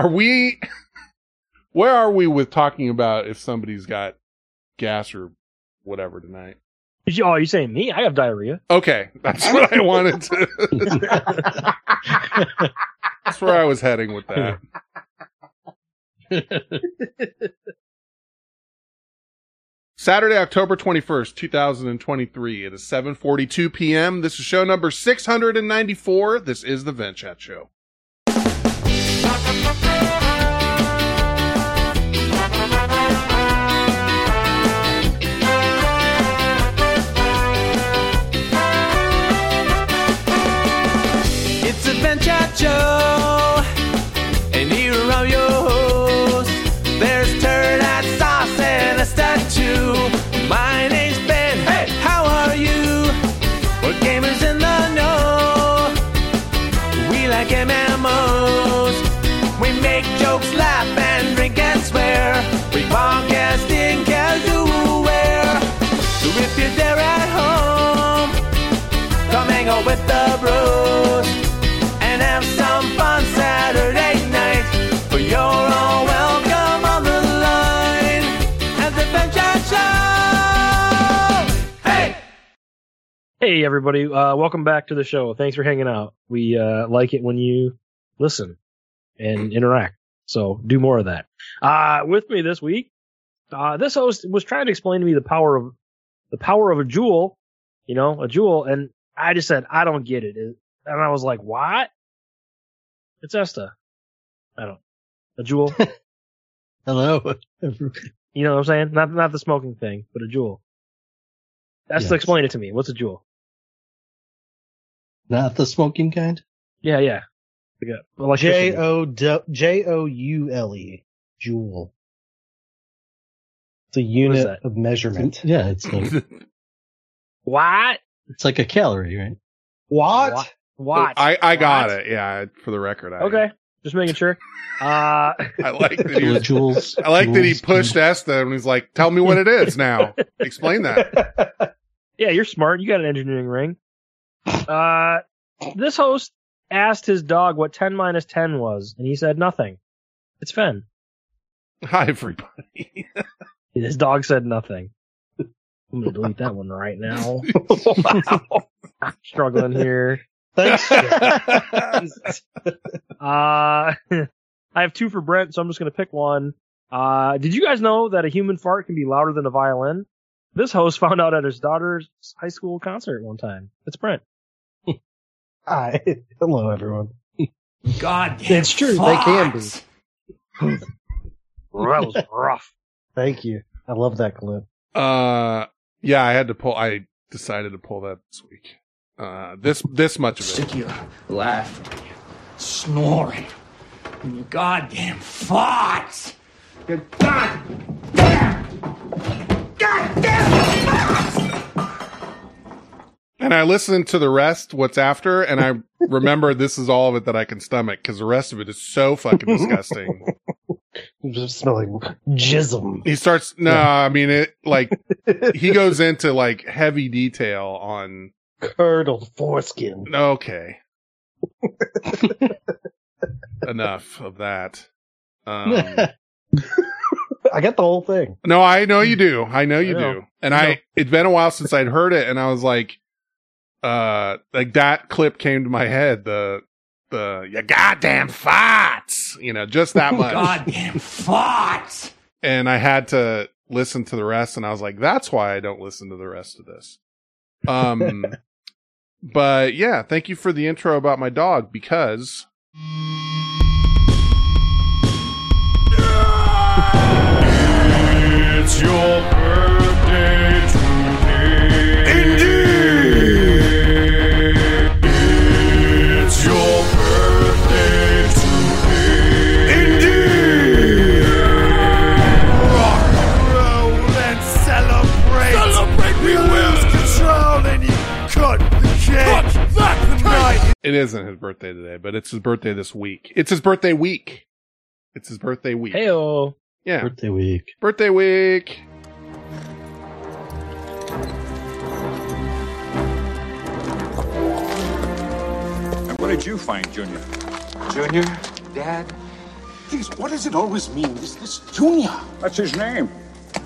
Are we? Where are we with talking about if somebody's got gas or whatever tonight? Oh, you saying me? I have diarrhea. Okay, that's what I wanted to. that's where I was heading with that. Saturday, October 21st, 2023. It is 7:42 p.m. This is show number 694. This is the Vent Chat show. Hey, everybody. Uh, welcome back to the show. Thanks for hanging out. We uh, like it when you listen and interact. So do more of that. Uh, with me this week, uh, this host was trying to explain to me the power of the power of a jewel, you know, a jewel, and I just said I don't get it, and I was like, what? It's Esta. I don't. A jewel. Hello. you know what I'm saying? Not not the smoking thing, but a jewel. That's to Yes. explain it to me. What's a jewel? Not the smoking kind? Yeah, yeah. Like a- J electricity. O D- J O U L E. Joule. It's a unit of measurement. Yeah, it's like, What? it's like a calorie, right? What? What? What? I, I got What? it. Yeah, for the record. I, Okay, just making sure. Uh, I like that he, Kilojoules. I like that he pushed Esta and he's like, "Tell me what it is now. Explain that." yeah, you're smart. You got an engineering ring. Uh, this host asked his dog what 10 minus 10 was, and he said nothing. It's Fen. Hi, everybody. His dog said nothing. I'm gonna delete that one right now. I'm struggling here. Thanks. Uh, I have two for Brent, so I'm just gonna pick one. Uh, did you guys know that a human fart can be louder than a violin? This host found out at his daughter's high school concert one time. It's Brent. Hi. Hello, everyone. God It's true. They can be. That was rough. Thank you. I love that clip. Uh, yeah, I had to pull. I decided to pull that this week. Uh, this this much of it. Sick of you laughing, snoring, and you goddamn farts. You goddamn, goddamn farts. And I listened to the rest, what's after, and I remember this is all of it that I can stomach because the rest of it is so fucking disgusting. Just smelling jism. he starts, no, I mean, it, like, he goes into like heavy detail on, Curdled foreskin. okay. Enough of that. Um, I got the whole thing. no, I know you do. I know you I know. do. And. I, it's been a while since I'd heard it and I was like, uh, like that clip came to my head. The, the, you goddamn farts, you know, just that much. Goddamn farts. and I had to listen to the rest and I was like, that's why I don't listen to the rest of this. Um, but yeah, thank you for the intro about my dog because It's your it isn't his birthday today, but it's his birthday this week. It's his birthday week. It's his birthday week. Heyo. yeah, Birthday week. birthday week. And what did you find, Junior? Junior, Dad, Please, what does it always mean? This, this Junior. That's his name.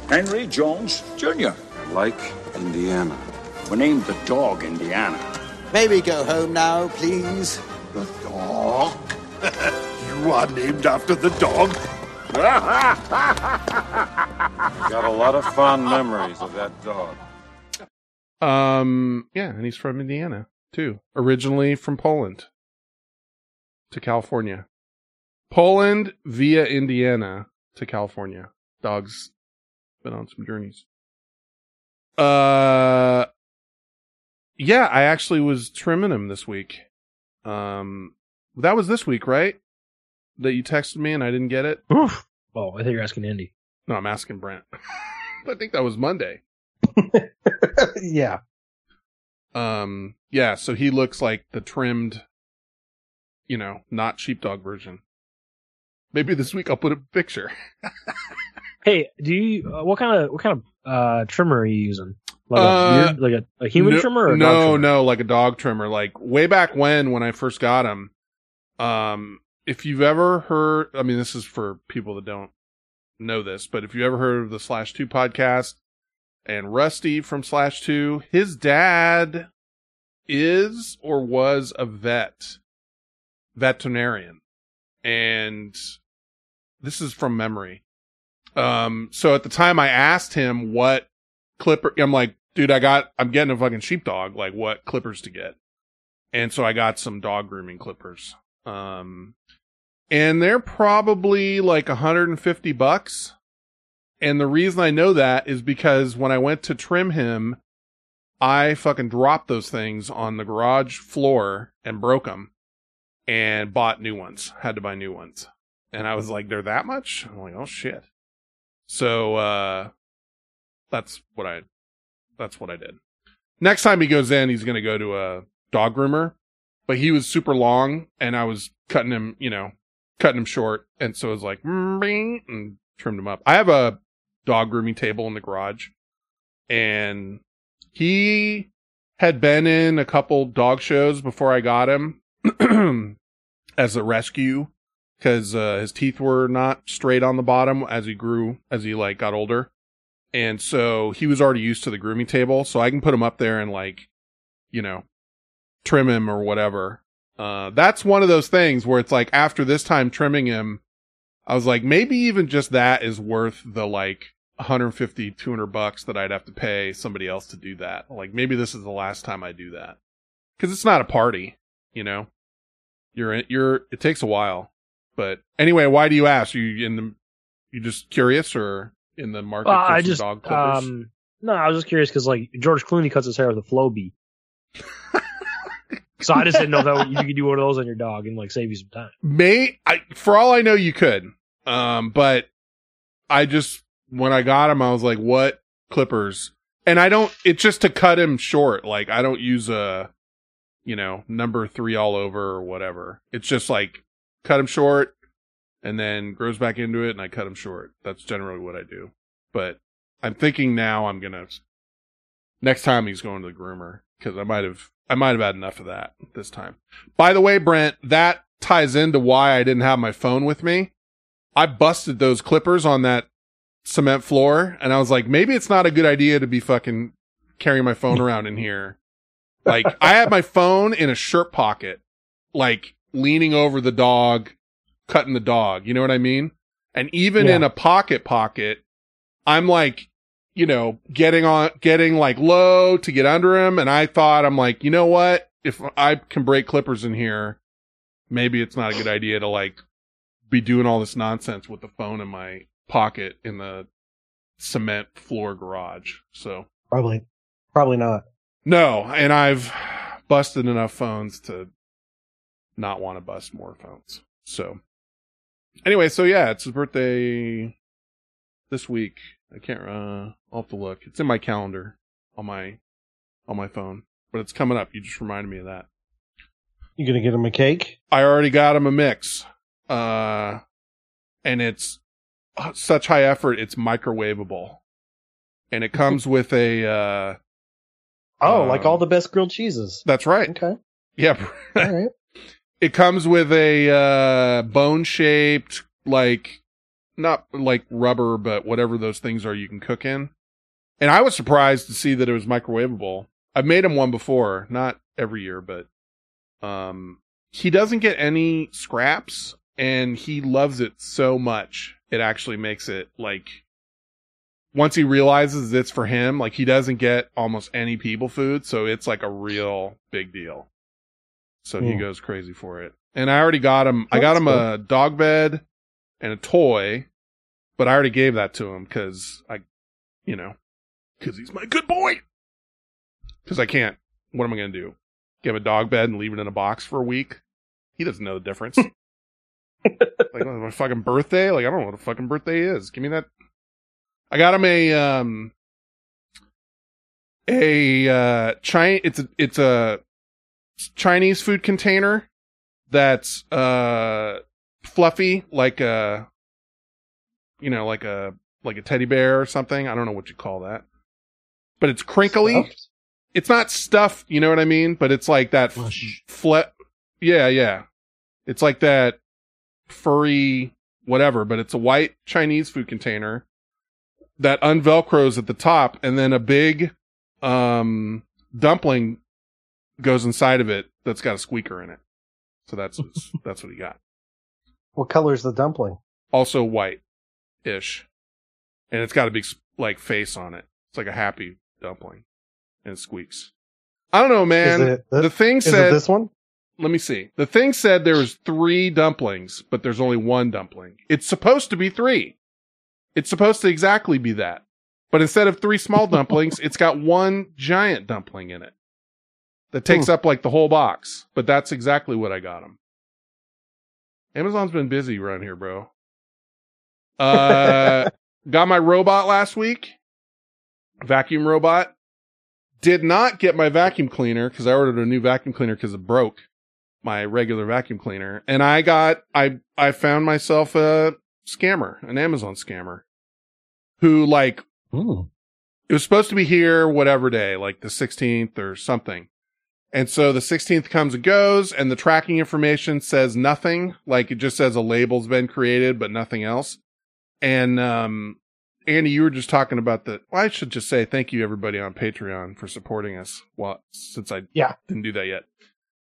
Henry Jones Jr. Like Indiana. We named the dog Indiana. May we go home now, please? The dog? you are named after the dog? Got a lot of fond memories of that dog. Um, yeah, and he's from Indiana too. Originally from Poland to California. Poland via Indiana to California. Dog's been on some journeys. Uh, yeah, I actually was trimming him this week. Um, that was this week, right? That you texted me and I didn't get it. Oof. Oh, I think you're asking Andy. No, I'm asking Brent. I think that was Monday. yeah. Um, yeah, so he looks like the trimmed, you know, not sheepdog version. Maybe this week I'll put a picture. Hey, do you uh, what kind of what kind of uh trimmer are you using? Like Uh, a like a, a human no, trimmer or no, trimmer? no, like a dog trimmer. Like way back when, when I first got him. Um, if you've ever heard, I mean, this is for people that don't know this, but if you ever heard of the Slash Two podcast and Rusty from Slash Two, his dad is or was a vet, veterinarian, and this is from memory. Um, so at the time I asked him what clipper, I'm like, dude, I got, I'm getting a fucking sheepdog. Like, what clippers to get? And so I got some dog grooming clippers. Um, and they're probably like 150 bucks. And the reason I know that is because when I went to trim him, I fucking dropped those things on the garage floor and broke them and bought new ones. Had to buy new ones. And I was like, they're that much? I'm like, oh shit. So, uh, that's what I, that's what I did. Next time he goes in, he's to go to a dog groomer, but he was super long and I was cutting him, you know, cutting him short. And so it was like, and trimmed him up. I have a dog grooming table in the garage and he had been in a couple dog shows before I got him as a rescue because uh, his teeth were not straight on the bottom as he grew, as he like got older. And so he was already used to the grooming table, so I can put him up there and like, you know, trim him or whatever. Uh, that's one of those things where it's like after this time trimming him, I was like, maybe even just that is worth the like 150, 200 bucks that I'd have to pay somebody else to do that. Like maybe this is the last time I do that. Cause it's not a party, you know, you're, in, you're, it takes a while. But anyway, why do you ask? You in the, you just curious or in the market Well, for I just dog clippers? um no, I was just curious because like George Clooney cuts his hair with a Flowbee. so I just didn't know that you could do one of those on your dog and like save you some time. May I, for all I know, you could. Um, but I just when I got him, I was like, "What clippers?" And I don't. It's just to cut him short. Like I don't use a, you know, number three all over or whatever. It's just like cut him short, and then grows back into it, and I cut him short. That's generally what I do. But I'm thinking now I'm gonna next time he's going to the groomer because I might have I might have had enough of that this time. By the way, Brent, that ties into why I didn't have my phone with me. I busted those clippers on that cement floor and I was like, maybe it's not a good idea to be fucking carrying my phone around in here. Like I had my phone in a shirt pocket, like leaning over the dog, cutting the dog. You know what I mean? And even Yeah. in a pocket pocket, I'm like, you know, getting on, getting like low to get under him. And I thought, I'm like, you know what? If I can break clippers in here, maybe it's not a good idea to like be doing all this nonsense with the phone in my pocket in the cement floor garage. So Probably, probably not. no, and I've busted enough phones to not want to bust more phones. So anyway, so yeah, it's his birthday this week. I can't. Uh, I'll have to look. It's in my calendar on my on my phone, but it's coming up. You just reminded me of that. You gonna get him a cake? I already got him a mix, uh, and it's uh, such high effort. It's microwavable, and it comes with a. uh Oh, um, like all the best grilled cheeses. That's right. Okay. Yeah. All right. It comes with a uh, bone shaped like not like rubber, but whatever those things are you can cook in. And I was surprised to see that it was microwavable. I've made him one before, not every year, but um he doesn't get any scraps and he loves it so much. It actually makes it like once he realizes it's for him, like he doesn't get almost any people food, so it's like a real big deal. So he Hmm. goes crazy for it. And I already got him I got him a dog bed and a toy, but I already gave that to him cuz I you know, cuz he's my good boy. Cuz I can't what am I going to do? Give him a dog bed and leave it in a box for a week? He doesn't know the difference. like my fucking birthday? Like I don't know what a fucking birthday is. Give me that. I got him a um a uh China. It's a it's a Chinese food container that's uh fluffy like a you know like a like a teddy bear or something. I don't know what you call that, but it's crinkly. Stuffed? It's not stuff, you know what I mean? But it's like that Mush. fle- Yeah, yeah. It's like that furry whatever, but it's a white Chinese food container that unvelcros at the top and then a big um dumpling goes inside of it that's got a squeaker in it. So that's that's what he got. What color's the dumpling? Also white ish. And it's got a big like face on it. It's like a happy dumpling. And it squeaks. I don't know, man. is it, this, the thing is said it this one? let me see. The thing said there was three dumplings, but there's only one dumpling. It's supposed to be three. It's supposed to exactly be that. But instead of three small dumplings, it's got one giant dumpling in it that takes up like the whole box. But that's exactly what I got him. Amazon's been busy around here, bro. Uh, got my robot last week. Vacuum robot. Did not get my vacuum cleaner because I ordered a new vacuum cleaner because it broke my regular vacuum cleaner. And I got, I, I found myself a scammer, an Amazon scammer who like, Hmm. it was supposed to be here whatever day, like the 16th or something. And so the 16th comes and goes and the tracking information says nothing. Like it just says a label's been created, but nothing else. And, um, Andy, you were just talking about the, well, I should just say thank you everybody on Patreon for supporting us. Well, since I Yeah. didn't do that yet.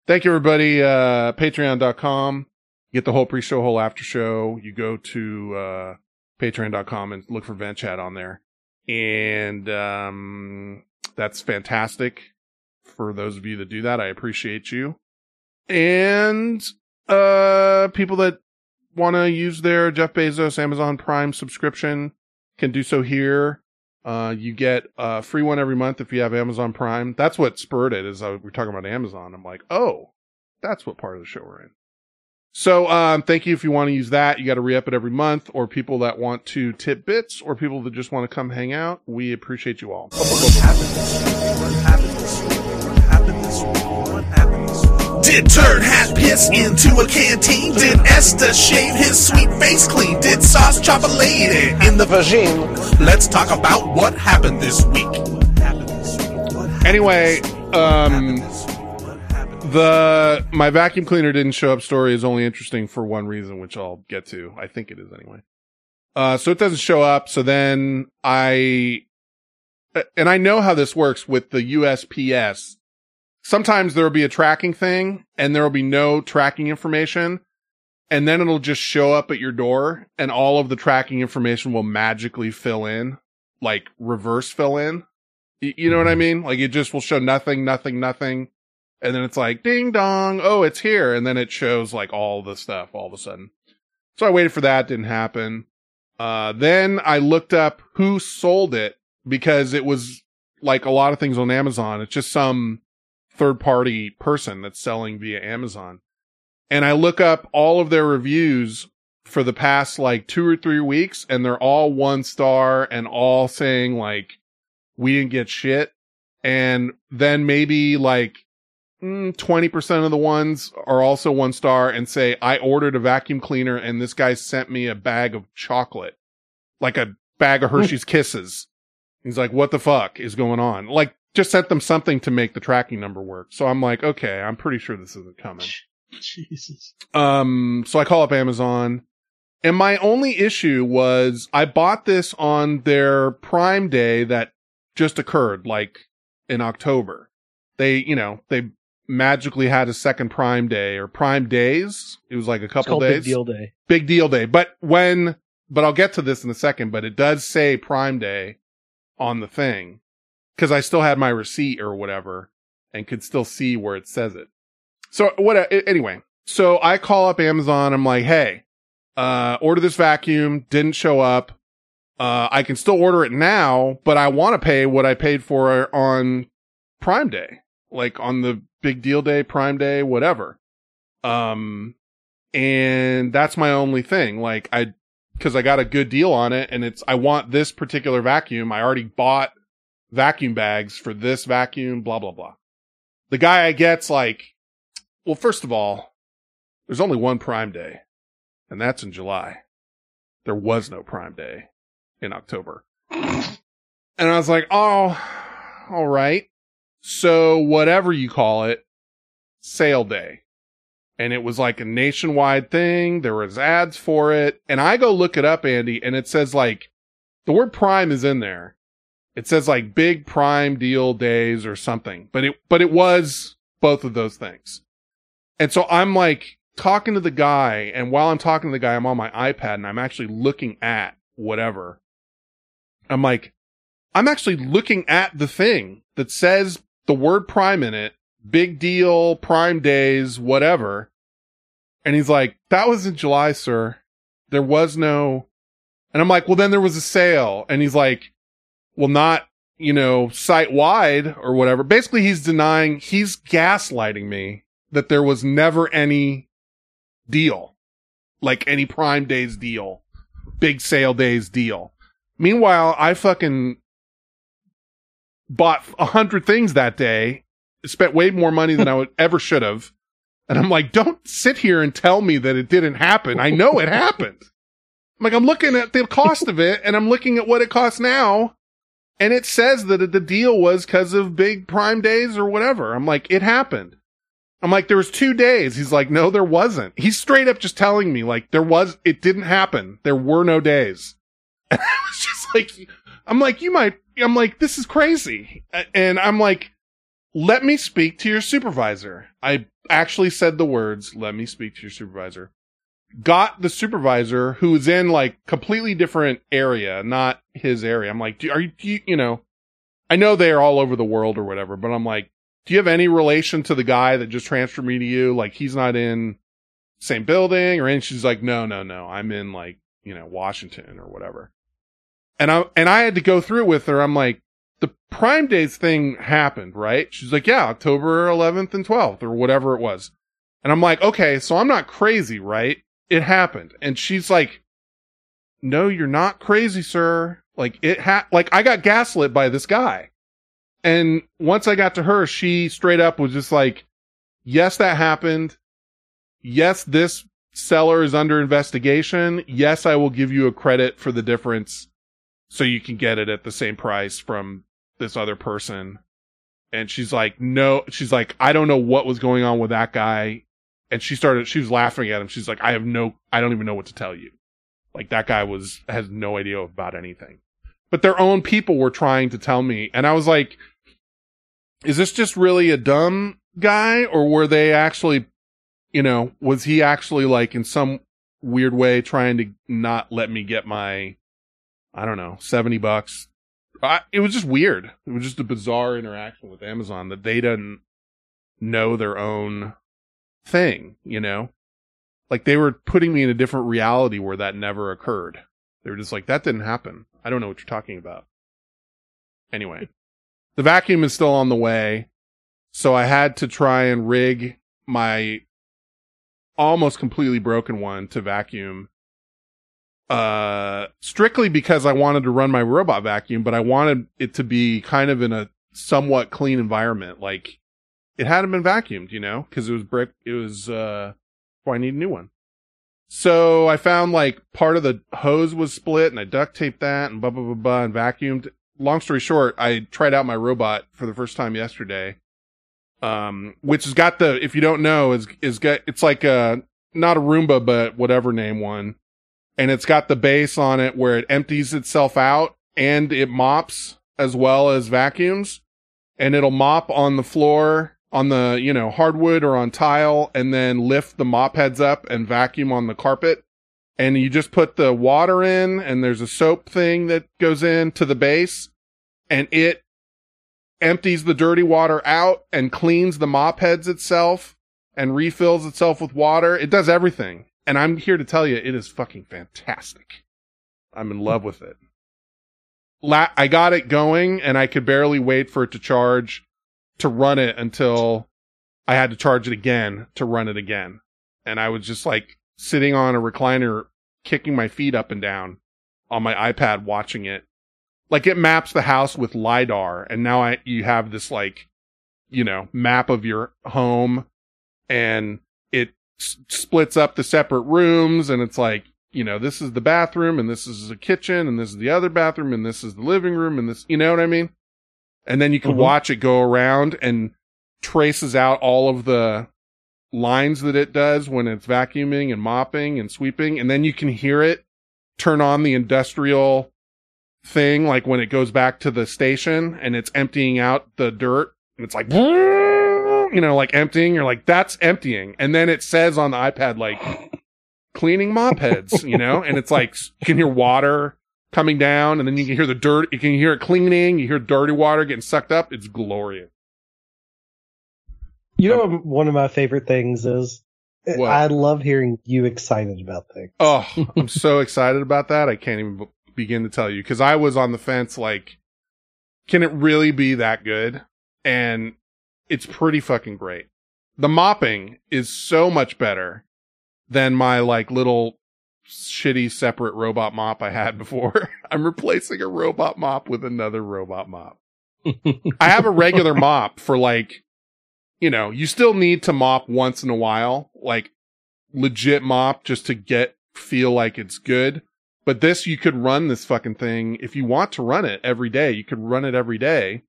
Thank you everybody. Uh, patreon.com. You get the whole pre-show, whole after show. You go to, uh, patreon.com and look for vent chat on there. And, um, that's fantastic for those of you that do that. I appreciate you. And, uh, people that want to use their Jeff Bezos Amazon Prime subscription can do so here. Uh, you get a free one every month if you have Amazon Prime. That's what spurred it. Is uh, we're talking about Amazon. I'm like, oh, that's what part of the show we're in. So, um, thank you if you want to use that. You got to re-up it every month, or people that want to tip bits, or people that just want to come hang out. We appreciate you all. Did turn Hat piss into a canteen? Did Esta shave his sweet face clean? Did Sauce chop a lady in the vagine? Let's talk about what happened this week. Anyway, um, the my vacuum cleaner didn't show up story is only interesting for one reason, which I'll get to. I think it is anyway. Uh, so it doesn't show up. So then I, and I know how this works with the USPS. Sometimes there will be a tracking thing and there will be no tracking information. And then it'll just show up at your door and all of the tracking information will magically fill in, like reverse fill in. You know what I mean? Like it just will show nothing, nothing, nothing. And then it's like ding dong. Oh, it's here. And then it shows like all the stuff all of a sudden. So I waited for that. Didn't happen. Uh, then I looked up who sold it because it was like a lot of things on Amazon. It's just some third party person that's selling via Amazon. And I look up all of their reviews for the past like two or three weeks and they're all one star and all saying like, we didn't get shit. And then maybe like 20% of the ones are also one star and say, I ordered a vacuum cleaner and this guy sent me a bag of chocolate, like a bag of Hershey's Kisses. He's like, what the fuck is going on? Like, just sent them something to make the tracking number work. So I'm like, okay, I'm pretty sure this isn't coming. Jesus. Um, so I call up Amazon And my only issue was I bought this on their Prime Day that just occurred, like in October. They, you know, they magically had a second Prime Day or Prime Days. It was like a couple days Big Deal Day. big deal day. But when, but I'll get to this in a second, but it does say Prime Day on the thing because I still had my receipt or whatever and could still see where it says it. So what, anyway, so I call up Amazon. I'm like, Hey, uh, order this vacuum didn't show up. Uh, I can still order it now, but I want to pay what I paid for on Prime Day, like on the big deal day, Prime Day, whatever. Um, and that's my only thing. Like I, cause I got a good deal on it and it's, I want this particular vacuum. I already bought vacuum bags for this vacuum, blah, blah, blah. The guy I get's like, well, first of all, there's only one prime day and that's in July. There was no prime day in October. And I was like, oh, all right. So whatever you call it, sale day and it was like a nationwide thing. There was ads for it. And I go look it up, Andy, and it says like the word prime is in there. It says like big prime deal days or something, but it, but it was both of those things. And so I'm like talking to the guy. And while I'm talking to the guy, I'm on my iPad and I'm actually looking at whatever. I'm like, I'm actually looking at the thing that says the word prime in it, big deal, prime days, whatever. And he's like, that was in July, sir. There was no, and I'm like, well, then there was a sale. And he's like, well, not, you know, site wide or whatever. Basically, he's denying, he's gaslighting me that there was never any deal, like any prime days deal, big sale days deal. Meanwhile, I fucking bought a hundred things that day, spent way more money than I would ever should have. And I'm like, don't sit here and tell me that it didn't happen. I know it happened. I'm like, I'm looking at the cost of it and I'm looking at what it costs now. And it says that the deal was because of big prime days or whatever. I'm like, it happened. I'm like, there was two days. He's like, no, there wasn't. He's straight up just telling me like there was, it didn't happen. There were no days. And I was just like, I'm like, you might, I'm like, this is crazy. And I'm like, let me speak to your supervisor. I actually said the words, let me speak to your supervisor. Got the supervisor who was in like completely different area, not his area. I'm like, do, are you, do you, you know, I know they are all over the world or whatever, but I'm like, do you have any relation to the guy that just transferred me to you? Like he's not in same building or anything. She's like, no, no, no. I'm in like, you know, Washington or whatever. And I, and I had to go through it with her. I'm like, the Prime Days thing happened, right? She's like, yeah, October 11th and 12th or whatever it was. And I'm like, okay, so I'm not crazy, right? It happened. And she's like, no, you're not crazy, sir. Like it ha, like I got gaslit by this guy. And once I got to her, she straight up was just like, yes, that happened. Yes, this seller is under investigation. Yes, I will give you a credit for the difference so you can get it at the same price from this other person. And she's like, no, she's like, I don't know what was going on with that guy. And she started, she was laughing at him. She's like, I have no, I don't even know what to tell you. Like that guy was, has no idea about anything. But their own people were trying to tell me. And I was like, is this just really a dumb guy or were they actually, you know, was he actually like in some weird way trying to not let me get my, I don't know, 70 bucks. I, it was just weird. It was just a bizarre interaction with Amazon that they didn't know their own thing, you know? Like they were putting me in a different reality where that never occurred. They were just like, that didn't happen. I don't know what you're talking about. Anyway, the vacuum is still on the way. So I had to try and rig my almost completely broken one to vacuum uh strictly because I wanted to run my robot vacuum, but I wanted it to be kind of in a somewhat clean environment. Like it hadn't been vacuumed, you know, because it was brick. It was uh, well, I need a new one. So I found like part of the hose was split, and I duct taped that, and blah blah blah blah, and vacuumed. Long story short, I tried out my robot for the first time yesterday. Um, which has got the if you don't know is is got it's like a not a Roomba but whatever name one and it's got the base on it where it empties itself out and it mops as well as vacuums and it'll mop on the floor on the, you know, hardwood or on tile and then lift the mop heads up and vacuum on the carpet. And you just put the water in and there's a soap thing that goes in to the base and it empties the dirty water out and cleans the mop heads itself and refills itself with water. It does everything. And I'm here to tell you, it is fucking fantastic. I'm in love with it. La- I got it going and I could barely wait for it to charge to run it until I had to charge it again to run it again. And I was just like sitting on a recliner, kicking my feet up and down on my iPad watching it. Like it maps the house with LiDAR and now I, you have this like, you know, map of your home and it s- splits up the separate rooms and it's like, you know, this is the bathroom and this is the kitchen and this is the other bathroom and this is the living room and this, you know what I mean? And then you can Mhm. watch it go around and traces out all of the lines that it does when it's vacuuming and mopping and sweeping. And then you can hear it turn on the industrial thing, like when it goes back to the station and it's emptying out the dirt and it's like, you know, like emptying. You're like, that's emptying. And then it says on the iPad, like, cleaning mop heads, you know, and it's like, you can hear water coming down and then you can hear the dirt, you can hear it cleaning, you hear dirty water getting sucked up. It's glorious. You know, um, what one of my favorite things is What? I love hearing you excited about things. Oh, I'm so excited about that. I can't even begin to tell you because I was on the fence like, can it really be that good? And it's pretty fucking great. The mopping is so much better than my like little shitty separate robot mop I had before. I'm replacing a robot mop with another robot mop. I have a regular mop for like, you know, you still need to mop once in a while, like legit mop just to get feel like it's good. But this, you could run this fucking thing if you want to run it every day. You could run it every day.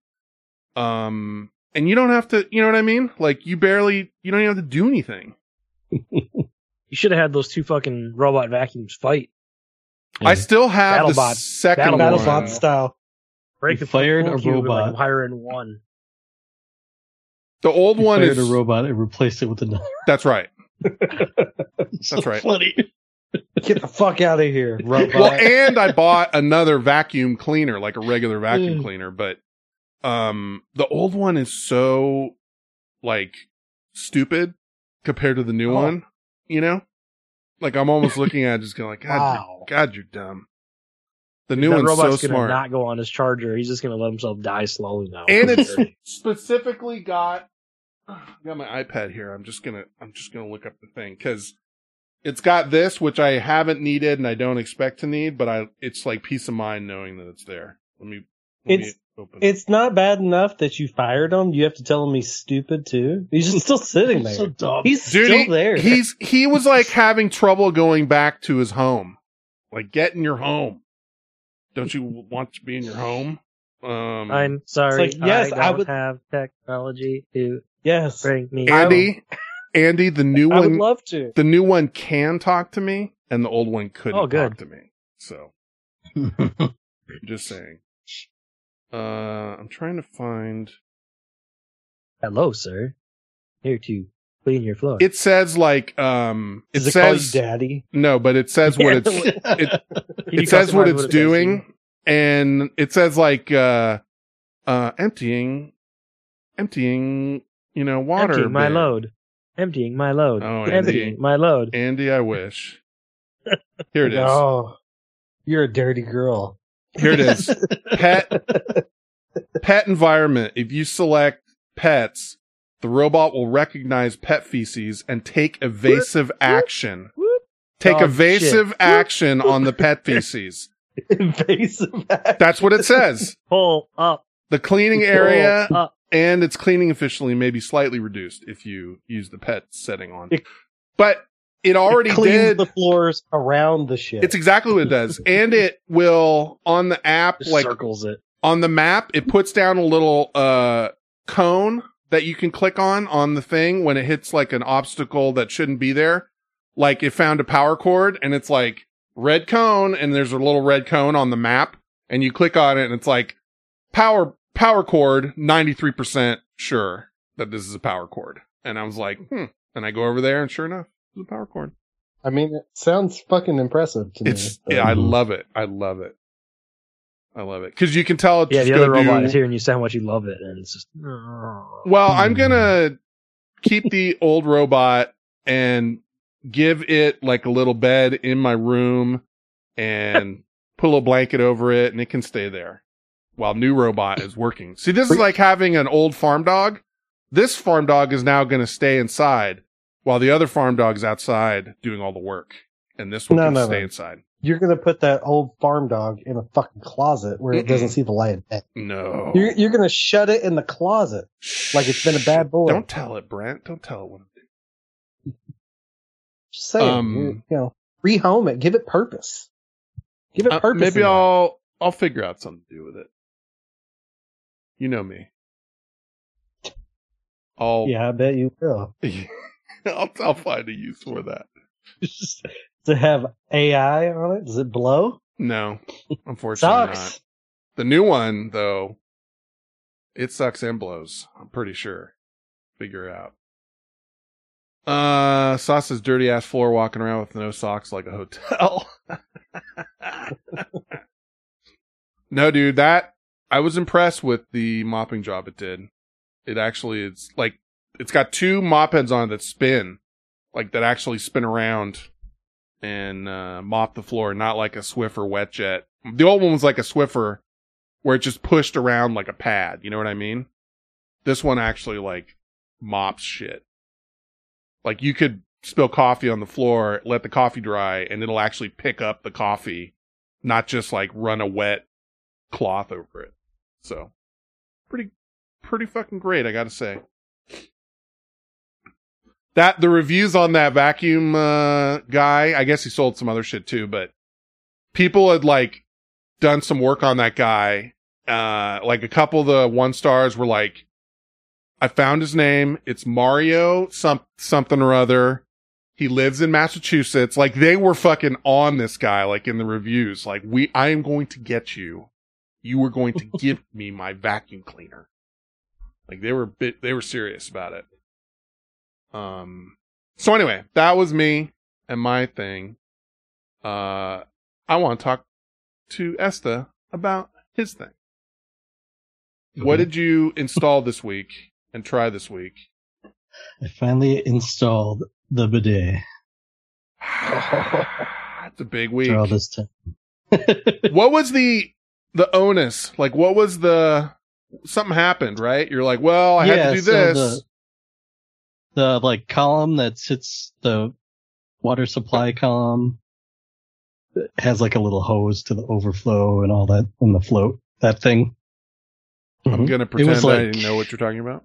Um, and you don't have to, you know what I mean? Like you barely, you don't even have to do anything. You should have had those two fucking robot vacuums fight. I still have the BattleBot- second BattleBot one. style. Break You the fired a cube and, robot. Like, hire in one. The old You one fired is a robot and replaced it with another. that's right. That's That's right. Funny. Get the fuck out of here, robot. well, and I bought another vacuum cleaner, like a regular vacuum Mm. cleaner, but um the old one is so like stupid compared to the new Oh. one, you know? Like I'm almost looking at it just going like, God, Wow. you're, God, you're dumb. The new that one's so robot's gonna smart. not go on his charger. He's just gonna let himself die slowly now. and it's specifically got I got my iPad here. I'm just gonna I'm just gonna look up the thing because it's got this which I haven't needed and I don't expect to need, but I it's like peace of mind knowing that it's there. Let me. Let It's- me open. It's not bad enough that you fired him. You have to tell him he's stupid too. He's just still sitting there. so dumb. He's Dude, still he- there. he's he was like having trouble going back to his home. Like get in your home. Don't you want to be in your home? Um, I'm sorry. It's like, yes, I I don't would- have technology to yes. bring me. Andy, Andy, the new I would one, love to. the new one can talk to me, and the old one couldn't Oh, good. talk to me. So just saying. Uh, I'm trying to find. Hello, sir. Here to clean your floor. It says like um, it Does it call you says daddy? no, but it says what it's Can you it says what customize it's it does, doing and it says like uh uh emptying emptying you know water Emptying my bin. load. Emptying my load. Oh, Andy. Emptying my load. andy i wish here it is Oh, you're a dirty girl. Here it is pet pet environment if you select pets the robot will recognize pet feces and take evasive action Whoop. take Dog evasive shit. action on the pet feces Invasive. that's what it says Pull up. the cleaning area up. and its cleaning efficiently may be slightly reduced if you use the pet setting on. It- But it already it cleans did. the floors around the ship. it's exactly what it does. And it will on the app, Just like circles it. on the map, it puts down a little uh cone that you can click on on the thing when it hits like an obstacle that shouldn't be there. Like it found a power cord and it's like red cone, and there's a little red cone on the map, and you click on it, and it's like power power cord, ninety three percent sure that this is a power cord. And I was like, hmm. And I go over there, and sure enough, it's a power cord. I mean, it sounds fucking impressive to It's me. yeah, I love it. I love it. I love it because you can tell. It's Yeah, the other robot do- is here, and you say how much you love it, and it's just. Well, I'm hmm. gonna keep the old robot and give it like a little bed in my room and put a little blanket over it and it can stay there while new robot is working. See, this is like having an old farm dog. This farm dog is now gonna stay inside while the other farm dog's outside doing all the work. And this one No, can no, stay no. inside. You're gonna put that old farm dog in a fucking closet where it doesn't see the light of day. No. You're, you're gonna shut it in the closet like it's been a bad boy. Don't tell it, Brent. Don't tell it what Just saying, Um, you, you know, rehome it, give it purpose, give it Uh, purpose. maybe. I'll I'll figure out something to do with it. You know me. I'll Yeah, I bet you will. I'll, I'll find a use for that. Does it have AI on it? Does it blow? No, unfortunately Sucks. not. The new one though, it sucks and blows. I'm pretty sure. Figure it out. Uh, Sauce's dirty ass floor walking around with no socks like a hotel. no, dude, that I was impressed with the mopping job it did. It actually, it's like it's got two mop heads on it that spin, like that actually spin around and uh, mop the floor, not like a Swiffer wet jet. The old one was like a Swiffer where it just pushed around like a pad. You know what I mean? This one actually like mops shit. Like you could spill coffee on the floor, let the coffee dry, and it'll actually pick up the coffee, not just like run a wet cloth over it. So pretty, pretty fucking great, I gotta say. That the reviews on that vacuum uh, guy, I guess he sold some other shit too, but people had like done some work on that guy. Uh, like a couple of the one stars were like, I found his name. It's Mario some something or other. He lives in Massachusetts. Like they were fucking on this guy, like in the reviews. Like we, I am going to get you. You are going to give me my vacuum cleaner. Like they were bit, they were serious about it. Um, so anyway, that was me and my thing. Uh, I want to talk to Esta about his thing. What did you install this week and try this week? I finally installed the bidet That's a big week. after all this time. what was the the onus? Like, what was the something happened, right? You're like, well, I had to do so this. The, the like column that sits the water supply column has like a little hose to the overflow and all that in the float. That thing. I'm Mhm. gonna pretend was I didn't know what you're talking about.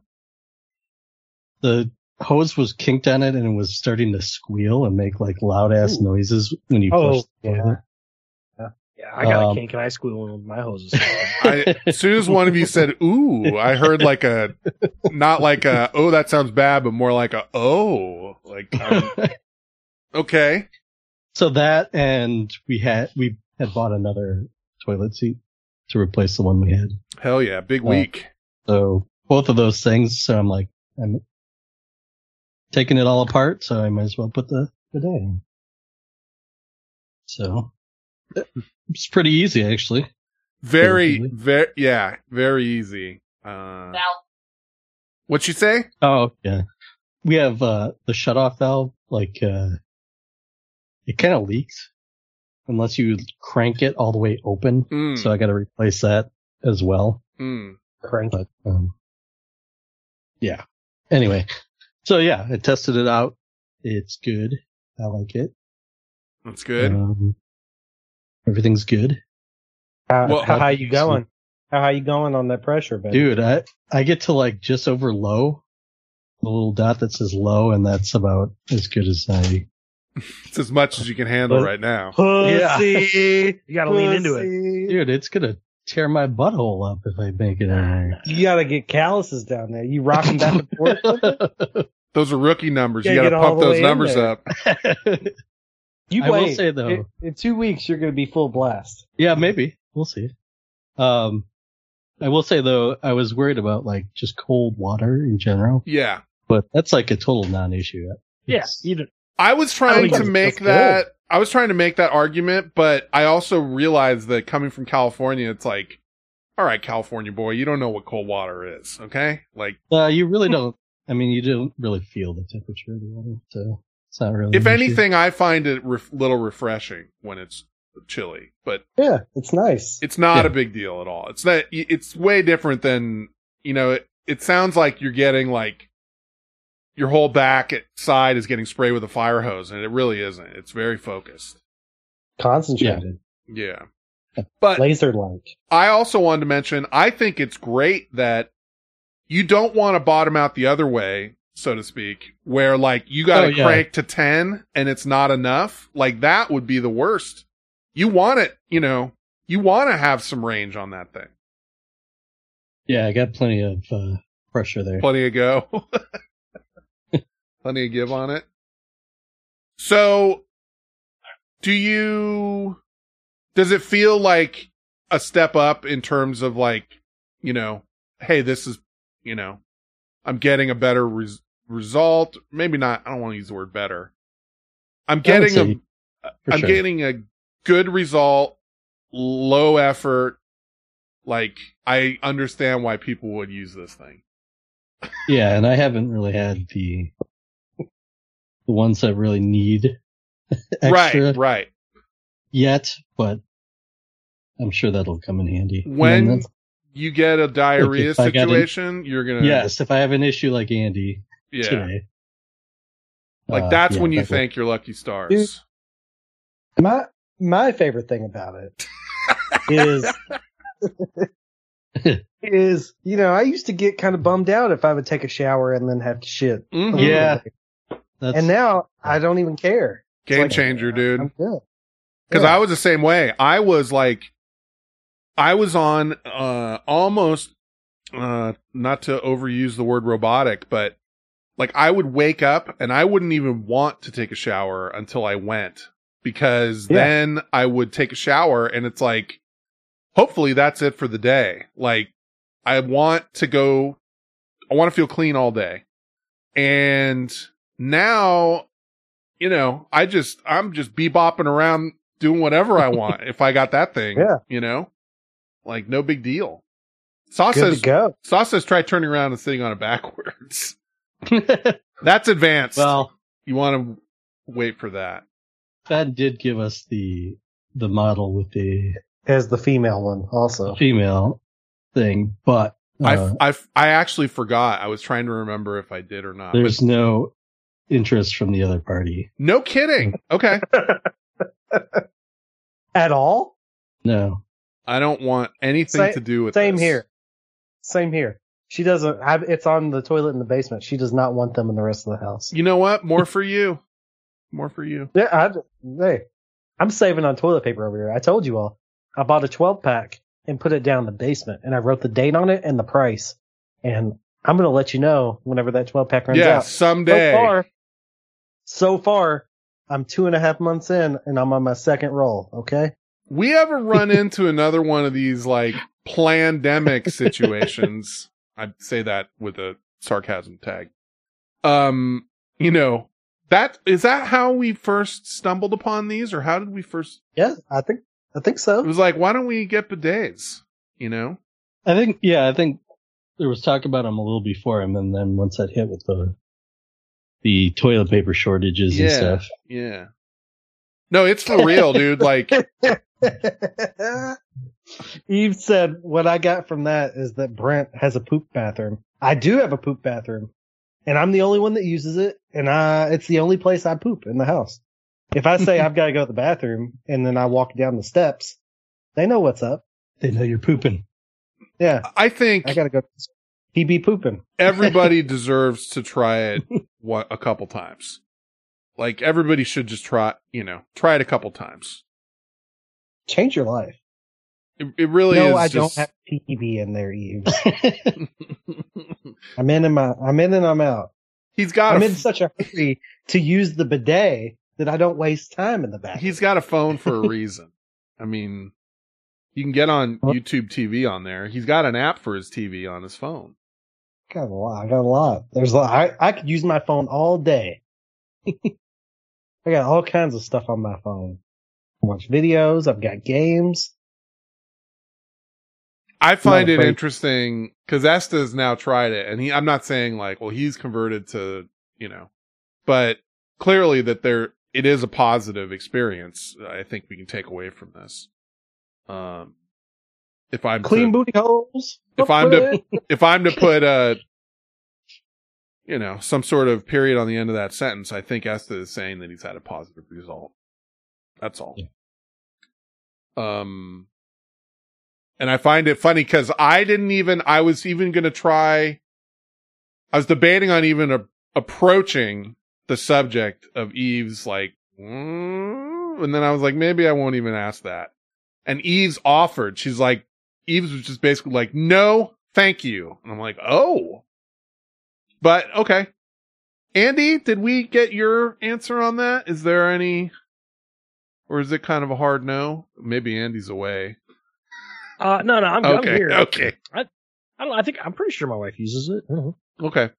the hose was kinked on it and it was starting to squeal and make like loud ass noises when you Oh, push yeah. toilet. Yeah, I got Um, a kink and I squeal with my hoses. I, as soon as one of you said "ooh," I heard like a, not like a "oh, that sounds bad," but more like a "oh," like um, okay. So that and we had we had bought another toilet seat to replace the one we had. Hell yeah, big Uh, week. So both of those things. So I'm like, I'm taking it all apart. So I might as well put the bidet in. So it's pretty easy actually. Very, Relatively. very, yeah, very easy. Uh, what you say? Oh yeah, we have uh the shut off valve. Like uh it kind of leaks unless you crank it all the way open. Mm, So I got to replace that as well. mm. Crank. But um, yeah. Anyway, so yeah, I tested it out. It's good. I like it. That's good. Um, everything's good, How, Well, how high you going? How high you going on that pressure, baby? dude. I I get to like just over low, the little dot that says low, and that's about as good as I. It's as much as you can handle But- right now. Pussy. You gotta lean into it. Dude, it's gonna tear my butthole up if I make it in You gotta get calluses down there. You rocking back and forth. with it? there. Those are rookie numbers. You Gotta got to pump those numbers up. You I will say, though- in, in two weeks you're going to be full blast. Yeah, maybe. We'll see. Um, I will say though, I was worried about like just cold water in general, Yeah. but that's like a total non-issue. Yeah, It's- I was trying think to make that's that. I was trying to make that argument, but I also realized that coming from California, it's like, all right, California boy, you don't know what cold water is, okay? Like, Uh, you really don't. I mean, you don't really feel the temperature of the water, so it's not really. if an issue. anything, I find it a little refreshing when it's chilly, but Yeah, it's nice. it's not Yeah. a big deal at all. It's not. It's way different than you know. It, it sounds like you're getting like your whole back side is getting sprayed with a fire hose, and it really isn't. It's very focused. Concentrated. Yeah, but Laser like. I also wanted to mention, I think it's great that you don't want to bottom out the other way, so to speak, where like you got to Oh, yeah. crank to 10 and it's not enough. Like that would be the worst. You want it, you know, you want to have some range on that thing. yeah, I got plenty of uh, pressure there. Plenty of go. Plenty of give on it. So, do you, does it feel like a step up in terms of like, you know, hey, this is, you know, I'm getting a better res- result. Maybe not, I don't want to use the word better. I'm getting a, uh, for I'm sure. getting a good result, low effort. Like, I understand why people would use this thing. Yeah, and I haven't really had the the ones that really need extra Right, right. yet, but I'm sure that'll come in handy. When you get a diarrhea if I got an- situation, you're gonna yes, if I have an issue like Andy yeah. today, Like uh, that's yeah, when you that will- thank your lucky stars. Dude. My my favorite thing about it is is you know I used to get kind of bummed out if I would take a shower and then have to shit. Mhm. Yeah. That's, And now I don't even care. Game like, changer, dude. I'm good. Because Yeah. I was the same way. I was like, I was on uh almost uh not to overuse the word robotic, but like I would wake up and I wouldn't even want to take a shower until I went because Yeah. then I would take a shower and it's like hopefully that's it for the day. Like I want to go I want to feel clean all day. And now you know, I just I'm just bebopping around doing whatever I want if I got that thing. Yeah. You know? Like no big deal. Sauce Good says. Sauce says try turning around and sitting on it backwards. That's advanced. well, you want to wait for that. that did give us the the model with the As the female one also. female thing, but uh, I, I, I actually forgot. I was trying to remember if I did or not. there's But no interest from the other party. no kidding. Okay. At all? No. I don't want anything Sa- to do with Same this. here. Same here. She doesn't have it's on the toilet in the basement. She does not want them in the rest of the house. You know what? More for you. More for you. Yeah, I, hey, I'm saving on toilet paper over here. I told you all. I bought a 12 pack and put it down in the basement, and I wrote the date on it and the price. And I'm gonna let you know whenever that 12 pack runs out. Yeah, out. someday. So far, so far, I'm two and a half months in, and I'm on my second roll. Okay. we ever run into another one of these like plandemic situations i'd say that with a sarcasm tag um you know that is that how we first stumbled upon these or how did we first Yeah, I think I think so. it was like why don't we get bidets you know I think yeah, I think there was talk about them a little before him, and then once that hit with the the toilet paper shortages and stuff. yeah no it's for real dude like Eve said, "What I got from that is that Brent has a poop bathroom. I do have a poop bathroom, and I'm the only one that uses it, and I it's the only place I poop in the house. If I say I've got to go to the bathroom and then I walk down the steps, they know what's up. They know you're pooping. Yeah, i think I got to go. He be pooping. everybody deserves to try it one, a couple times. Like everybody should just try, you know, try it a couple times. Change your life. It, it really is. no, I just, don't have TV in there, Eve. I'm in and my, I'm in and I'm out. He's got. I'm a in such a hurry to use the bidet. that I don't waste time in the bathroom. He's got a phone for a reason. I mean, you can get on YouTube TV on there. He's got an app for his TV on his phone. got a lot. I got a lot. There's a lot. I, I could use my phone all day. I got all kinds of stuff on my phone. Watch videos. I've got games. I find it interesting because Esta's now tried it, and he. I'm not saying like, well, he's converted to, you know, but clearly that there it is a positive experience. I think we can take away from this. Um, if I'm to- Clean booty holes. if I'm to if I'm to put a you know some sort of period on the end of that sentence, I think Esta is saying that he's had a positive result. That's all. Um, and I find it funny because I didn't even I was even going to try. I was debating on even a, approaching the subject of Eve's like, mm, and then I was like, maybe I won't even ask that. And Eve's offered. She's like, Eves was just basically like, no, thank you. And I'm like, oh. But okay. Andy, did we get your answer on that? Is there any, or is it kind of a hard no? Maybe Andy's away. Uh, no, no, I'm, I'm Okay, here. okay. I, I don't. I think I'm pretty sure my wife uses it. I don't. Okay.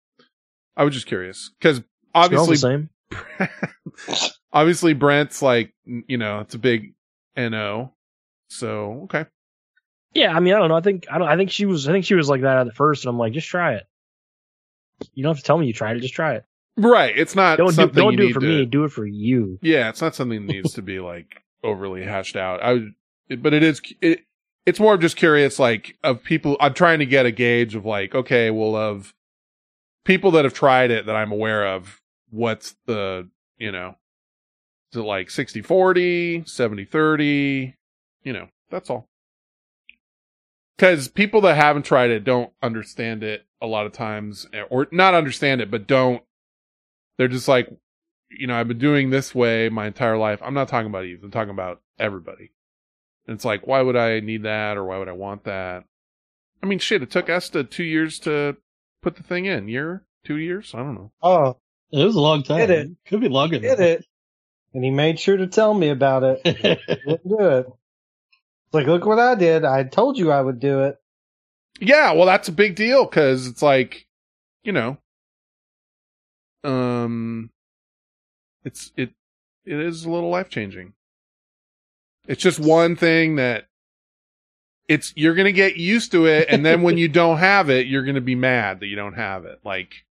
I was just curious because obviously, same. obviously Brent's like, you know, it's a big NO. So, okay. Yeah, I mean, I don't know. I think I don't. I think she was. I think she was like that at first, and I'm like, just try it. You don't have to tell me you tried it. Just try it. Right. It's not Don't do, something don't you do it for to- me. Do it for you. Yeah, it's not something that needs to be like overly hashed out. I would, but it is, it, it's more of just curious, like of people, I'm trying to get a gauge of like, okay, well, of people that have tried it that I'm aware of, what's the, you know, is it like 60 40, 70 30, you know, that's all. Cause people that haven't tried it don't understand it a lot of times, or not understand it, but don't, they're just like, you know, I've been doing this way my entire life. I'm not talking about Eve. I'm talking about everybody. And it's like, why would I need that or why would I want that? I mean, shit, it took Esta two years to put the thing in. Year? Two years? I don't know. Oh, It was a long time. Did it. Could be longer. did than it. And he made sure to tell me about it. Didn't do it. It's like, look what I did. I told you I would do it. Yeah, well, that's a big deal because it's like, you know, um, it's it it is a little life changing. It's just one thing that it's you're gonna get used to it, and then when you don't have it, you're gonna be mad that you don't have it. Like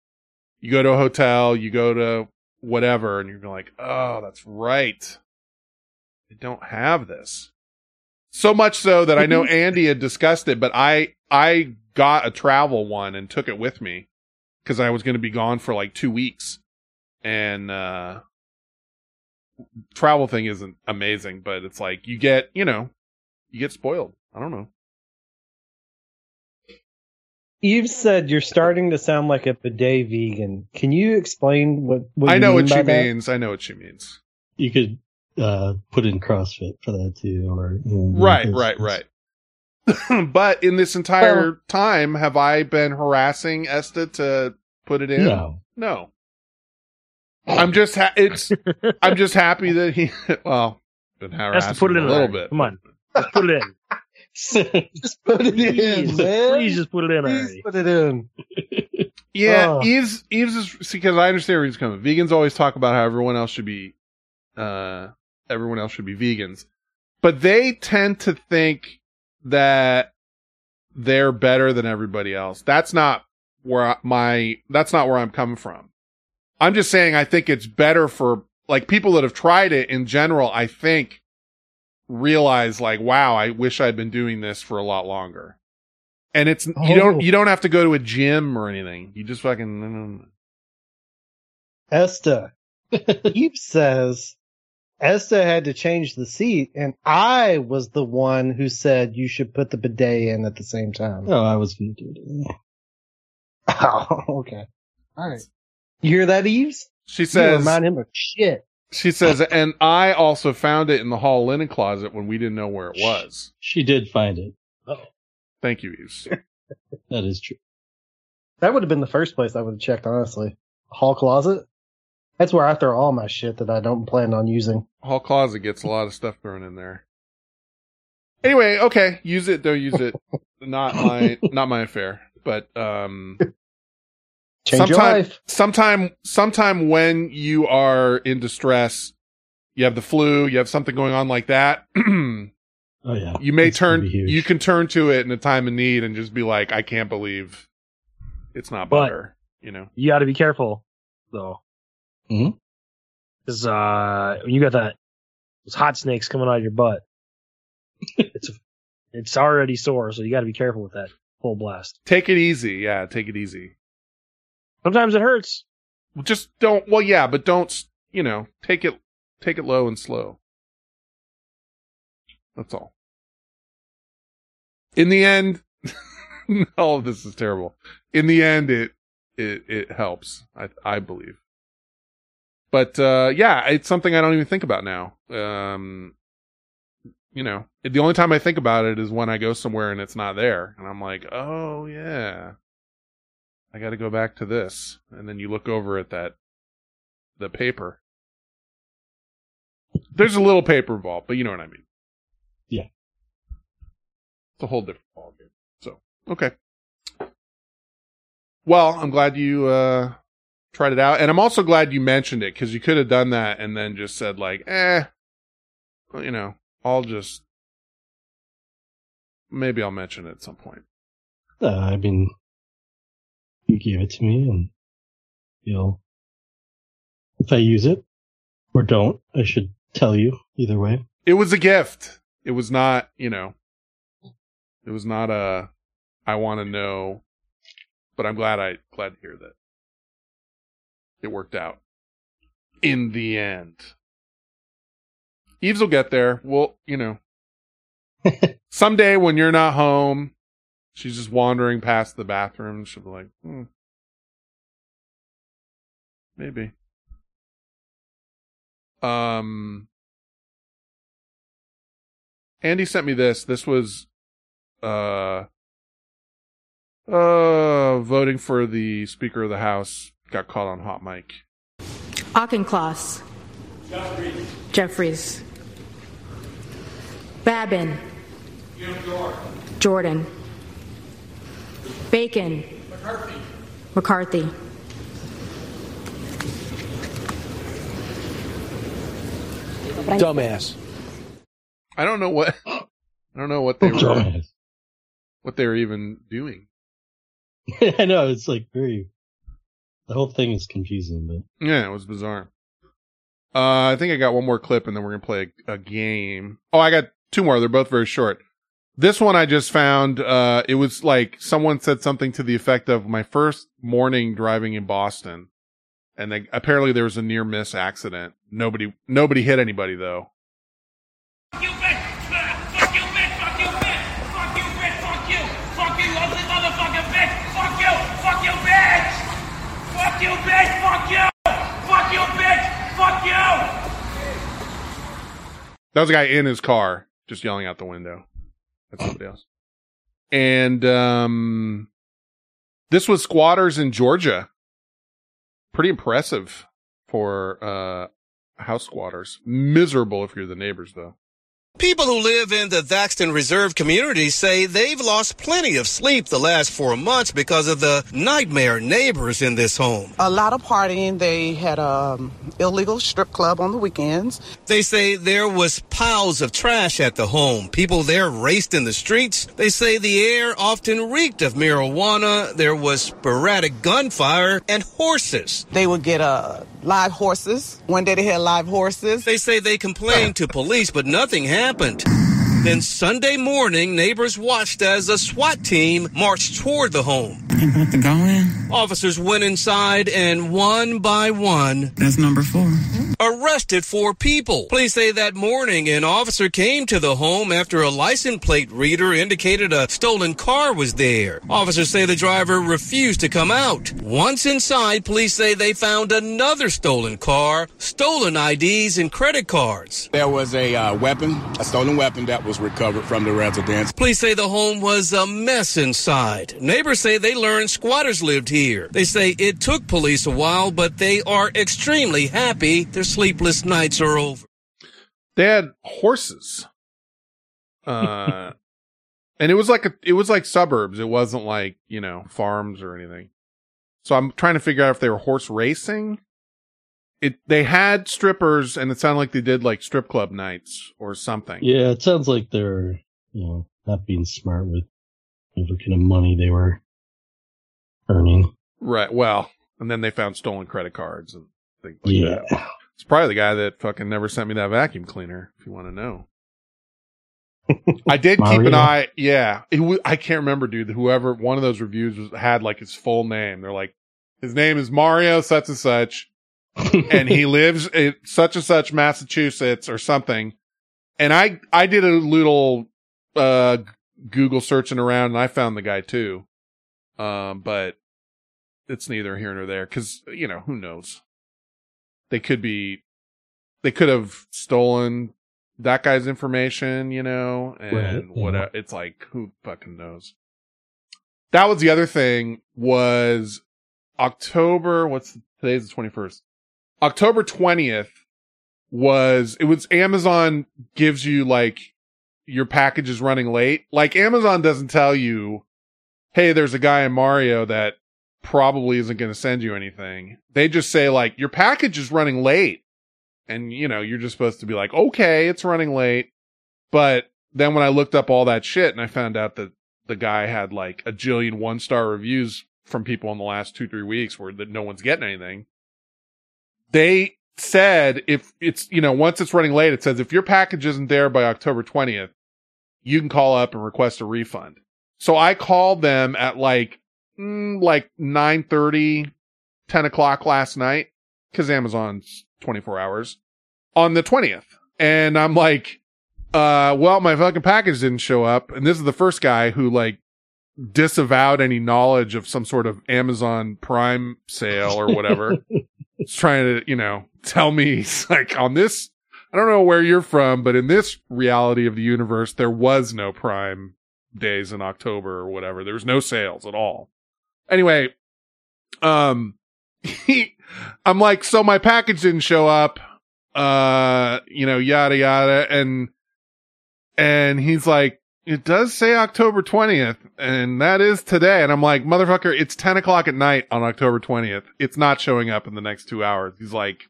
you go to a hotel, you go to whatever, and you're like, oh, that's right, I don't have this. So much so that I know Andy had discussed it, but I I got a travel one and took it with me because I was going to be gone for like two weeks, and uh travel thing isn't amazing, but it's like you get you know you get spoiled. I don't know. Eve said you're starting to sound like a bidet vegan. Can you explain what, what I you know mean what she that? means. I know what she means. You could uh, put in CrossFit for that too, or you know, Right, right, right. but in this entire time, have I been harassing Esta to put it in? No. No. I'm just ha- it's I'm just happy that he well been harassing Has to put it in a little bit. Come on, just put it in. Just put it in, Please, man. please just put it in Please already. put it in. Yeah, Oh. Eve's Eve's is because I understand where he's coming. Vegans always talk about how everyone else should be, uh, everyone else should be vegans, but they tend to think that they're better than everybody else. That's not where I, my that's not where I'm coming from. I'm just saying I think it's better for like people that have tried it in general. I think realize like, wow, I wish I'd been doing this for a lot longer. And it's you Oh. don't you don't have to go to a gym or anything. You just fucking Esta. Eve says Esta had to change the seat, and I was the one who said you should put the bidet in at the same time. Oh, I was going to do it. Oh, okay. All right. You hear that, Eves? She You says remind him of shit. she says and I also found it in the hall linen closet when we didn't know where it was. She did find it. Oh. Thank you, Eves. That is true. That would have been the first place I would have checked, honestly. Hall closet? That's where I throw all my shit that I don't plan on using. Hall closet gets a lot of stuff thrown in there. Anyway, okay, use it. Don't use it. not my not my affair. But um, Change your sometime, life. sometime, sometime when you are in distress, you have the flu, you have something going on like that. Oh yeah. you may It's turn, you can turn to it in a time of need and just be like, I can't believe it's not But- butter. You know, You got to be careful though, Mhm. because uh, you got that those hot snakes coming out of your butt, it's it's already sore, so you got to be careful with that full blast. take it easy. Yeah, take it easy. Sometimes it hurts. Just don't. Well, yeah, but don't. You know, take it, take it low and slow. That's all. In the end, all of this is terrible. In the end, it it it helps. I I believe. But uh yeah, it's something I don't even think about now. Um, you know, the only time I think about it is when I go somewhere and it's not there, and I'm like, oh yeah, I got to go back to this, and then you look over at that the paper. There's a little paper involved, but you know what I mean. Yeah. It's a whole different ballgame. So okay. Well, I'm glad you uh tried it out, and I'm also glad you mentioned it because you could have done that and then just said like, eh, well, you know, I'll just maybe I'll mention it at some point. Uh, I mean, you gave it to me, and you'll. If I use it or don't, I should tell you either way. It was a gift. It was not, you know, it was not a, I want to know, but I'm glad I, glad to hear that it worked out in the end. Eves will get there. Well, you know, someday when you're not home, she's just wandering past the bathroom. She'll be like, hmm, maybe. Um, Andy sent me this. This was uh uh voting for the Speaker of the House got caught on hot mic. Auchincloss. Jeffries. Babin. Jordan. Bacon. McCarthy. McCarthy. Dumbass. I don't know what I don't know what they were what they were even doing. I know it's like very. The whole thing is confusing, but Yeah, it was bizarre. Uh, I think I got one more clip and then we're gonna play a, a game. Oh, I got two more. They're both very short. This one I just found. Uh, it was like someone said something to the effect of my first morning driving in Boston, and they, apparently there was a near miss accident. Nobody, nobody hit anybody though. Fuck you, bitch! Fuck you, bitch! Fuck you, bitch! Fuck you, bitch! Fuck you! Fuck you, ugly motherfucking bitch! Fuck you! Fuck you, bitch! Fuck you, bitch! Fuck you! Fuck you, bitch! Fuck you! That was a guy in his car just yelling out the window. That's somebody else. And um this was squatters in Georgia. Pretty impressive for uh house squatters. Miserable if you're the neighbors though. People who live in the Thaxton Reserve community say they've lost plenty of sleep the last four months because of the nightmare neighbors in this home. A lot of partying. They had a um, illegal strip club on the weekends. They say there was piles of trash at the home. People there raced in the streets. They say the air often reeked of marijuana. There was sporadic gunfire and horses. They would get uh, live horses. One day they had live horses. They say they complained to police, but nothing happened. Then Sunday morning, neighbors watched as a SWAT team marched toward the home. You about to go in? Officers went inside and one by one, That's number four. Hmm? Arrested four people. Police say that morning an officer came to the home after a license plate reader indicated a stolen car was there. Officers say the driver refused to come out. Once inside, police say they found another stolen car, stolen IDs, and credit cards. There was a uh, weapon, a stolen weapon that was recovered from the residence. Police say the home was a mess inside. Neighbors say they learned squatters lived here. They say it took police a while, but they are extremely happy sleepless nights are over. They had horses. Uh, and it was like a, it was like suburbs. It wasn't like, you know, farms or anything. So I'm trying to figure out if they were horse racing. It, they had strippers and it sounded like they did like strip club nights or something. Yeah, it sounds like they're, you know, not being smart with whatever kind of money they were earning. Right. Well, and then they found stolen credit cards and things like Yeah. that. It's probably the guy that fucking never sent me that vacuum cleaner, if you want to know. I did keep an eye. Yeah. It wa- I can't remember, dude. Whoever, one of those reviews was, had like his full name. They're like, his name is Mario such and such, and he lives in such and such Massachusetts or something. And I, I did a little, uh, Google searching around and I found the guy too. Um, but it's neither here nor there because, you know, who knows? They could be, they could have stolen that guy's information, you know, and Right, yeah. it's like, who fucking knows? That was the other thing was October, what's today's the 21st. October 20th was, it was Amazon gives you like your package is running late. Like Amazon doesn't tell you, Hey, there's a guy in Mario that probably isn't going to send you anything. They just say like your package is running late. And you know, you're just supposed to be like, okay, it's running late. But then when I looked up all that shit and I found out that the guy had like a jillion one star reviews from people in the last two, three weeks where that no one's getting anything. They said if it's, you know, once it's running late, it says if your package isn't there by October 20th, you can call up and request a refund. So I called them at like, mm, like 9 10 o'clock last night because Amazon's 24 hours on the 20th. And I'm like, uh, well, my fucking package didn't show up. And this is the first guy who like disavowed any knowledge of some sort of Amazon Prime sale or whatever. It's trying to, you know, tell me like on this. I don't know where you're from, but in this reality of the universe, there was no Prime days in October or whatever. There was no sales at all. Anyway, um, he, I'm like, so my package didn't show up, uh, you know, yada yada, and and he's like, it does say October 20th, and that is today. And I'm like, motherfucker, it's 10 o'clock at night on October 20th. It's not showing up in the next two hours. He's like,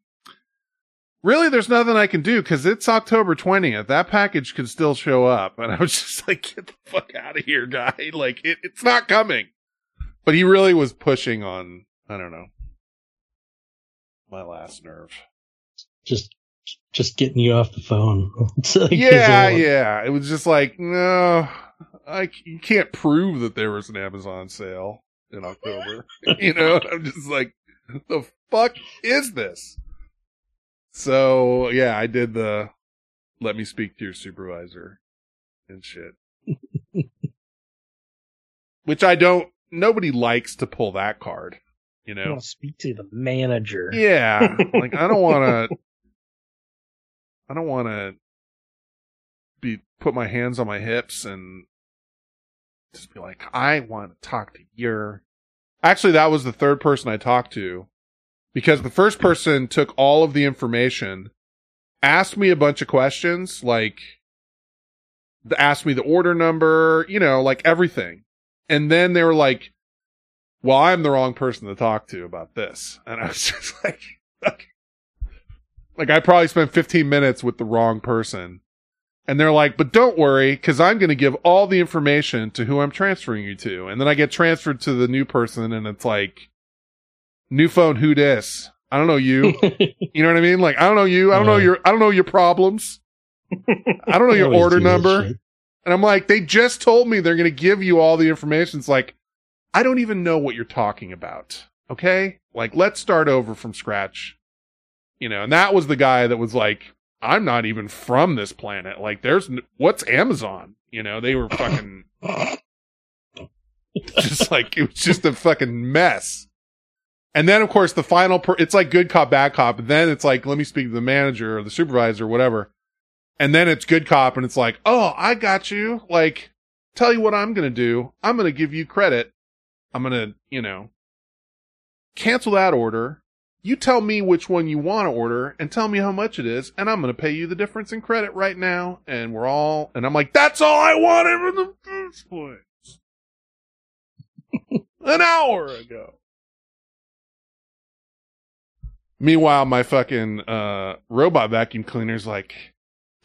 really, there's nothing I can do because it's October 20th. That package could still show up. And I was just like, get the fuck out of here, guy. Like, it, it's not coming. But he really was pushing on, I don't know, my last nerve. Just, just getting you off the phone. Like yeah, yeah. It was just like, no, I you can't prove that there was an Amazon sale in October. you know, I'm just like, the fuck is this? So yeah, I did the let me speak to your supervisor and shit. Which I don't. Nobody likes to pull that card. You I know. want to speak to the manager. Yeah, like I don't want to. I don't want to be put my hands on my hips and just be like, I want to talk to your. Actually, that was the third person I talked to because the first person took all of the information, asked me a bunch of questions, like asked me the order number, you know, like everything, and then they were like, well, I'm the wrong person to talk to about this. And I was just like, okay. like I probably spent 15 minutes with the wrong person. And they're like, but don't worry, cause I'm going to give all the information to who I'm transferring you to. And then I get transferred to the new person and it's like, new phone, who dis? I don't know you. you know what I mean? Like, I don't know you. I don't know your, I don't know your problems. I don't know your order number. And I'm like, they just told me they're going to give you all the information. It's like, I don't even know what you're talking about. Okay? Like, let's start over from scratch. You know, and that was the guy that was like, I'm not even from this planet. Like, there's, what's Amazon? You know, they were fucking, just like, it was just a fucking mess. And then, of course, the final, per- it's like good cop, bad cop. Then it's like, let me speak to the manager or the supervisor or whatever. And then it's good cop and it's like, oh, I got you. Like, tell you what I'm going to do. I'm going to give you credit. I'm going to, you know, cancel that order. You tell me which one you want to order and tell me how much it is. And I'm going to pay you the difference in credit right now. And we're all, and I'm like, that's all I wanted from the first place. An hour ago. Meanwhile, my fucking, uh, robot vacuum cleaner's like,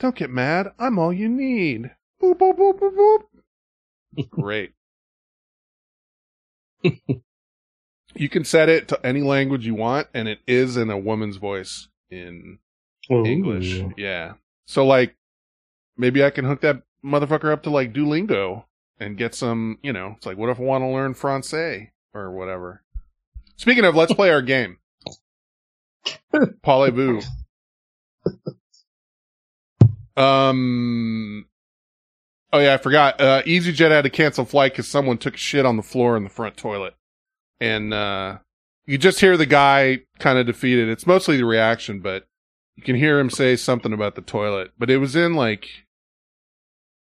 don't get mad. I'm all you need. Boop, boop, boop, boop, boop. Great. you can set it to any language you want, and it is in a woman's voice in English. Yeah. So like, maybe I can hook that motherfucker up to like Duolingo and get some, you know, it's like, what if I want to learn Francais or whatever? Speaking of, let's play our game. Parlez-vous. Um. Oh yeah, I forgot. Uh, EasyJet had to cancel flight because someone took shit on the floor in the front toilet, and uh, you just hear the guy kind of defeated. It's mostly the reaction, but you can hear him say something about the toilet. But it was in like,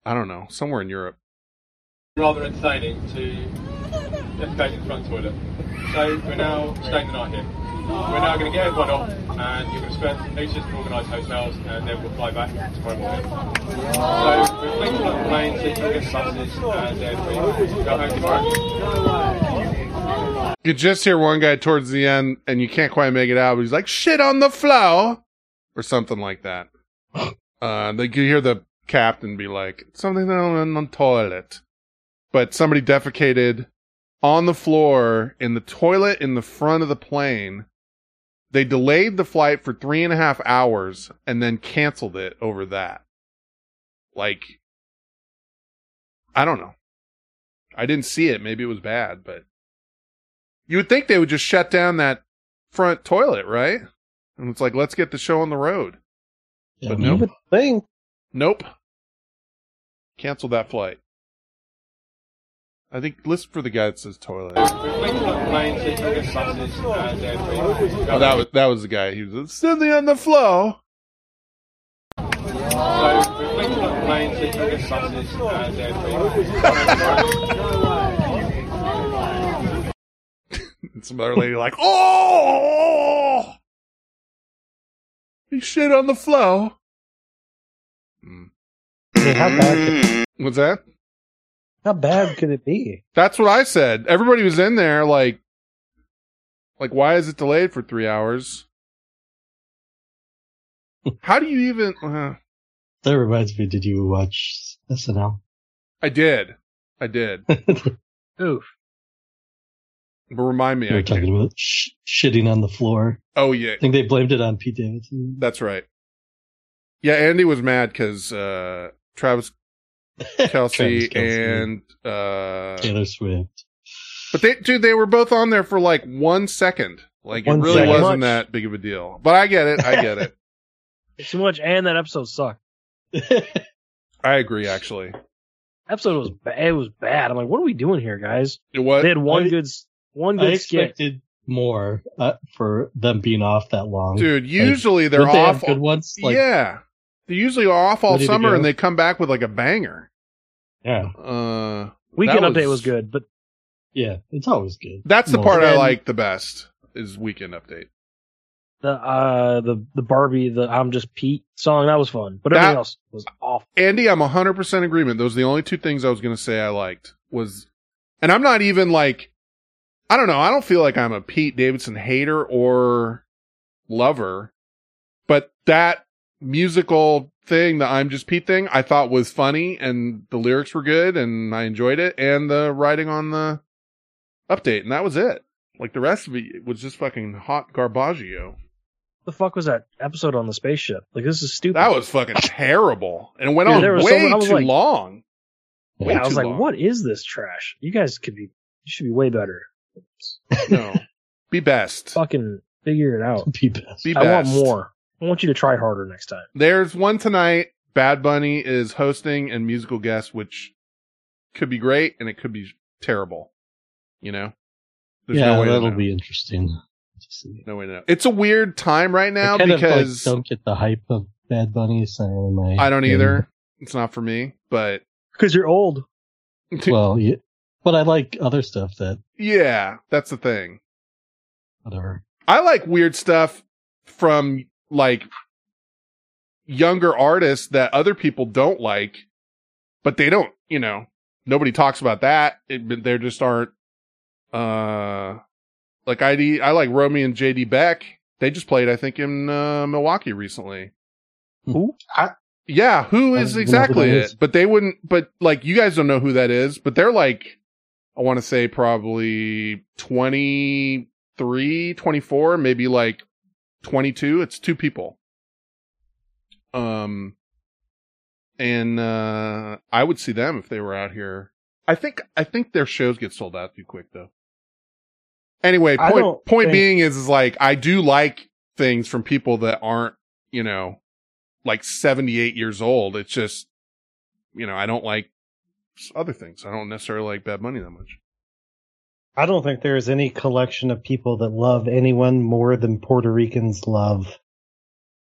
I don't know, somewhere in Europe. rather entertaining to defecate in the front toilet. So we're now staying the night here. We're now going to get everyone off and you're going to spend each of the organised hotels and then we'll fly back tomorrow morning. So we're fleeing on the plane, sitting against buses and then we go home tomorrow. You just hear one guy towards the end, and you can't quite make it out. But he's like, "Shit on the floor," or something like that. Uh, they could hear the captain be like, "Something on the toilet," but somebody defecated on the floor in the toilet in the front of the plane. They delayed the flight for three and a half hours and then canceled it over that. Like, I don't know. I didn't see it. Maybe it was bad, but you would think they would just shut down that front toilet, right? And it's like, let's get the show on the road. Yeah, but nope. Thing. Nope. Canceled that flight. I think listen for the guy that says toilet. We're fleeing on the plane, sitting against buses and then we go Oh, that was that was the guy. He was sitting on the floor. So we're fleeing on the plane, sitting against buses and then we go home tomorrow. And some other lady like, oh, he shit on the floor. What's that? How bad could it be? That's what I said. Everybody was in there like, like, why is it delayed for three hours? How do you even? Uh, That reminds me, did you watch SNL? I did, I did. Oof. But remind me, You I were can't. talking about sh- shitting on the floor. Oh yeah, I think they blamed it on Pete Davidson. that's right. Yeah, Andy was mad because uh, Travis Kelce, Travis Kelce. and uh, Taylor Swift. but they dude, they were both on there for like one second. Like One it really second. wasn't that big of a deal. But I get it. I get it. It's too much, and that episode sucked. I agree. Actually, Episode was ba- it was bad. I'm like, what are we doing here, guys? it was. They had one I- good s- one I good skit. expected more uh, for them being off that long. Dude, Like, usually they're don't they off. good ones. Like, yeah, they usually are off all summer, and they come back with like a banger. Yeah, Uh, Weekend that update was good, but yeah. It's always good. That's the Most- part I like the best. Is weekend update. the uh the the Barbie the I'm just Pete song that was fun, but everything That- else was awful. Andy, I'm 100% agreement. Those are the only two things I was going to say I liked was, and I'm not even like, I don't know. I don't feel like I'm a Pete Davidson hater or lover, but that musical thing, the I'm just Pete thing, I thought was funny and the lyrics were good and I enjoyed it and the writing on the update and that was it. Like the rest of it was just fucking hot garbaggio. the fuck was that episode on the spaceship? Like this is stupid. That was fucking terrible and it went Dude, there on was so way many- was too like- long. Way yeah, I was like, long. what is this trash? You guys could be you should be way better. No. Be best. Fucking figure it out. Be best. Be I want more. I want you to try harder next time. There's one tonight. Bad Bunny is hosting and musical guest, which could be great and it could be terrible. You know, There's yeah, no way that'll be interesting. no way to know. It's a weird time right now I kind of, like, don't get the hype of Bad Bunny. So my I don't either. It's not for me, but Because you're old. Well, yeah, but I like other stuff that yeah, that's the thing. whatever. I like weird stuff from like younger artists that other people don't like, but they don't, you know, nobody talks about that. It, there just aren't, uh, like ID, I like Domi and JD Beck. They just played, I think, in, uh, Milwaukee recently. Who? Yeah, who I is don't exactly who that it? is. But they wouldn't, but like you guys don't know who that is, but they're like, I want to say probably 23, 24, maybe like 22. It's two people. Um, and, uh, I would see them if they were out here. I think, I think their shows get sold out too quick though. Anyway, point, think- being is, is like, I do like things from people that aren't, you know, like 78 years old. It's just, you know, I don't like other things. I don't necessarily like Bad Money that much. I don't think there is any collection of people that love anyone more than Puerto Ricans love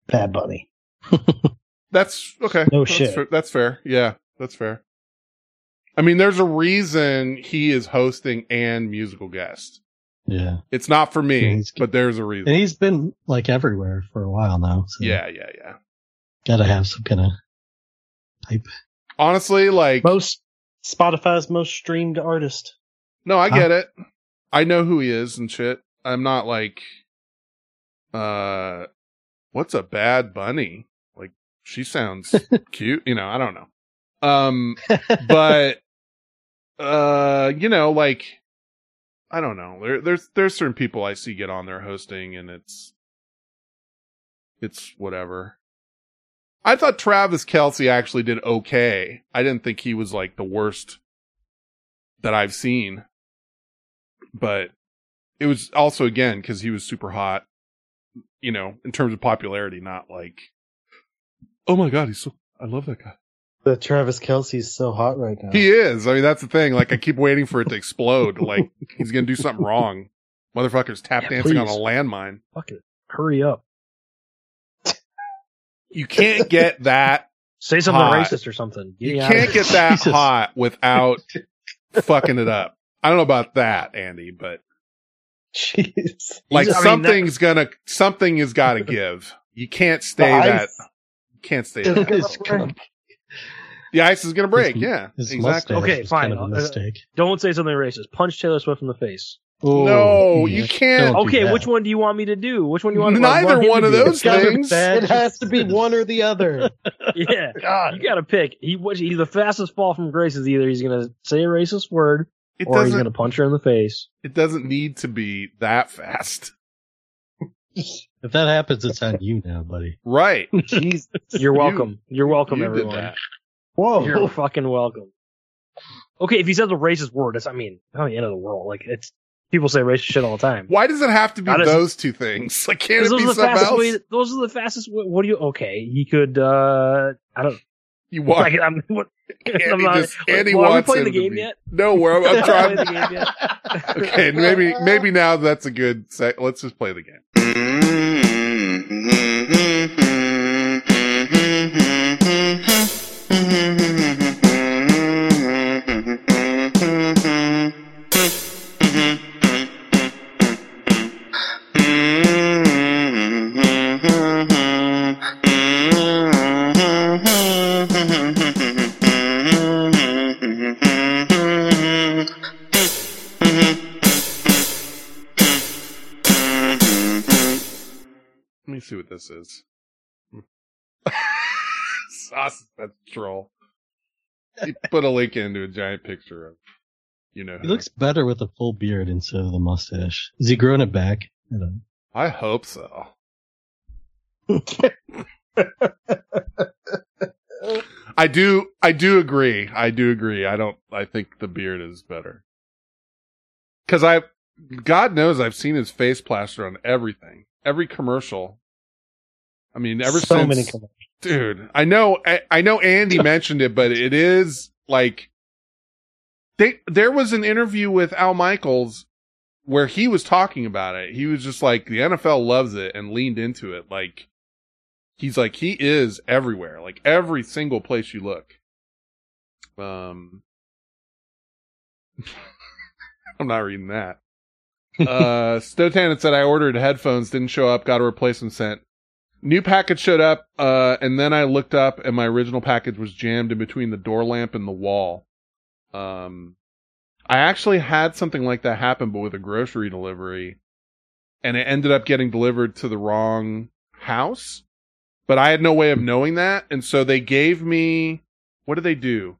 Bad Bunny. That's okay. No that's shit. Fair. That's fair. Yeah, that's fair. I mean, there's a reason he is hosting and musical guest. Yeah, It's not for me, but there's a reason. and he's been like everywhere for a while now. So Yeah, yeah, yeah. gotta have some kind of hype. Honestly, like, Most Spotify's most streamed artist. No, I Huh? get it. I know who he is and shit. I'm not like, uh, what's a bad bunny? Like, she sounds cute. You know, I don't know. Um, but, uh, you know, like, I don't know. There, there's, there's certain people I see get on there hosting and it's, it's whatever. I thought Travis Kelce actually did okay. I didn't think he was like the worst that I've seen, but it was also again because he was super hot, you know, in terms of popularity, not like, oh my god, he's so, I love that guy. The Travis Kelce's so hot right now. He is. I mean, that's the thing. Like, I keep waiting for it to explode. like, he's gonna do something wrong. Motherfucker's tap Yeah, dancing on a landmine. Fuck it. Hurry up. You can't get that. Say something Hot. racist or something. Get You me out of can't get that Jesus. hot without fucking it up. I don't know about that, Andy, but Jeez. like I mean, something's gonna, something has got to give. You can't stay The that. ice You can't stay that. It's gonna- The ice is gonna break. His- yeah, his exactly. Okay, fine. Kind of a Uh, mistake. Don't say something racist. Punch Taylor Swift in the face. No, Ooh, you can't- Okay, which one do you want me to do? Which one do you want? Neither want him one of those It's gotta be things. It has to be one or the other. Yeah, God. you got to pick. He was he the fastest fall from grace is either he's gonna say a racist word It or he's gonna punch her in the face. It doesn't need to be that fast. If that happens, it's on you now, buddy. Right. Jeez. You're welcome. You're welcome, you everyone. Whoa. You're fucking welcome. Okay, if he says a racist word, that's I mean, not the end of the world. Like it's people say racist shit all the time. Why does it have to be How does- those two things? Like, can't it those be are the something fastest else? way. Those are the fastest. Way, what do you? Okay, he could. uh I don't. you want? Like, I'm, what, Andy, I'm not, just, Andy well, are we wants playing the him to game be- yet? No, we're, I'm Are we trying. the game yet? okay, maybe maybe now that's a good. Sec- let's just play the game. Mm-hmm. Mm-hmm. Mm-hmm. Troll. He put a link into a giant picture of, you know, He who. looks better with a full beard instead of the mustache. Is he growing it back? I don't I hope so. I do, I do agree. I do agree. I don't, I think the beard is better. Cause I, God knows I've seen his face plastered on everything. every commercial. I mean, ever so since many commercials. dude i know I, I know andy mentioned it but it is like they there was an interview with al michaels where he was talking about it. He was just like the nfl loves it and leaned into it. Like he's like he is everywhere. Like every single place you look. Um i'm not reading that. Uh stotan said i ordered headphones didn't show up got a replacement sent New package showed up, uh, and then I looked up and my original package was jammed in between the door lamp and the wall. Um, I actually had something like that happen, but with a grocery delivery, and it ended up getting delivered to the wrong house. But I had no way of knowing that, and so they gave me, what did they do?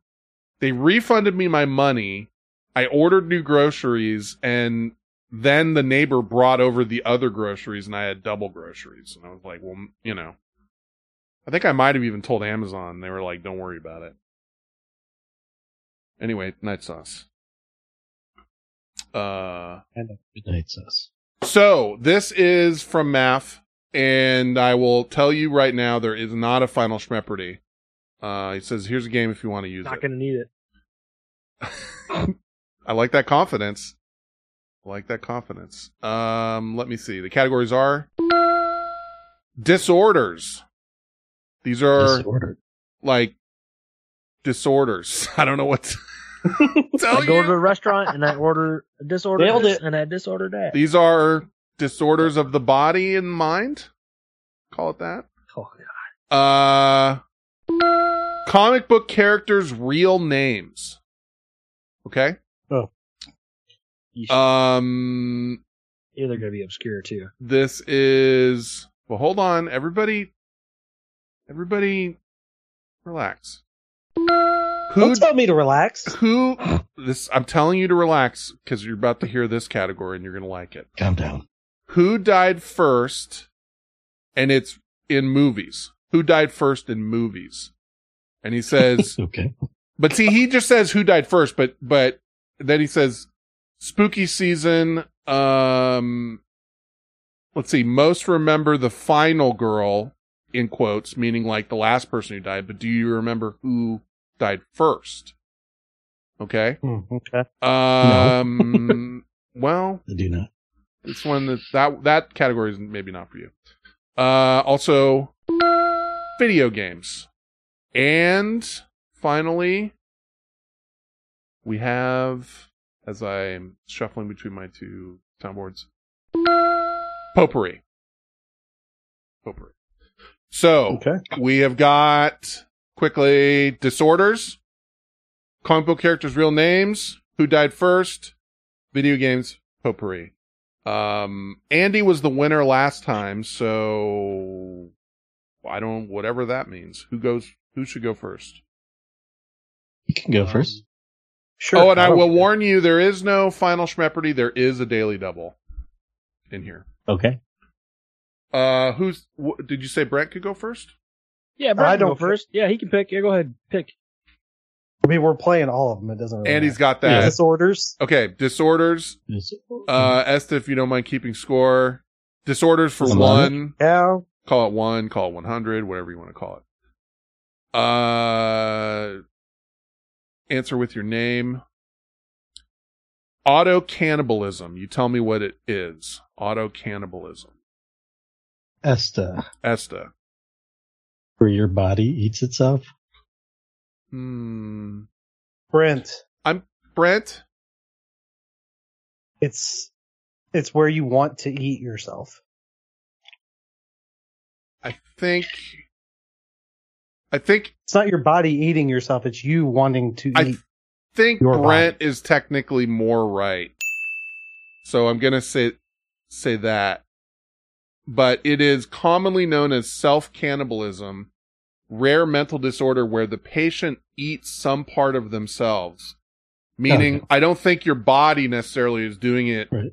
They refunded me my money. I ordered new groceries, and then the neighbor brought over the other groceries and I had double groceries. And I was like, well, you know, I think I might have even told Amazon. They were like, don't worry about it. Anyway, night sauce. Uh, Midnight sauce. so this is from Maff, and I will tell you right now, there is not a final Schmeperty. Uh, he says, here's a game if you want to use Not it. Not going to need it. I like that confidence. I like that confidence. Um, let me see. The categories are disorders. These are Disordered. like disorders. I don't know what. To tell I go you. to a restaurant and I order a disorder Nailed this it. and I disorder that. These are disorders of the body and mind. Call it that. Oh, god. Uh, comic book characters' real names. Okay. Um, Yeah, they're going to be obscure too. this is well hold on everybody everybody relax who Don't tell me to relax. who this i'm telling you to relax because you're about to hear this category and you're gonna like it Calm down. who died first and it's in movies who died first in movies and he says Okay. But see, he just says who died first, but but then he says spooky season. Um, let's see. Most remember the final girl in quotes, meaning like the last person who died. But do you remember who died first? Okay. Hmm, okay. Um. well, I do not. this one that that that category is maybe not for you. Uh, also, video games, and finally, we have as I'm shuffling between my two town boards. potpourri. Potpourri. So Okay. we have got quickly disorders, comic book characters' real names, who died first, video games, potpourri. Um, Andy was the winner last time, so I don't whatever that means. Who goes? Who should go first? You can go first. Sure. oh, and I don't will care. warn you, there is no final Schmepperty. There is a daily double in here. Okay. Uh, who's? Wh- did you say Brent could go first? Yeah, Brent I can go don't- first. Yeah, he can pick. Yeah, go ahead. Pick. I mean, we're playing all of them. It doesn't really Andy's matter. He's got that. disorders. Okay, disorders. Yes. Uh, Esta, if you don't mind keeping score, disorders for One. one. Yeah. Call it one. Call it one hundred. Whatever you want to call it. Uh, answer with your name. Auto cannibalism. You tell me what it is. Auto cannibalism. Esta, Esta. where your body eats itself. Hmm. Brent. I'm Brent. It's it's where you want to eat yourself. I think. I think. It's not your body eating yourself. It's you wanting to I think Brent is technically more right. So I'm gonna say say that. But it is commonly known as self cannibalism, rare mental disorder where the patient eats some part of themselves. Meaning, Okay. I don't think your body necessarily is doing it. Right.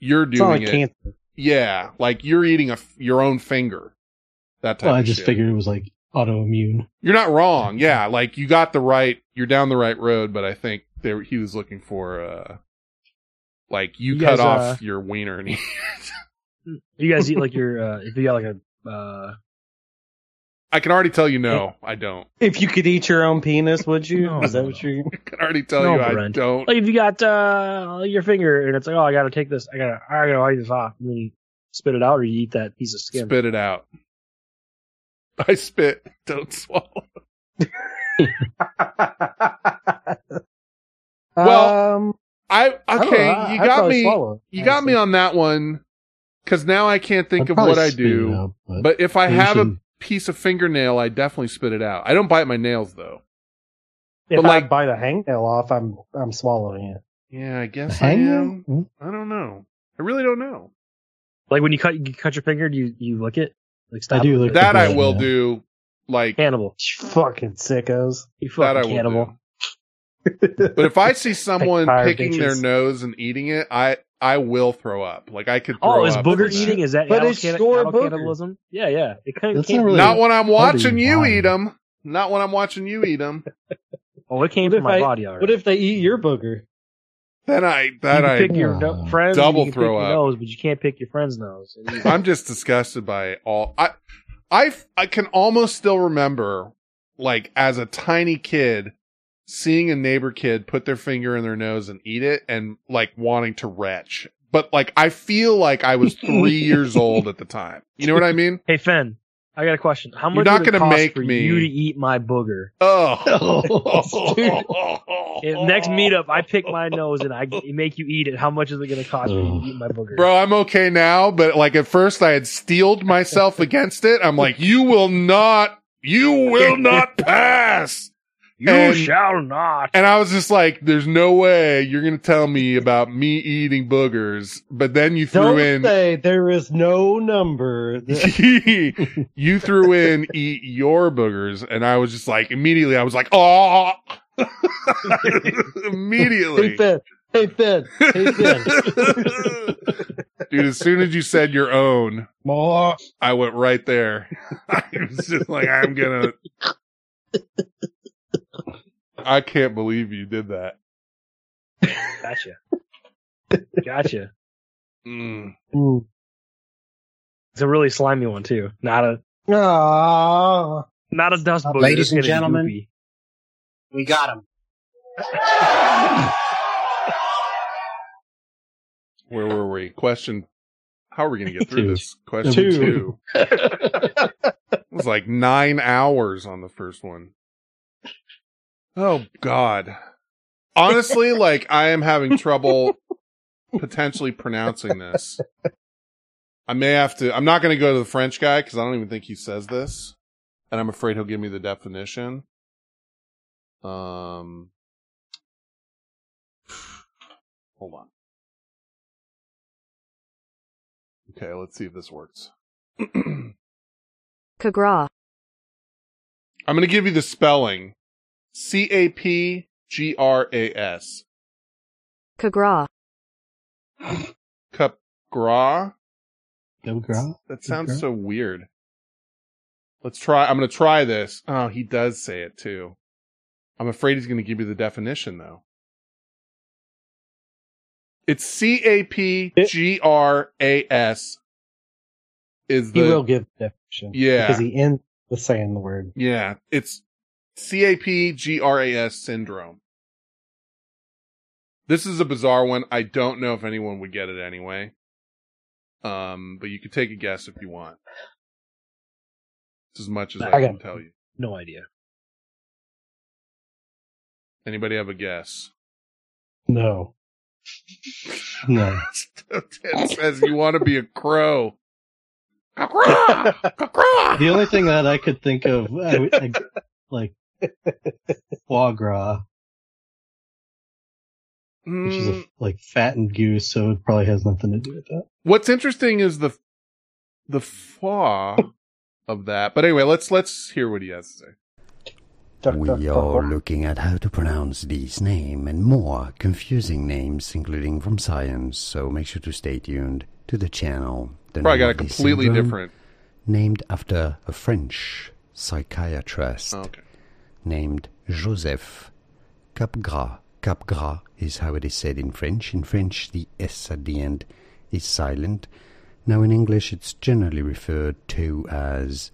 You're doing like it. cancer. Yeah, like you're eating a your own finger. That type. Well, I just shit. figured it was like autoimmune. You're not wrong. Yeah, like you got the right. You're down the right road, but I think there he was looking for uh, like you, You cut guys, off uh, your wiener and he, You guys eat like your uh, if you got like a uh, I can already tell you no, I don't. If you could eat your own penis, would you? No. Is that what you? I can already tell No, you I Brent. don't. like if you got uh your finger and it's like oh I gotta take this I gotta I gotta wipe this off and then you spit it out or you eat that piece of skin. Spit it out. I spit, don't swallow. Well, um, I I don't okay, know, I- you got me. swallow you got me on that one because now I can't think I'd of what I do. out, but but if I you have a piece of fingernail, I definitely spit it out. I don't bite my nails though. if but I like- bite a hangnail off, I'm I'm swallowing it. Yeah, I guess I Hangnail? am. I don't know. I really don't know. Like when you cut you cut your finger, do you you lick it? Like I do it? lick the That I will yeah. do. Like cannibal. You fucking sickos. You that, I fucking will cannibal. But if I see someone Fire picking their nose and eating it, I I will throw up. Like I could. Oh, is up booger eating? Is that But it's canni- your animal cannibalism? Yeah, yeah. It kind of That's came. not really- Not when I'm watching you body. eat them. Not when I'm watching you eat them. Oh, it came What from my I- body already. What if they eat your booger? Then I you can I pick your Oh. no- friends, Double you can throw pick up. your nose, but you can't pick your friend's nose. I'm just disgusted by all. I, I, I can almost still remember, like as a tiny kid, seeing a neighbor kid put their finger in their nose and eat it, and like wanting to retch. But like, I feel like I was three years old at the time. You know what I mean? hey, Fen, I got a question. How much You're not would it gonna cost make for me- you to eat my booger? Oh, If next meetup, I pick my nose and I g- make you eat it. How much is it going to cost me to eat my booger? Bro, I'm okay now, but like at first I had steeled myself against it. I'm like, you will not, you will not pass. You and- shall not. And I was just like, there's no way you're going to tell me about me eating boogers. But then you threw Don't in, say there is no number. that- you threw in eat your boogers. And I was just like, immediately, I was like, oh, immediately. hey Fen. Hey Fen. Hey Fen. Dude, as soon as you said your own, More. I went right there. I was just like, I'm gonna. I can't believe you did that. Gotcha. Gotcha. Mm. Mm. It's a really slimy one too. Not a Aw. not a dust booger. Ladies and gentlemen. goopy. We got him. Where were we? Question. How are we going to get through Two. this? Question Two. two. It was like nine hours on the first one. Oh God. Honestly, like I am having trouble potentially pronouncing this. I may have to. I'm not going to go to the French guy because I don't even think he says this, and I'm afraid he'll give me the definition. Um, hold on. Okay, let's see if this works. Cagra. I'm going to give you the spelling. C A P G R A S. Cagra. Capgra? Capgra? That sounds Capgra? so weird. Let's try. I'm going to try this. Oh, he does say it too. I'm afraid he's going to give you the definition though. It's C A P G R A S. Is He will give the definition. Yeah. Because he ends with saying the word. Yeah, it's CAPGRAS syndrome. This is a bizarre one. I don't know if anyone would get it anyway. Um, but you could take a guess if you want. It's as much as I, I can tell you. No idea. Anybody have a guess? No. No. Ted says you want to be a crow. The only thing that I could think of, I, I, like foie gras, which is a, Mm, like fattened goose, so it probably has nothing to do with that. What's interesting is the the foie of that. But anyway, let's let's hear what he has to say. We are looking at how to pronounce these names and more confusing names, including from science, so make sure to stay tuned to the channel. The Probably got a completely syndrome, different. Named after a French psychiatrist Oh, okay. Named Joseph Capgras. Capgras is how it is said in French. In French, the S at the end is silent. Now, in English, it's generally referred to as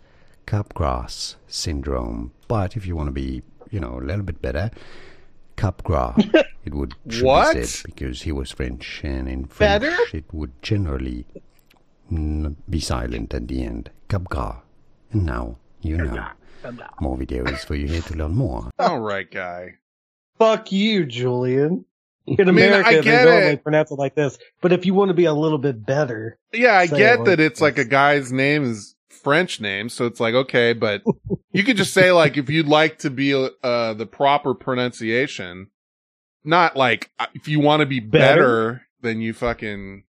Capgras syndrome. But if you want to be, you know, a little bit better, Capgras, it would What? be said because he was French, and in French, Better? it would generally be silent at the end. Capgras. And now you know. More videos for you here to learn more. All right, guy. Fuck you, Julian. In I mean, America, I they normally pronounce it like this. But if you want to be a little bit better, Yeah, I get it that like it's like a guy's name is French name, so it's like okay, but you could just say like if you'd like to be uh the proper pronunciation, not like uh, if you want to be better, Better? than you fucking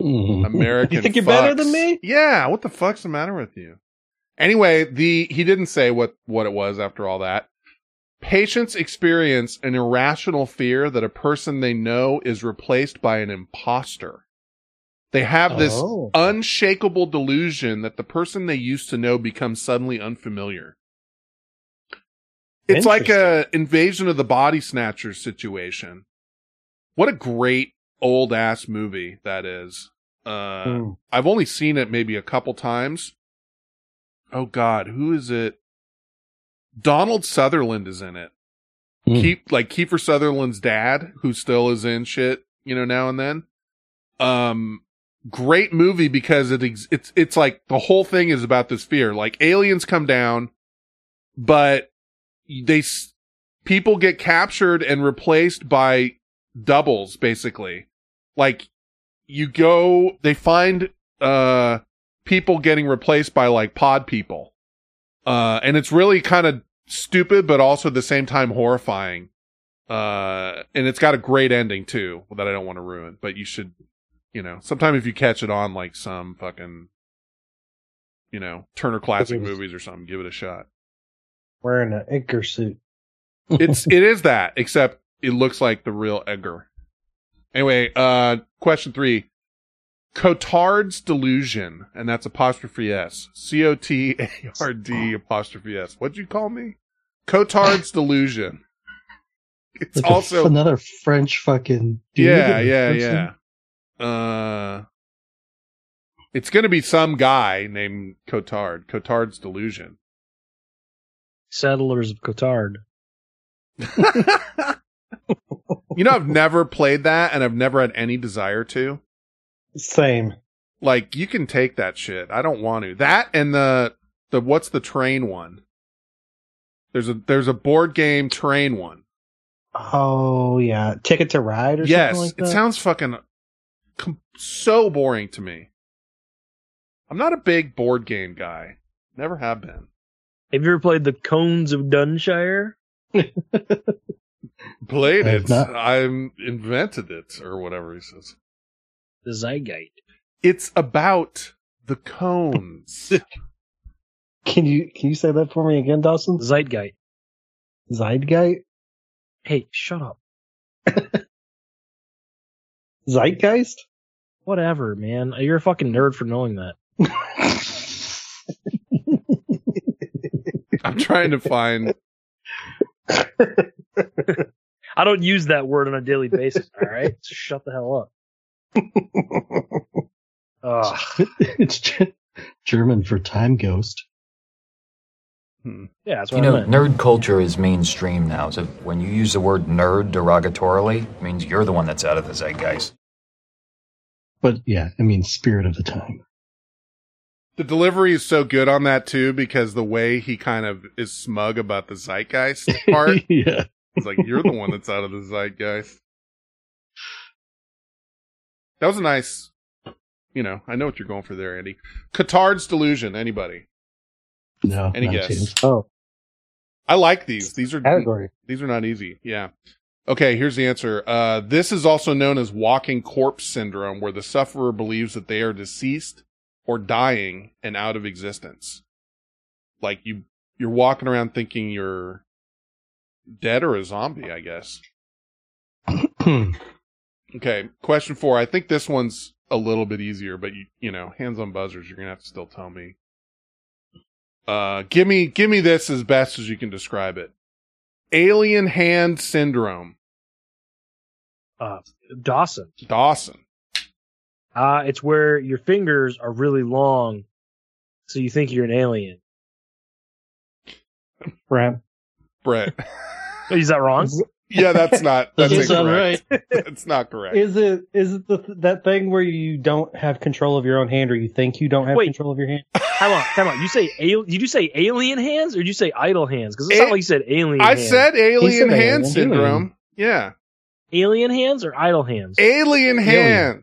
Mhm. American. You think you're better than me? Yeah, what the fuck's the matter with you? Anyway, the he didn't say what what it was after all that. Patients experience an irrational fear that a person they know is replaced by an imposter. They have this Oh. unshakable delusion that the person they used to know becomes suddenly unfamiliar. It's like a invasion of the body snatchers situation. What a great old ass movie that is. Uh, Hmm. I've only seen it maybe a couple times. Oh God, who is it? Donald Sutherland is in it. Hmm. Keep like Kiefer Sutherland's dad, who still is in shit, you know, now and then. Um, great movie because it ex- it's it's like the whole thing is about this fear. Like aliens come down, but they s- people get captured and replaced by doubles, basically. Like you go, they find uh people getting replaced by like pod people. Uh, and it's really kind of stupid, but also at the same time horrifying. Uh, and it's got a great ending too that I don't want to ruin, but you should, you know, sometime if you catch it on like some fucking, you know, Turner Classic movies or something, give it a shot. wearing an Edgar suit. It's, it is that, except it looks like the real Edgar. Anyway, uh, question three. Cotard's delusion, and that's apostrophe S. C O T A R D apostrophe S. What'd you call me? Cotard's delusion. It's Like a f- also another French fucking. dude yeah, yeah, person? yeah. Uh, it's gonna be some guy named Cotard. Cotard's delusion. Settlers of Cotard. You know, I've never played that, and I've never had any desire to. Same. Like, you can take that shit. I don't want to. That and the the what's the train one? There's a there's a board game train one. Oh yeah, Ticket to Ride or yes, something like that. it sounds fucking com- so boring to me. I'm not a big board game guy. Never have been. Have you ever played the Cones of Dunshire? Played it. not. I'm invented it or whatever he says. The Zygeite. It's about the cones. Can you can you say that for me again, Dawson? Zeitgeist. Zeitgeist. Hey, shut up. Zeitgeist. Whatever, man. You're a fucking nerd for knowing that. I'm trying to find I don't use that word on a daily basis, alright? So shut the hell up. Ugh. it's German for time ghost. Hmm. Yeah, that's You what I know, meant. nerd culture is mainstream now. So when you use the word nerd derogatorily, it means you're the one that's out of the zeitgeist. But yeah, I mean, spirit of the time. the delivery is so good on that too because the way he kind of is smug about the zeitgeist part. yeah. It's like you're the one that's out of the zeitgeist. That was a nice, you know. I know what you're going for there, Andy. Cotard's delusion. Anybody? No. Any not a guess? chance. Oh, I like these. These are category. These are not easy. Yeah. Okay, here's the answer. Uh, this is also known as walking corpse syndrome, where the sufferer believes that they are deceased or dying and out of existence. Like you, you're walking around thinking you're dead or a zombie, I guess. Okay, question four. I think this one's a little bit easier, but you, you know, hands on buzzers, you're gonna have to still tell me. Uh, give me, give me this as best as you can describe it. Alien hand syndrome. Uh, Dawson. Dawson. Uh, it's where your fingers are really long, so you think you're an alien. Brent. Brett. Is that wrong? Yeah, that's not that's Doesn't Right. It's not correct. Is it is it the that thing where you don't have control of your own hand, or you think you don't have Wait. control of your hand? Come on, come on. You say al- did you say alien hands or did you say idle hands? Because it sounded A- like you said alien. I hands. said alien said hand alien. syndrome. Yeah. alien hands or idle hands. Alien hand.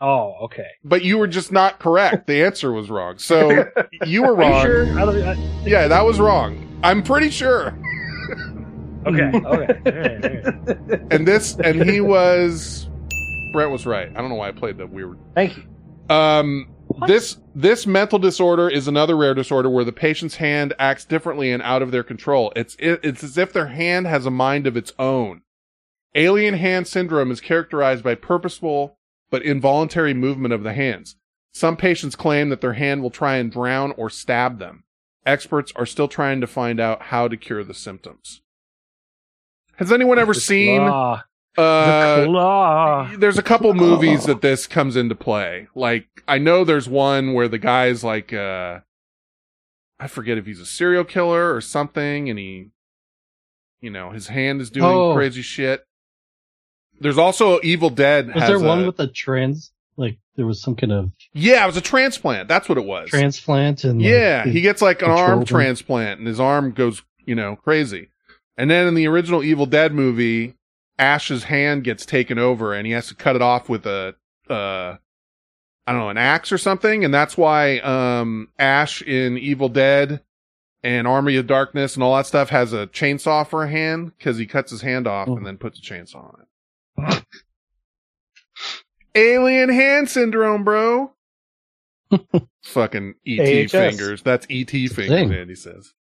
oh, okay. But you were just not correct. The answer was wrong. So you were Are you wrong. sure? I don't, I, Yeah, that was wrong. I'm pretty sure. Okay, okay. All right, all right. And this and he was Brett was right. I don't know why I played that weird. Thank you. Um this this mental disorder is another rare disorder where the patient's hand acts differently and out of their control. It's it, it's as if their hand has a mind of its own. Alien hand syndrome is characterized by purposeful but involuntary movement of the hands. Some patients claim that their hand will try and drown or stab them. Experts are still trying to find out how to cure the symptoms. Has anyone ever seen Claw. uh, the claw. there's a couple movies that this comes into play. Like I know there's one where the guy's like uh I forget if he's a serial killer or something and he you know, his hand is doing Oh. crazy shit. There's also Evil Dead Was has there a- one with the trans? Like there was some kind of Yeah, it was a transplant. That's what it was. transplant and yeah, it he gets like an arm transplant and his arm goes, you know, crazy. And then in the original Evil Dead movie, Ash's hand gets taken over and he has to cut it off with a uh I don't know, an axe or something, and that's why um Ash in Evil Dead and Army of Darkness and all that stuff has a chainsaw for a hand because he cuts his hand off and then puts a chainsaw on it. Alien hand syndrome, bro. Fucking ET AHS. fingers. That's ET fingers. Andy says.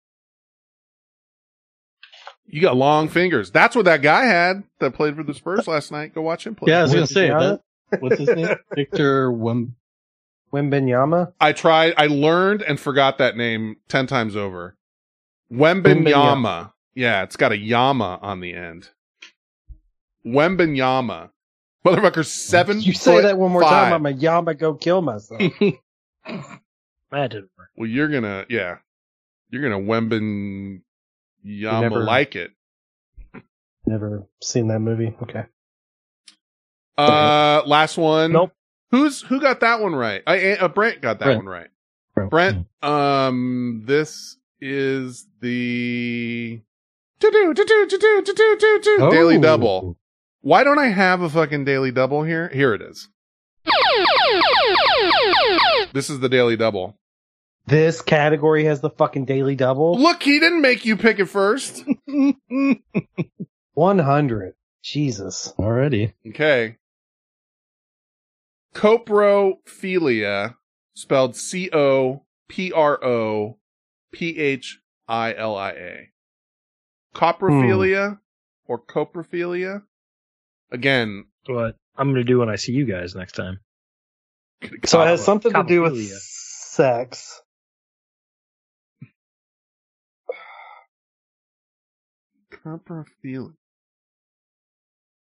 You got long fingers. That's what that guy had that played for the Spurs last night. Go watch him play. Yeah, I was gonna say that. What's his name? Victor Wem. Wimbenyama. I tried. I learned and forgot that name ten times over. Wembanyama. Yeah, it's got a yama on the end. Wembanyama. Motherfucker, seven. You say that one more five. time, I'm a yama go kill myself. That didn't work. Well, you're gonna, yeah, you're gonna Wemben Yama never- like it. Never seen that movie. Okay. Uh, last one. Nope. Who's who got that one right? I uh, Brent got that Brent. one right. Brent. Brent. Um, this is the Oh. daily double. Why don't I have a fucking daily double here? Here it is. This is the daily double. This category has the fucking daily double. Look, he didn't make you pick it first. 100. Jesus. Already. Okay. Coprophilia, spelled C O P R O P H I L I A. Coprophilia hmm. or coprophilia? Again, What I'm gonna do when I see you guys next time. So it has something to do with sex. Coprophilia.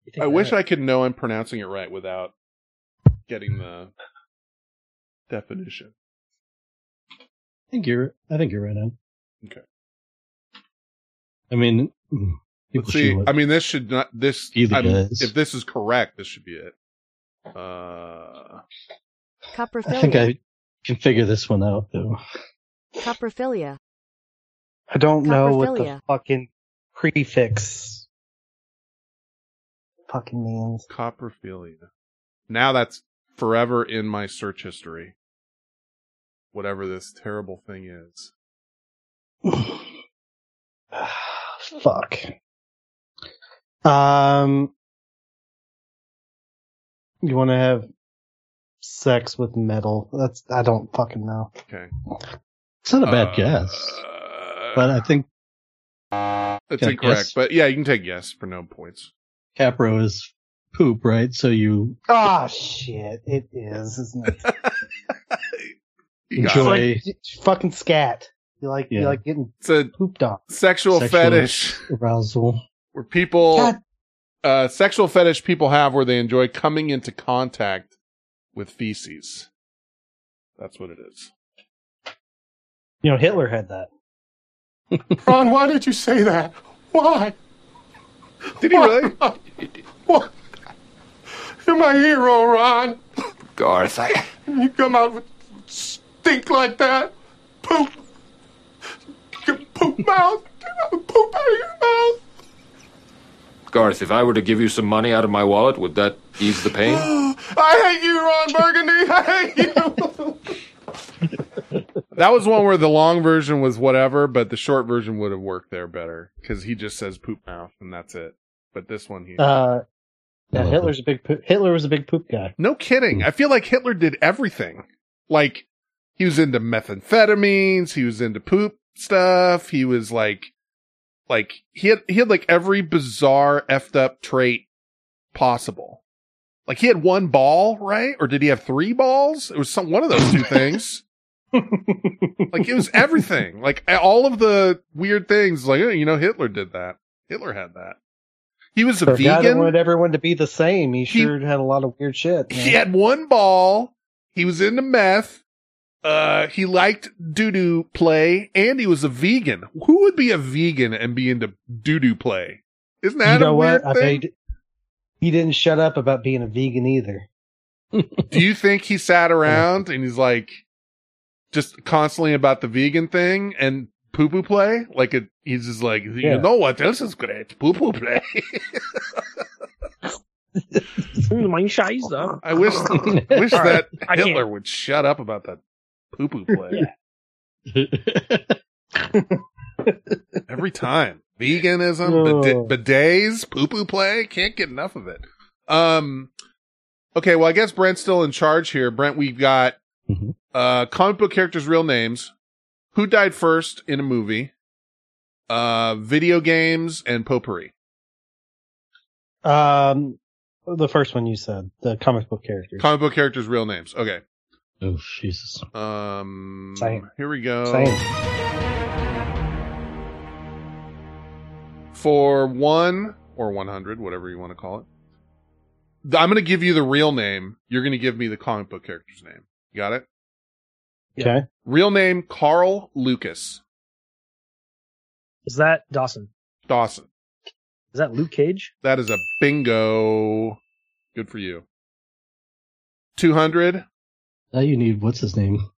You think I wish I could know I'm pronouncing it right without getting the definition. I think you're. I think you're right on. Okay. I mean, mm, Let's see. I mean, this should not. This Either I'm- guys. if this is correct, this should be it. Uh, Coprophilia. I think I can figure this one out though. Coprophilia. I don't know what the fucking prefix fucking means. coprophilia. Now that's forever in my search history. Whatever this terrible thing is. Fuck. Um, you want to have sex with metal? That's I don't fucking know. Okay. It's not a bad Uh, guess, but I think It's Can incorrect, guess? but yeah, you can take yes for no points. Capro is poop, right? So you Ah, shit! It is, isn't it? Enjoy. It's like fucking scat. You like you like getting It's a pooped on. sexual, Sexual- fetish arousal. where people, God. uh, sexual fetish people have where they enjoy coming into contact with feces. That's what it is. You know, Hitler had that. Ron, why did you say that? Why? Did he really? What? You're my hero, Ron. Garth, I. You come out with stink like that. Poop. Poop mouth. Get out the poop out of your mouth. Garth, if I were to give you some money out of my wallet, would that ease the pain? I hate you, Ron Burgundy. I hate you. That was one where the long version was whatever, but the short version would have worked there better because he just says poop mouth and that's it. But this one, he Uh, yeah, Hitler's a big poop. Hitler was a big poop guy. no kidding. I feel like Hitler did everything. Like he was into methamphetamines, he was into poop stuff. He was like, like he had he had like every bizarre effed up trait possible. Like he had one ball, right? Or did he have three balls? It was some one of those two things. Like it was everything. Like all of the weird things. Like oh, you know, Hitler did that. Hitler had that. He was a For a guy that vegan. wanted everyone to be the same. He sure had a lot of weird shit. man. He had one ball. He was into meth. Uh, he liked doo doo play, and he was a vegan. Who would be a vegan and be into doo doo play? Isn't that you know a weird what? I thing? bet he didn't shut up about being a vegan either. Do you think he sat around and he's like, just constantly about the vegan thing and poo poo play? Like it, he's just like, Yeah. you know what else is great? Poo poo play. Mein Scheiße. I wish, wish All right, that I can't. Hitler would shut up about that poo poo play. Every time. Veganism, Oh. bid- bidets, poo poo play. Can't get enough of it. Um, okay. Well, I guess Brent's still in charge here. Brent, we've got, Mhm. uh, comic book characters' real names, who died first in a movie, uh, video games, and potpourri. Um, the first one you said, the comic book characters. Comic book characters' real names. Okay. Oh, Jesus. Um, Same. here we go. Same. For one or 100, whatever you want to call it. I'm going to give you the real name. You're going to give me the comic book character's name. You got it? Okay. Real name, Carl Lucas. Is that Dawson? Dawson. Is that Luke Cage? That is a bingo. Good for you. 200. Now you need what's his name?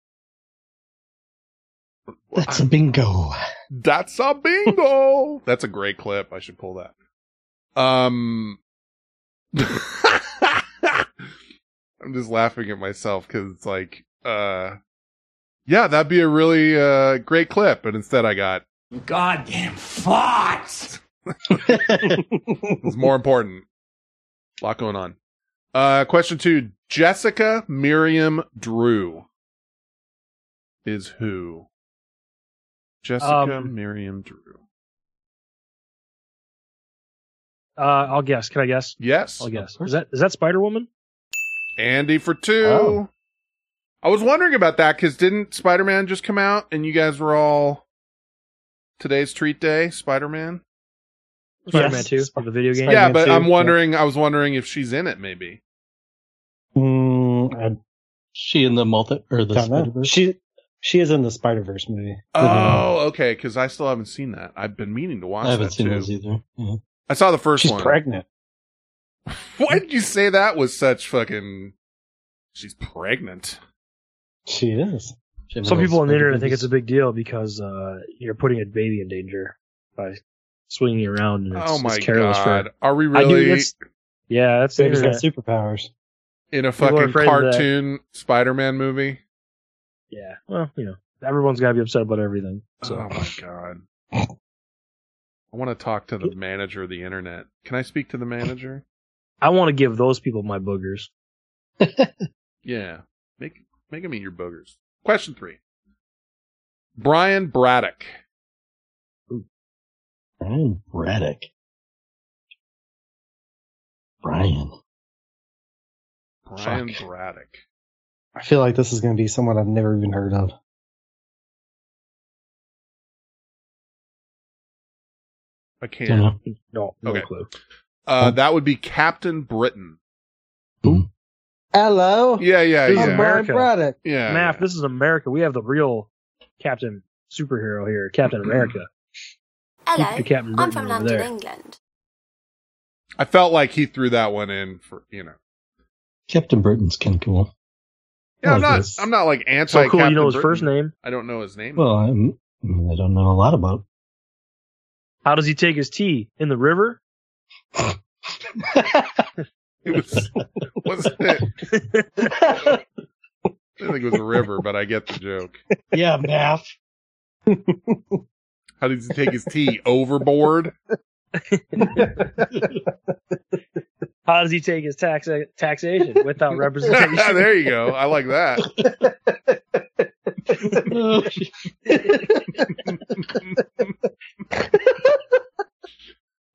That's a bingo. That's a bingo. That's a great clip. I should pull that. Um, I'm just laughing at myself because it's like, uh, yeah, that'd be a really uh great clip, but instead I got Goddamn farts! it's more important. A lot going on. Uh, question two: Jessica Miriam Drew is who? Jessica Um, Miriam Drew. Uh, I'll guess. Can I guess? Yes. I'll guess. Is that is that Spider Woman? Andy for two. Oh. I was wondering about that because didn't Spider Man just come out and you guys were all today's treat day? Spider Man. Spider Man Yes. Two, the video game. Yeah, Spider-Man but 2, I'm yeah. wondering. I was wondering if she's in it. Maybe. Mm, She in the multi or the. Spider-Verse? She she is in the Spider Verse movie. Oh, okay. Because I still haven't seen that. I've been meaning to watch. I haven't that seen too. those either. Yeah. I saw the first She's one. pregnant. Why did you say that was such fucking? She's pregnant. She is. She Some people on the internet think it's a big deal because uh, you're putting a baby in danger by swinging around. And it's, oh my it's careless god! For, Are we I do- really it's- yeah, that's the Baby's got superpowers. in a People fucking afraid of that. cartoon Spider-Man movie? Yeah, well, you know, everyone's got to be upset about everything. So Oh my god! I want to talk to the manager of the internet. Can I speak to the manager? I want to give those people my boogers. Yeah, make make him eat your boogers. Question three. Brian Braddock. Brian Braddock. Brian. Brian Fuck. Braddock. I feel like this is going to be someone I've never even heard of. I can't. No, no Okay. clue. Uh, that would be Captain Britain. Who? Hello. Yeah, yeah, This is yeah. America. Brian Braddock. Yeah. Maff, this is America. We have the real Captain superhero here, Captain America. Hello, The Captain I'm from London, there. England. I felt like he threw that one in for you know. Captain Britain's kind of cool. Yeah, I'm Like not. this. I'm not like anti. So cool, you know his Britain. first name. I don't know his name. Well, I'm, I mean, I don't know a lot about. How does he take his tea? In the river? It was, wasn't it? I think it was a river, but I get the joke. yeah, Maff. How did he take his tea overboard? How does he take his tax taxation without representation? there you go. I like that.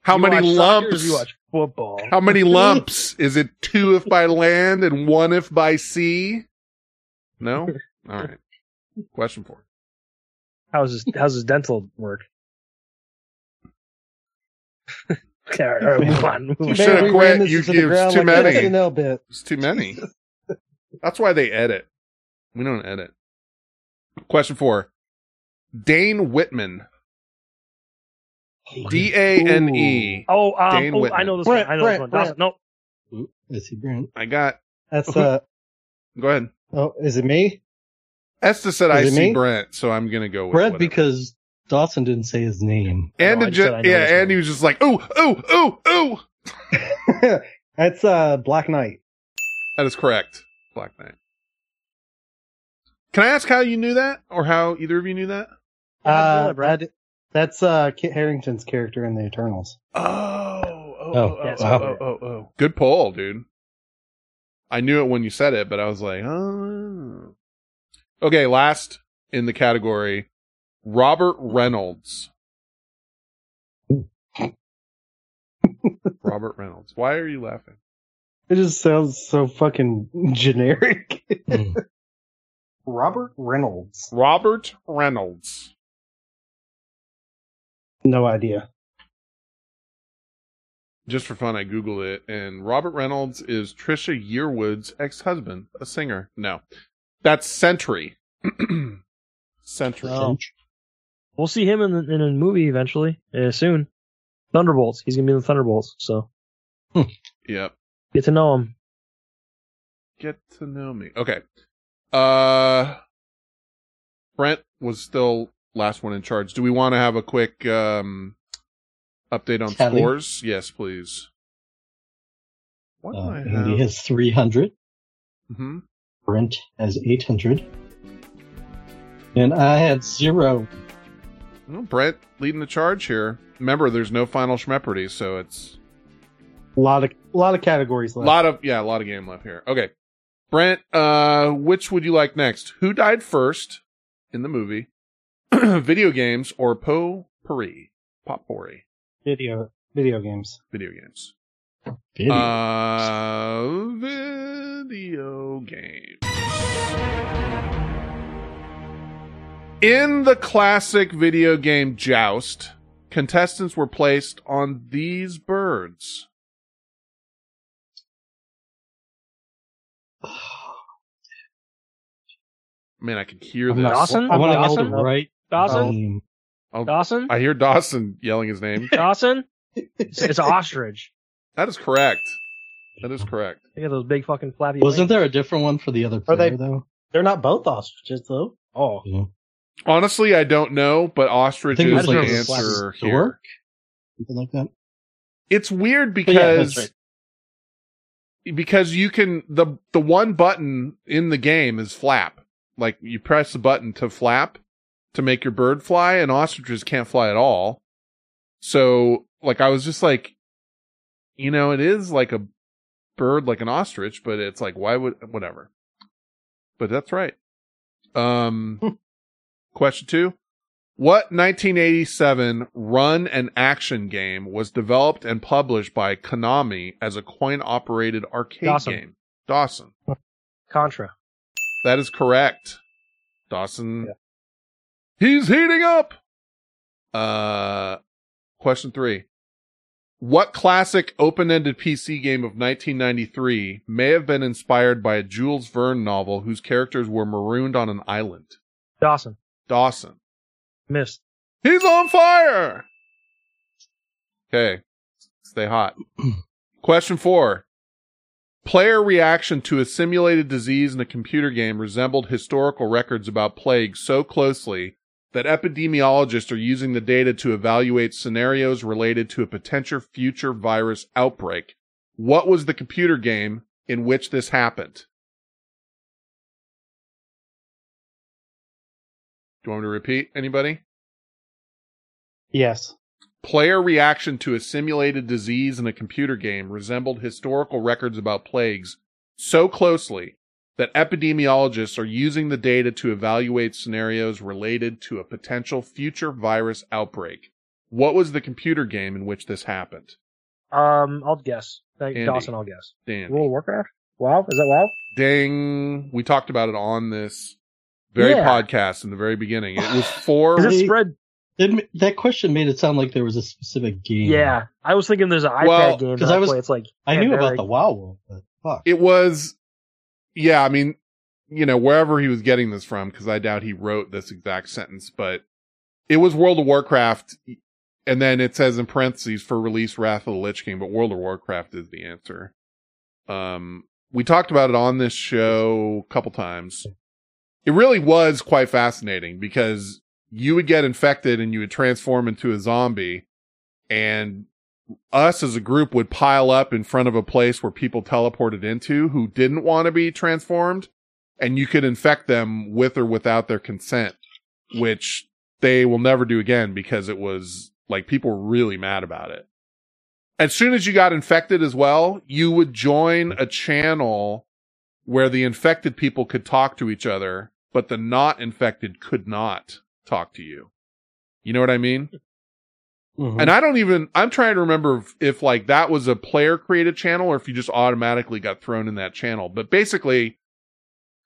How You many watch soccer lumps? You watch football. How many lumps? Is it two if by land and one if by sea? No? All right. Question four. How's his How's his dental work? okay, all right, all right, move on. Move You on. should have quit. ran You, into the it was ground too like many. bit. It's too many. That's why they edit. We don't edit. Question four. Dane Whitman. D A N E. Oh, um, Dane oh, I know this Brent, one. I know Brent, this one. Brent. Dawson- No, Ooh, Is he Brent? I got. That's uh. Go ahead. Oh, is it me? Esta said Is I see me? Brent, so I'm gonna go with Brent whatever. because Dawson didn't say his name. and No, just ju- yeah, and he was just like, ooh, ooh, ooh, ooh. That's uh Black Knight. That is correct. Black Knight. Can I ask how you knew that, or how either of you knew that? Uh, Brad. That, that's uh Kit Harington's character in the Eternals. Oh, oh, Oh, oh, yes, oh, I oh, oh, oh. Good pull, dude. I knew it when you said it, but I was like, oh. Okay, last in the category, Robert Reynolds. Robert Reynolds. Why are you laughing? It just sounds so fucking generic. Hmm. Robert Reynolds. Robert Reynolds. No idea. Just for fun, I Googled it, and Robert Reynolds is Trisha Yearwood's ex-husband, a singer. No, that's Sentry. Sentry. Oh. we'll see him in the, in a movie eventually, uh, soon. Thunderbolts. He's gonna be in the Thunderbolts, so Yep. get to know him. Get to know me. Okay. Uh, Brent was still last one in charge. Do we want to have a quick um update on Tally. scores? Yes, please. What Uh, I Andy have? has 300. hmm Brent has 800. And I had zero. Well, Brent leading the charge here. Remember, there's no final Schmepardy, so it's A lot of a lot of categories a lot of yeah, a lot of game left here. Okay, Brent, uh, which would you like next? Who died first in the movie? Video games or potpourri? Potpourri. Video video games. Video games. Video. Uh, video games. In the classic video game Joust, contestants were placed on these birds. Man, I can hear I'm this. not- Dawson? I want to Dawson? know the right Dawson? name. Oh, Dawson? I hear Dawson yelling his name. Dawson? It's, it's ostrich. That is correct. That is correct. They got those big fucking flappy. Wasn't wings. there a different one for the other Are player, they- though? They're not both ostriches though. Oh, Yeah. Honestly, I don't know, but ostrich I think it is was the like answer here. stork? Something like that. It's weird But yeah, because right. because you can the the one button in the game is flap. Like you press the button to flap to make your bird fly, and ostriches can't fly at all. So like I was just like, you know, it is like a bird, like an ostrich, but it's like why would whatever. But that's right. Um, question two. What 1987 run and action game was developed and published by Konami as a coin operated arcade Dawson. game? Dawson. Contra. That is correct. Dawson. He's heating up. Uh, question three. What classic open-ended PC game of 1993 may have been inspired by a Jules Verne novel whose characters were marooned on an island? Dawson. Dawson. Missed. He's on fire. Okay. Stay hot. Question four. Player reaction to a simulated disease in a computer game resembled historical records about plague so closely that epidemiologists are using the data to evaluate scenarios related to a potential future virus outbreak. What was the computer game in which this happened? Do you want me to repeat? Anybody? Yes. Player reaction to a simulated disease in a computer game resembled historical records about plagues so closely that epidemiologists are using the data to evaluate scenarios related to a potential future virus outbreak. What was the computer game in which this happened? Um, I'll guess. Thank Andy. Dawson, I'll guess. Dan. World of Warcraft? WoW? Is that WoW? Ding. We talked about it on this very Yeah. podcast in the very beginning. It was four. Is it spread? It, that question made it sound like there was a specific game. Yeah. I was thinking there's an iPad Well, game 'cause that I was- play. It's like I knew about Pandemic. the WoW world, but fuck. It was, yeah, I mean, you know, wherever he was getting this from, because I doubt he wrote this exact sentence, but it was World of Warcraft, and then it says in parentheses for release Wrath of the Lich King, but World of Warcraft is the answer. Um, we talked about it on this show a couple times. It really was quite fascinating because you would get infected and you would transform into a zombie and us as a group would pile up in front of a place where people teleported into who didn't want to be transformed and you could infect them with or without their consent, which they will never do again because it was like people were really mad about it. As soon as you got infected as well, you would join a channel where the infected people could talk to each other, but the not infected could not talk to you. You know what I mean? Mhm. And I don't even, I'm trying to remember if, if like that was a player created channel or if you just automatically got thrown in that channel. But basically,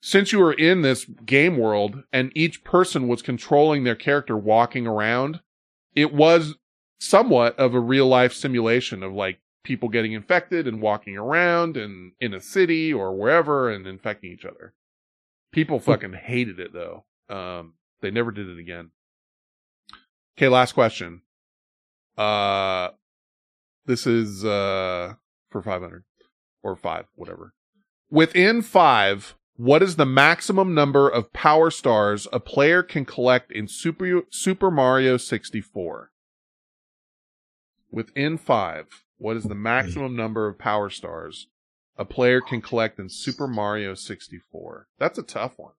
since you were in this game world and each person was controlling their character walking around, it was somewhat of a real life simulation of like people getting infected and walking around and in a city or wherever and infecting each other. People fucking hated it though. Um, they never did it again. Okay, last question. Uh, this is, uh, for 500 or five, whatever. Within five, what is the maximum number of power stars a player can collect in Super, Super Mario 64? Within five, what is the maximum number of power stars a player can collect in Super Mario 64? That's a tough one.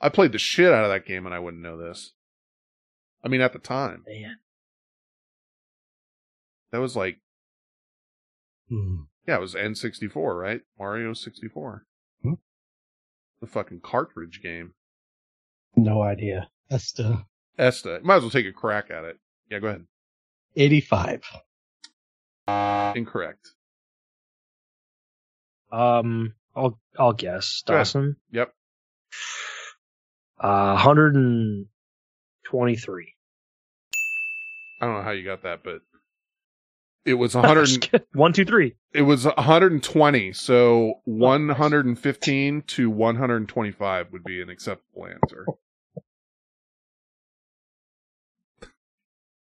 I played the shit out of that game and I wouldn't know this. I mean, at the time. Man. That was like, Hmm. yeah, it was N64, right? Mario 64. Hmm. The fucking cartridge game. No idea. Esta. Esta. Might as well take a crack at it. Yeah, go ahead. 85. Incorrect. Um, I'll I'll guess Dawson. Yep. Uh, 123. I don't know how you got that, but it was 100. One, two, three. it was 120. So 115 to 125 would be an acceptable answer.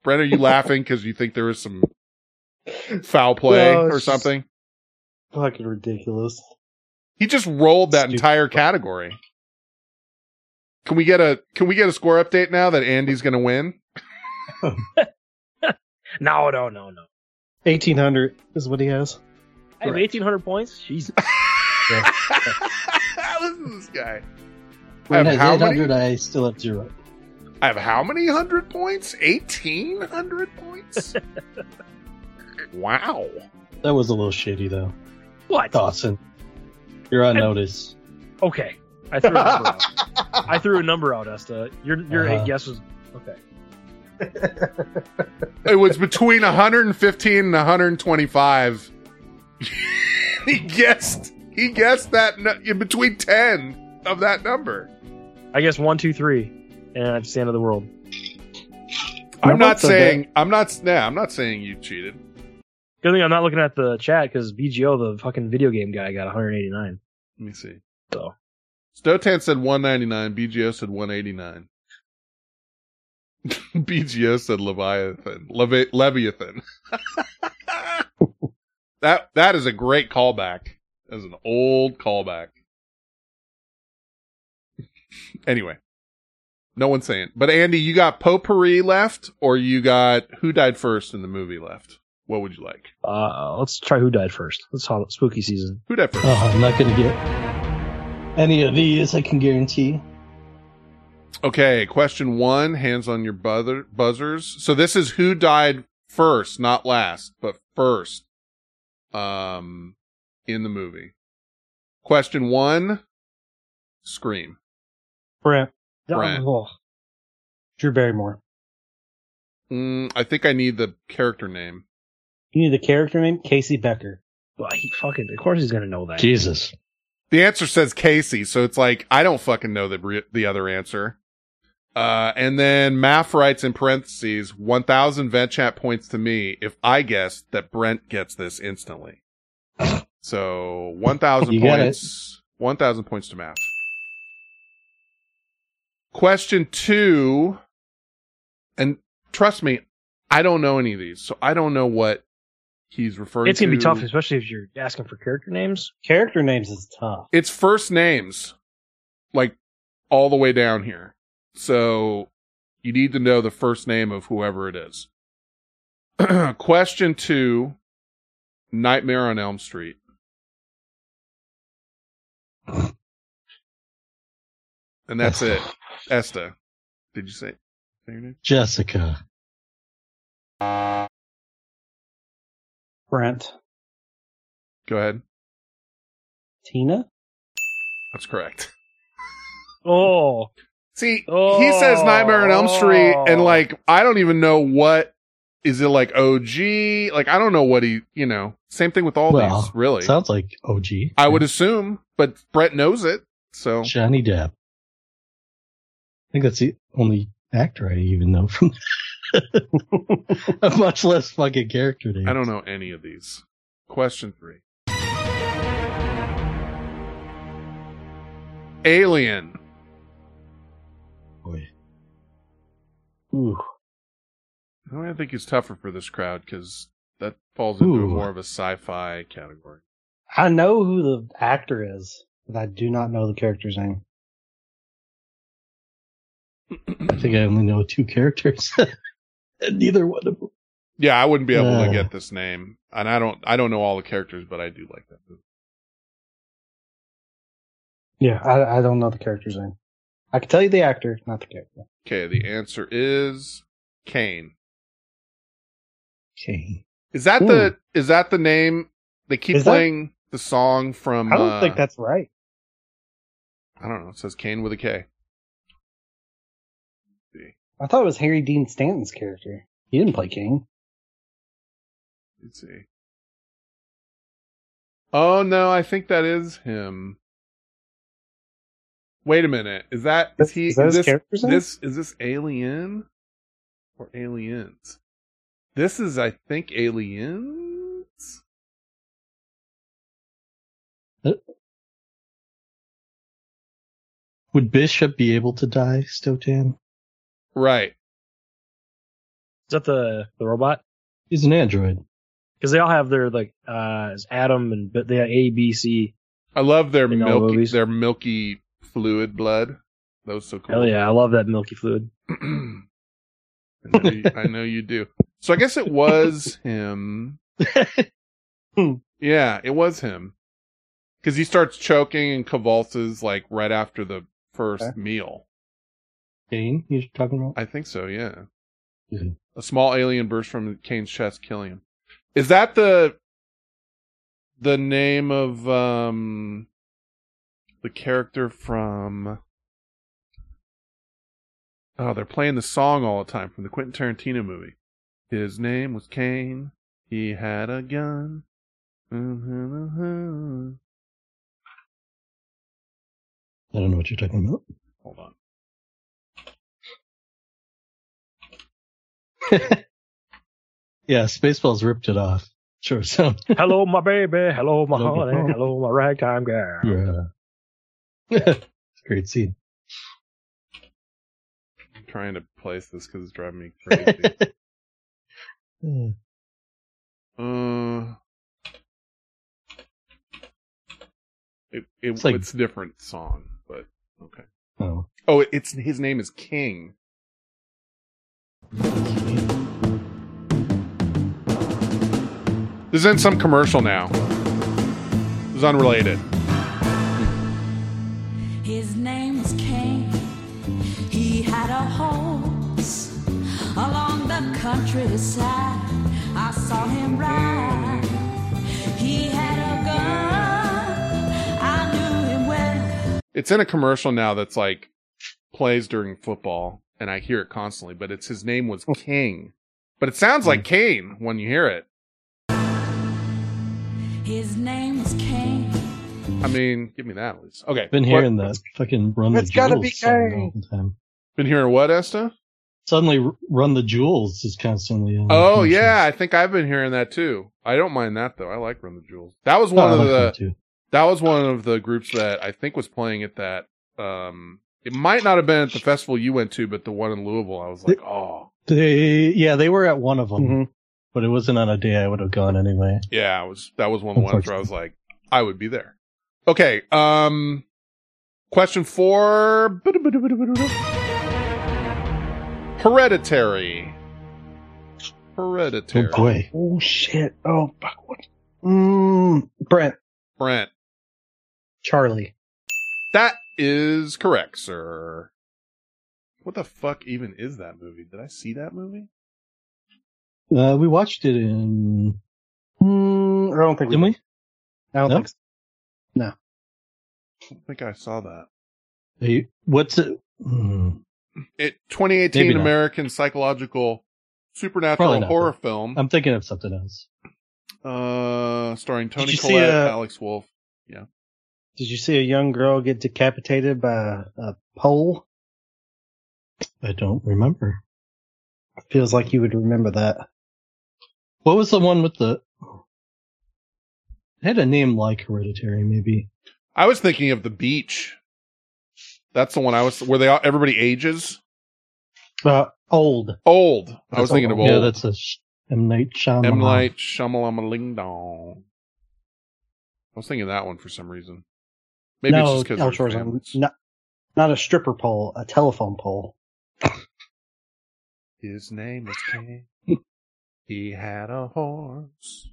Brent, are you laughing because you think there was some foul play No, or something? Fucking ridiculous. He just rolled that Stupid. entire category. Can we get a Can we get a score update now that Andy's going to win? No, no, no, no. 1800 is what he has. I have 1,800 points. Jesus. Listen to this guy. I have how many? I still have zero. I have how many hundred points? Eighteen hundred points. wow. That was a little shitty, though. What? Dawson. You're on notice. Okay. I threw a number out. I threw a number out, Esta. Your your Uh-huh. guess was okay. It was between 115 and 125. he guessed. He guessed that nu- in between 10 of that number. I guess one, two, three, and that's the end of the world. I'm Remember not the saying. I'm not. Nah, I'm not saying you cheated. Good thing I'm not looking at the chat because BGO, the fucking video game guy, got 189. Let me see. So Stotan said 199. BGO said 189. BGO said Leviathan. Leve- Leviathan. that that is a great callback. That is an old callback. anyway, no one's saying. But Andy, you got potpourri left, or you got who died first in the movie left? What would you like? uh, let's try who died first. Let's call it spooky season. Who died first? Oh, I'm not gonna get any of these. I can guarantee. Okay, question one, hands on your buzzer, buzzers. So this is who died first, not last, but first, um, in the movie. Question one, Scream. Brent. Brent. Oh. Drew Barrymore. Mm, I think I need the character name. You need the character name? Casey Becker. Well, he fucking, of course he's gonna know that. Jesus. The answer says Casey, so it's like, I don't fucking know the, the other answer. Uh, and then Maff writes in parentheses, 1000 vent chat points to me if I guess that Brent gets this instantly. So 1000 points, 1000 points to Maff. Question two, and trust me, I don't know any of these, so I don't know what he's referring It's gonna to. be tough, especially if you're asking for character names. Character names is tough. It's first names, like all the way down here. So you need to know the first name of whoever it is. Question two Nightmare on Elm Street. And that's it. Esta. Did you say, say your name? Jessica. Brent. Go ahead. Tina? That's correct. Oh, See, he oh. says Nightmare on Elm Street, and Oh. like, I don't even know what is it like OG? Like, I don't know what he, you know, same thing with all well, these, really. sounds like OG. I would assume, but Brent knows it, so. Johnny Depp. I think that's the only actor I even know from. A much less fucking character name. I don't know any of these. Question three. Alien. Boy. Ooh. I think it's tougher for this crowd because that falls into Ooh. more of a sci-fi category. I know who the actor is, but I do not know the character's name. I think I only know two characters. and neither one of them. Yeah, I wouldn't be able Uh. to get this name, and I don't. I don't know all the characters, but I do like that movie. Yeah, I, I don't know the character's name. I can tell you the actor, not the character. Okay, the answer is Kane. Kane. Is that the is that the name? They keep Is that- playing the song from. I don't uh, think that's right. I don't know. It says Kane with a K. I thought it was Harry Dean Stanton's character. He didn't play King. Let's see. Oh no, I think that is him. Wait a minute. Is that is he Is that his this character's name? is this Alien or Aliens? This is I think Aliens. Uh, Would Bishop be able to die, Stotan? Right. Is that the the robot? He's an android. Because they all have their like uh it's Adam and but they have A B C. I love their In milky movies. their milky fluid blood. That was so cool. Hell yeah, I love that milky fluid. I, know you, I know you do. So I guess it was him. yeah, it was him. Because he starts choking and convulses like right after the first Okay. meal. Kane, you're talking about? I think so. Yeah. Mhm. A small alien burst from Kane's chest, killing him. Is that the the name of um the character from? Oh, they're playing the song all the time from the Quentin Tarantino movie. His name was Kane. He had a gun. Mm-hmm. I don't know what you're talking about. Hold on. Yeah, Spaceballs ripped it off. Sure. So hello, my baby. Hello, my Hello, honey. my- Hello, my ragtime girl. yeah. Great scene. I'm trying to place this because it's driving me crazy. Hmm. uh, it, it, It's like- it's a different song, but okay. Oh. Oh, it's his name is King. This is in some commercial now. This is unrelated. His name was King. He had a horse along the countryside. I saw him ride. He had a gun. I knew him well. It's in a commercial now that's like plays during football, and I hear it constantly. But it's his name was King, but it sounds like Kane when you hear it. His name was King. I mean, give me that at least. Okay, Been what- hearing that fucking Run the It's gotta Jewels be song Kane. all the time. Been hearing what, Esta? Suddenly, Run the Jewels is constantly. On Oh commercials. yeah, I think I've been hearing that too. I don't mind that though. I like Run the Jewels. That was one Oh, of like the that that was one of the groups that I think was playing at that. Um, it might not have been at the festival you went to, but the one in Louisville. I was like, oh They yeah, they were at one of them, Mhm. but it wasn't on a day I would have gone anyway. yeah, it was that was one of the ones where I was like, I would be there. Okay, um, question four. Hereditary. Hereditary. Oh boy, Oh shit. Oh fuck. What? Mm, Brent. Brent. Charlie. That is correct, sir. What the fuck even is that movie? Did I see that movie? uh, we watched it in. Mm, I don't think Didn't we? I don't No? think so. No. I don't think I saw that. Hey, what's it? Hmm. It 2018 Maybe not. American psychological supernatural horror though. film. I'm thinking of something else. Uh, starring Tony you Collette, uh, Alex Wolff. Yeah. Did you see a young girl get decapitated by a, a pole? I don't remember. Feels like you would remember that. What was the one with the? It had a name like Hereditary, maybe. I was thinking of the beach. That's the one I was where they all everybody ages. Uh, old. Old. I was That's thinking of old. old. Yeah, that's a Sh- M Night Shyamalan. M Night Shyamalan Dong. I was thinking of that one for some reason. Maybe no, it's just because Elshor's on- not, not a stripper pole, a telephone pole. His name was King. he had a horse.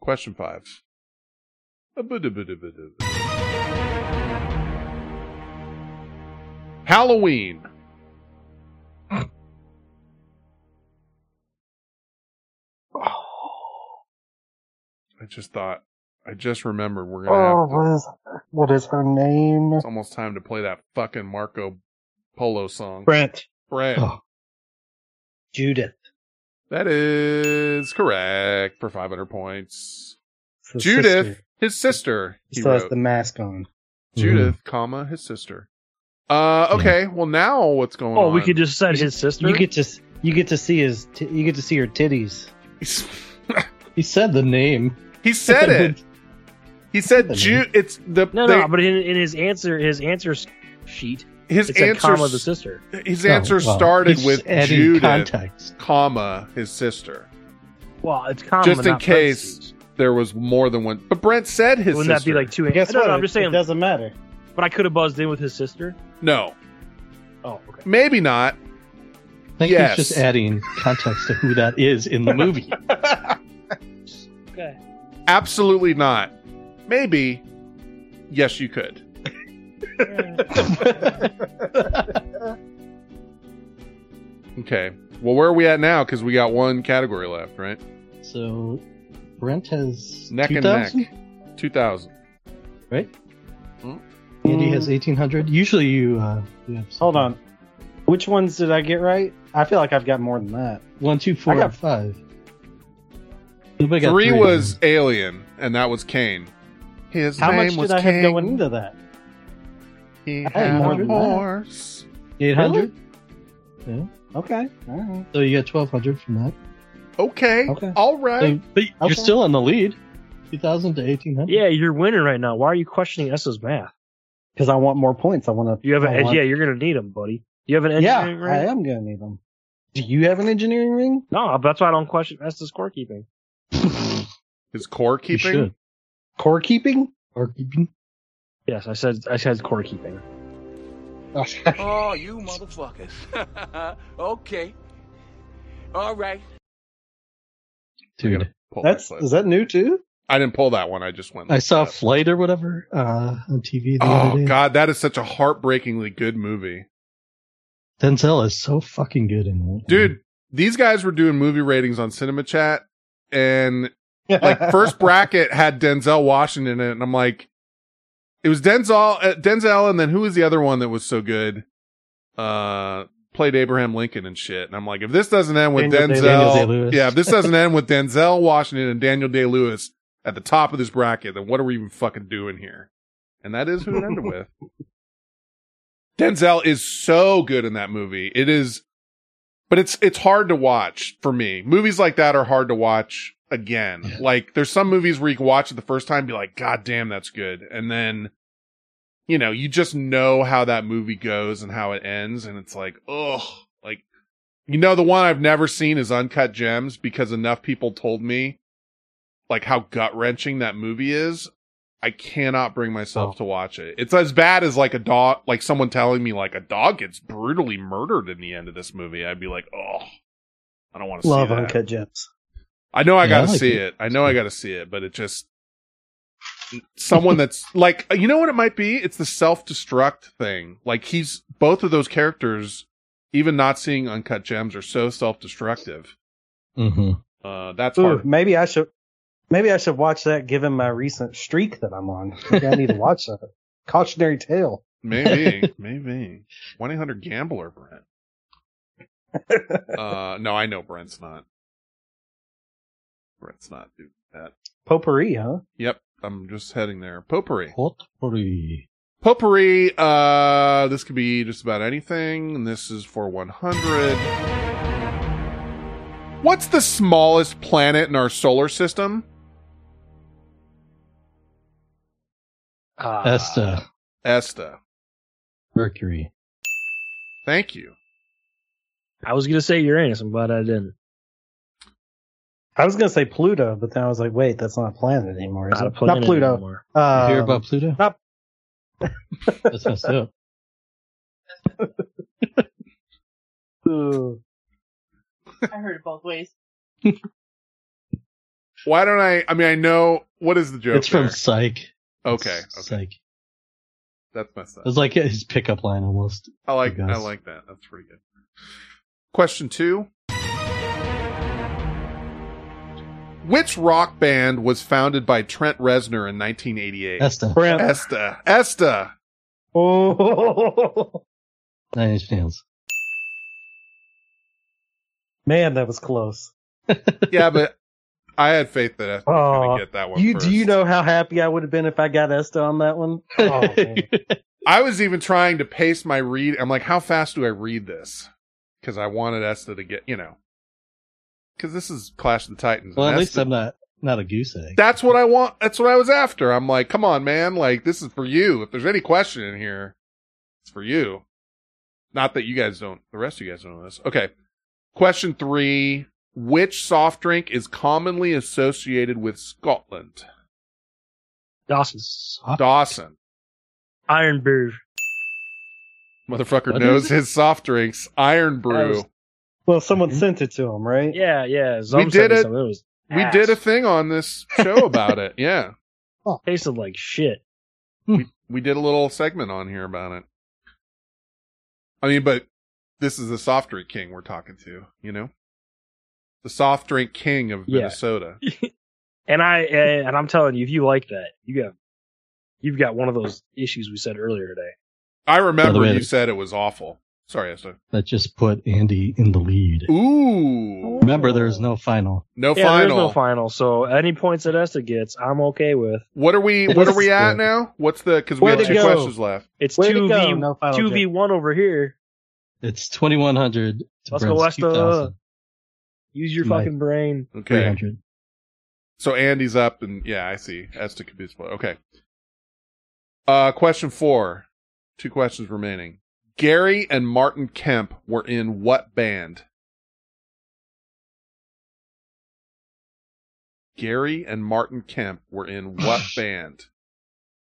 Question five. Halloween. I just thought, I just remembered we're gonna Oh, have to, what is, what is her name? it's almost time to play that fucking Marco Polo song. Brent. Brent. Oh. Judith. That is correct for 500 points. His Judith, sister. his sister. He He still has the mask on. Judith, comma his sister. Uh, okay. Well, now what's going Oh, on? Oh, we could just said his sister. You get to you get to see his t- you get to see her titties. He said the name. He said it. He said Ju. It's the no, they- no. But in, in his answer, his answer sheet, his it answer comma the sister. His Oh, answer well, started with adding Judith, context. comma his sister, Well, it's comma, just in case parentheses. there was more than one. But Brent said his Wouldn't sister. that be like two? Guess no, what? no, I'm just saying. It doesn't matter. But I could have buzzed in with his sister. No, Oh, okay. maybe not. I think Yes. he's just adding context to who that is in the movie. Okay. Absolutely not. Maybe. Yes, you could. Okay. Well, where are we at now? Because we got one category left, right? so Brent has Neck 2000, and neck. Two thousand. right? Hmm. Andy has 1800. Usually you, uh, you have Hold on. Which ones did I get right? I feel like I've got more than that. one, two, four, I got- five. Nobody got Three three was Alien, and that was Kane. His How name much was did I Kane. have going into that? He I had had more a than that. horse. 800. Okay. All right. So you got 1200 from that. Okay. Okay. All right. But you're Okay. still in the lead. 2000 to 1800. Yeah, you're winning right now. Why are you questioning S's math? Because I want more points. I want to. You have an yeah, you're gonna need them, buddy. You have an engineering ring? Yeah, engineering I ring? am gonna need them. Do you have an engineering ring? No, that's why I don't question S's scorekeeping. His core You keeping. Should. Core keeping? Or keeping. Yes, I said I said core keeping. Oh, you motherfuckers. okay. All right. Dude, Pull that That's is that new too? I didn't pull that one. I just went. I saw looked it up. Flight or whatever uh, on TV the Oh other day. god, that is such a heartbreakingly good movie, Denzel is so fucking good in that. dude. These guys were doing movie ratings on Cinema Chat, and like first bracket had Denzel Washington in it, and I'm like, it was Denzel, uh, Denzel, and then who was the other one that was so good? Uh, played Abraham Lincoln and shit, and I'm like, if this doesn't end with Daniel Denzel, Daniel yeah, if this doesn't end with Denzel Washington and Daniel Day Lewis at the top of this bracket, then what are we even fucking doing here? And that is who it ended with. Denzel is so good in that movie. It is, but it's it's hard to watch for me. Movies like that are hard to watch again. Yeah. Like there's some movies where you can watch it the first time, and be like, God damn, that's good, and then, you know, you just know how that movie goes and how it ends, and it's like, ugh, like, you know, the one I've never seen is Uncut Gems because enough people told me, like, how gut wrenching that movie is. I cannot bring myself Oh. to watch it. It's as bad as like a dog, like someone telling me like a dog gets brutally murdered in the end of this movie. I'd be like, oh, I don't want to see Love that. uncut gems. I know I gotta like see it. it. I know I gotta see it, but it just someone that's like you know what it might be? It's the self destruct thing. Like he's both of those characters, even not seeing uncut gems, are so self destructive. hmm Uh that's Ooh, hard. maybe I should. Maybe I should watch that. Given my recent streak that I'm on, maybe I need to watch that. Cautionary tale. Maybe, maybe. One eight hundred gambler, Brent. Uh no, I know Brent's not. Brent's not doing that. Potpourri, huh? Yep, I'm just heading there. Potpourri. Potpourri. Potpourri, uh, this could be just about anything, and this is for 100. What's the smallest planet in our solar system? Uh, Esta. Esta. Mercury. Thank you. I was gonna say Uranus. I'm glad I didn't. I was gonna say Pluto, but then I was like, wait, that's not a planet anymore. Is Not a planet not Pluto. anymore. You Um, hear about Pluto? not- That's messed up. I heard it both ways. Why don't I? I mean, I know what is the joke. It's from? Psych. Okay, okay, Psych. that's messed up. It's like his pickup line almost. I like, I I like that. That's pretty good. Question two: Which rock band was founded by Trent Reznor in 1988? Esta. Brent. Esta. Esta. Oh, Nine Inch Nails. man, that was close. Yeah, but I had faith that Esta was Oh, going to get that one you first. do you know how happy I would have been if I got Esta on that one? Oh. I was even trying to pace my read. I'm like, how fast do I read this? Because I wanted Esta to get, you know, because this is Clash of the Titans. Well, at least Esta- I'm not not a goose egg. That's what I want. That's what I was after. I'm like, come on, man. Like, this is for you. If there's any question in here, it's for you. Not that you guys don't, the rest of you guys don't know this. Okay. Question three. Which soft drink is commonly associated with Scotland? Dawson. Dawson. Irn-Bru. Motherfucker What knows his soft drinks. Irn-Bru. Was- well, someone mm-hmm. sent it to him, right? Yeah, yeah. we did it. It was We did a thing on this show about it. Yeah. Oh, tasted like shit. we, hmm. we did a little segment on here about it. I mean, but this is the soft drink king we're talking to, you know? The soft drink king of Yeah. Minnesota. And I and I'm telling you, if you like that, you got you've got one of those issues we said earlier today. I remember way, you said it was awful. Sorry, Esta. That just put Andy in the lead. Ooh. Remember, there's no final. No yeah, final. there's no final. So any points that Esta gets, I'm okay with. What are we what are we at now? What's the cuz we Way have two go. questions left. It's Way to two v no two v one over here. It's 2100 Let's go, Brent's Esta. Use your fucking brain. Okay. So Andy's up, and yeah, I see. Esta could be split. Okay. Uh, question four. Two questions remaining. Gary and Martin Kemp were in what band? Gary and Martin Kemp were in what band?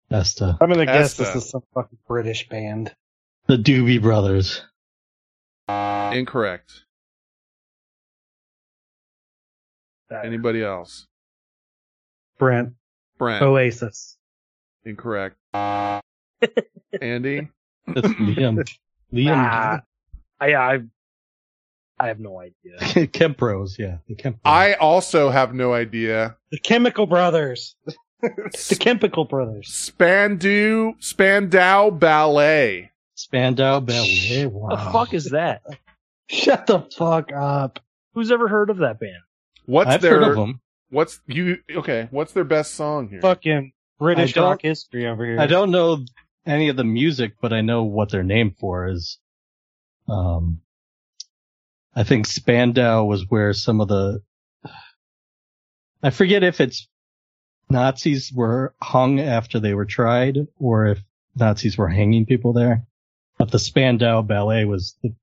Esta. I'm gonna guess Esta. this is some fucking British band. The Doobie Brothers. Incorrect. Anybody else? Brent. Brent. Oasis. Incorrect. Andy? That's Liam. Liam. Ah, I, I, I have no idea. Kemp Bros, yeah. The Kemp I also have no idea. The Chemical Brothers. the Chemical Brothers. Spandau, Spandau Ballet. Spandau Ballet. Wow. The fuck is that? Shut the fuck up. Who's ever heard of that band? What's I've their, heard of them. What's you? Okay, what's their best song here? Fucking British rock history over here. I don't know any of the music, but I know what they're named for is, um, I think Spandau was where some of the, I forget if it's Nazis were hung after they were tried or if Nazis were hanging people there. But the Spandau Ballet was the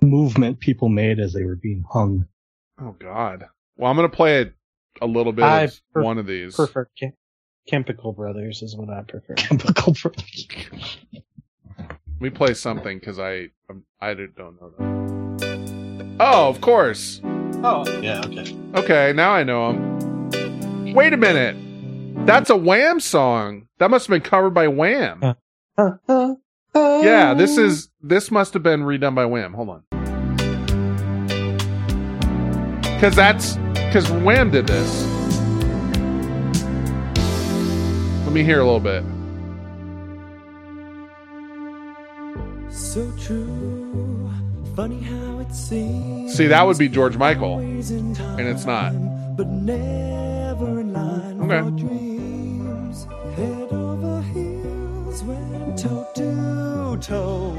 movement people made as they were being hung. Oh God. Well, I'm gonna play it a little bit I of pref- one of these. prefer Chem- Chemical Brothers is what I prefer. Chemical Brothers. Let me play something because I um, I'm, don't know that. Oh, of course. Oh, yeah, okay. Okay, now I know him. Wait a minute. That's a Wham song. That must have been covered by Wham. Yeah, this is this must have been redone by Wham. Hold on. Cause that's cause Wham did this. Let me hear a little bit. So true. Funny how it seems. See, that would be George Michael. And it's not. But never in line Okay. dreams. Head over heels went toe to toe.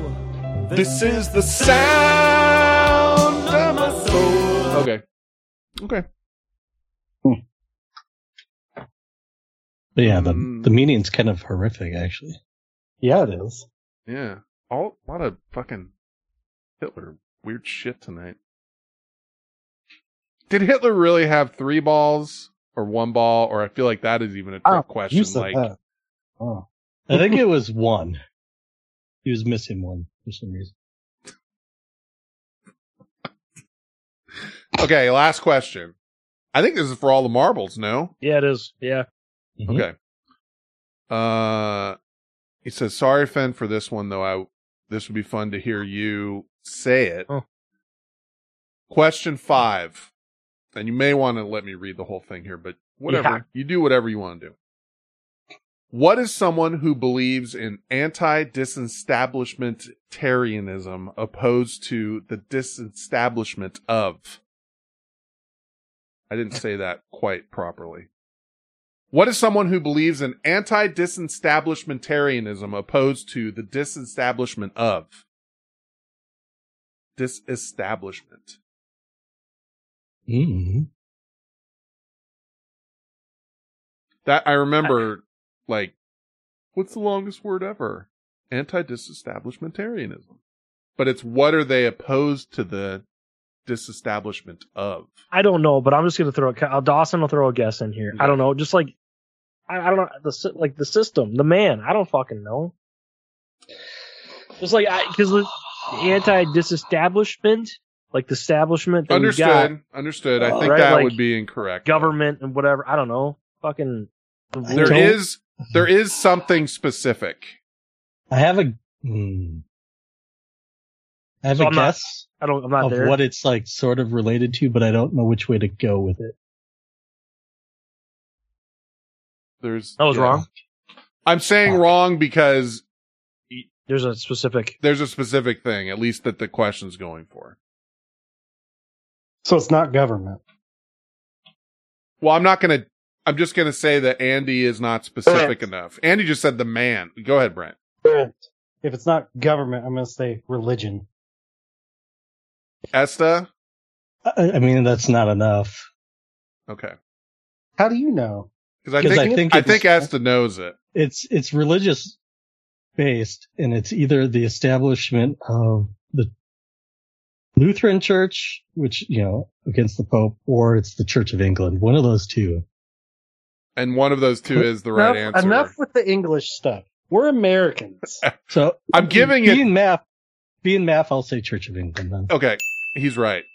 This is the sound of my soul. Okay. Okay. But yeah, the, Mm. the meaning's kind of horrific, actually. Yeah, it is. Yeah. All a lot of fucking Hitler weird shit tonight. Did Hitler really have three balls or one ball? Or I feel like that is even a trick Oh, question. you said Like, that. Oh. I think it was one. He was missing one for some reason. okay, last question. I think this is for all the marbles. No. Yeah, it is. Yeah. Okay. Uh, he says, "Sorry, Fen, for this one though. I this would be fun to hear you say it." Oh. Question five, and you may want to let me read the whole thing here, but whatever Yeah. you do, whatever you want to do. What is someone who believes in anti-disestablishmentarianism opposed to the disestablishment of? I didn't say that quite properly. What is someone who believes in anti-disestablishmentarianism opposed to the disestablishment of? Disestablishment. Mm-hmm. That I remember, like, what's the longest word ever? Anti-disestablishmentarianism. But it's what are they opposed to the disestablishment of? I don't know, but I'm just gonna throw. a- Dawson will throw a guess in here. I don't know. Just like I, I don't know the like the system, the man. I don't fucking know. Just like because the anti-disestablishment, like the establishment. That we got, Understood. Understood. I think Right, that like would be incorrect. government and whatever. I don't know. Fucking. There is there is something specific. I have a, hmm. I have So a I'm not- guess I don't. I'm not of there. what it's like sort of related to, but I don't know which way to go with it. There's I was yeah. wrong. I'm saying wrong because There's a specific. there's a specific thing, at least that the question's going for. So it's not government. Well, I'm not gonna. I'm just gonna say that Andy is not specific enough. Andy just said the man. Go ahead, Brent. Brent. If it's not government, I'm going to say religion. Esta. I, I mean, that's not enough. Okay. How do you know? Because I 'Cause think I think I think Esta knows it. It's it's religious based, and it's either the establishment of the Lutheran Church, which you know against the Pope, or it's the Church of England. One of those two. And one of those two is the right answer. enough with the English stuff. We're Americans. So I'm giving it- math. Being math, I'll say Church of England then. Okay, he's right.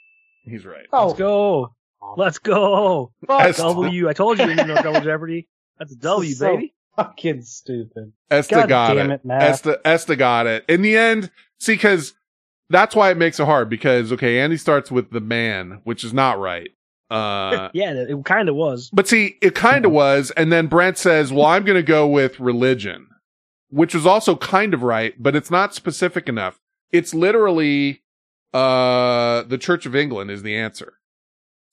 He's right. Oh, Let's go. Let's go. Fuck. W. I told you you know double jeopardy. That's a W, so baby. fucking stupid. Esta God got damn it. it, Matt. Esta, Esta got it. In the end, see, because that's why it makes it hard. Because okay, Andy starts with the man, which is not right. Uh, yeah, it, it kind of was. but see, it kind of was, and then Brent says, "Well, I'm going to go with religion," which was also kind of right, but it's not specific enough. It's literally uh the Church of England is the answer.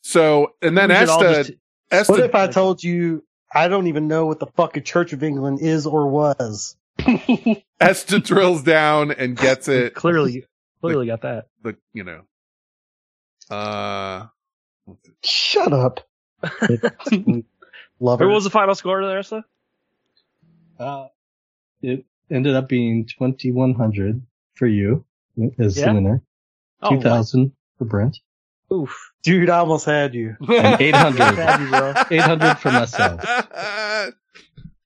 So, and then We should all Esta, just- Esta, What if I told you I don't even know what the fucking Church of England is or was? Esta drills down and gets it. Clearly, clearly got that. the you know uh Shut up. Love it. What was the final score there, Esta? Uh, it ended up being 2100 for you as Yeah? the winner. Oh, 2000 for Brent. Oof. Dude, I almost had you. And 800. had you 800 for myself.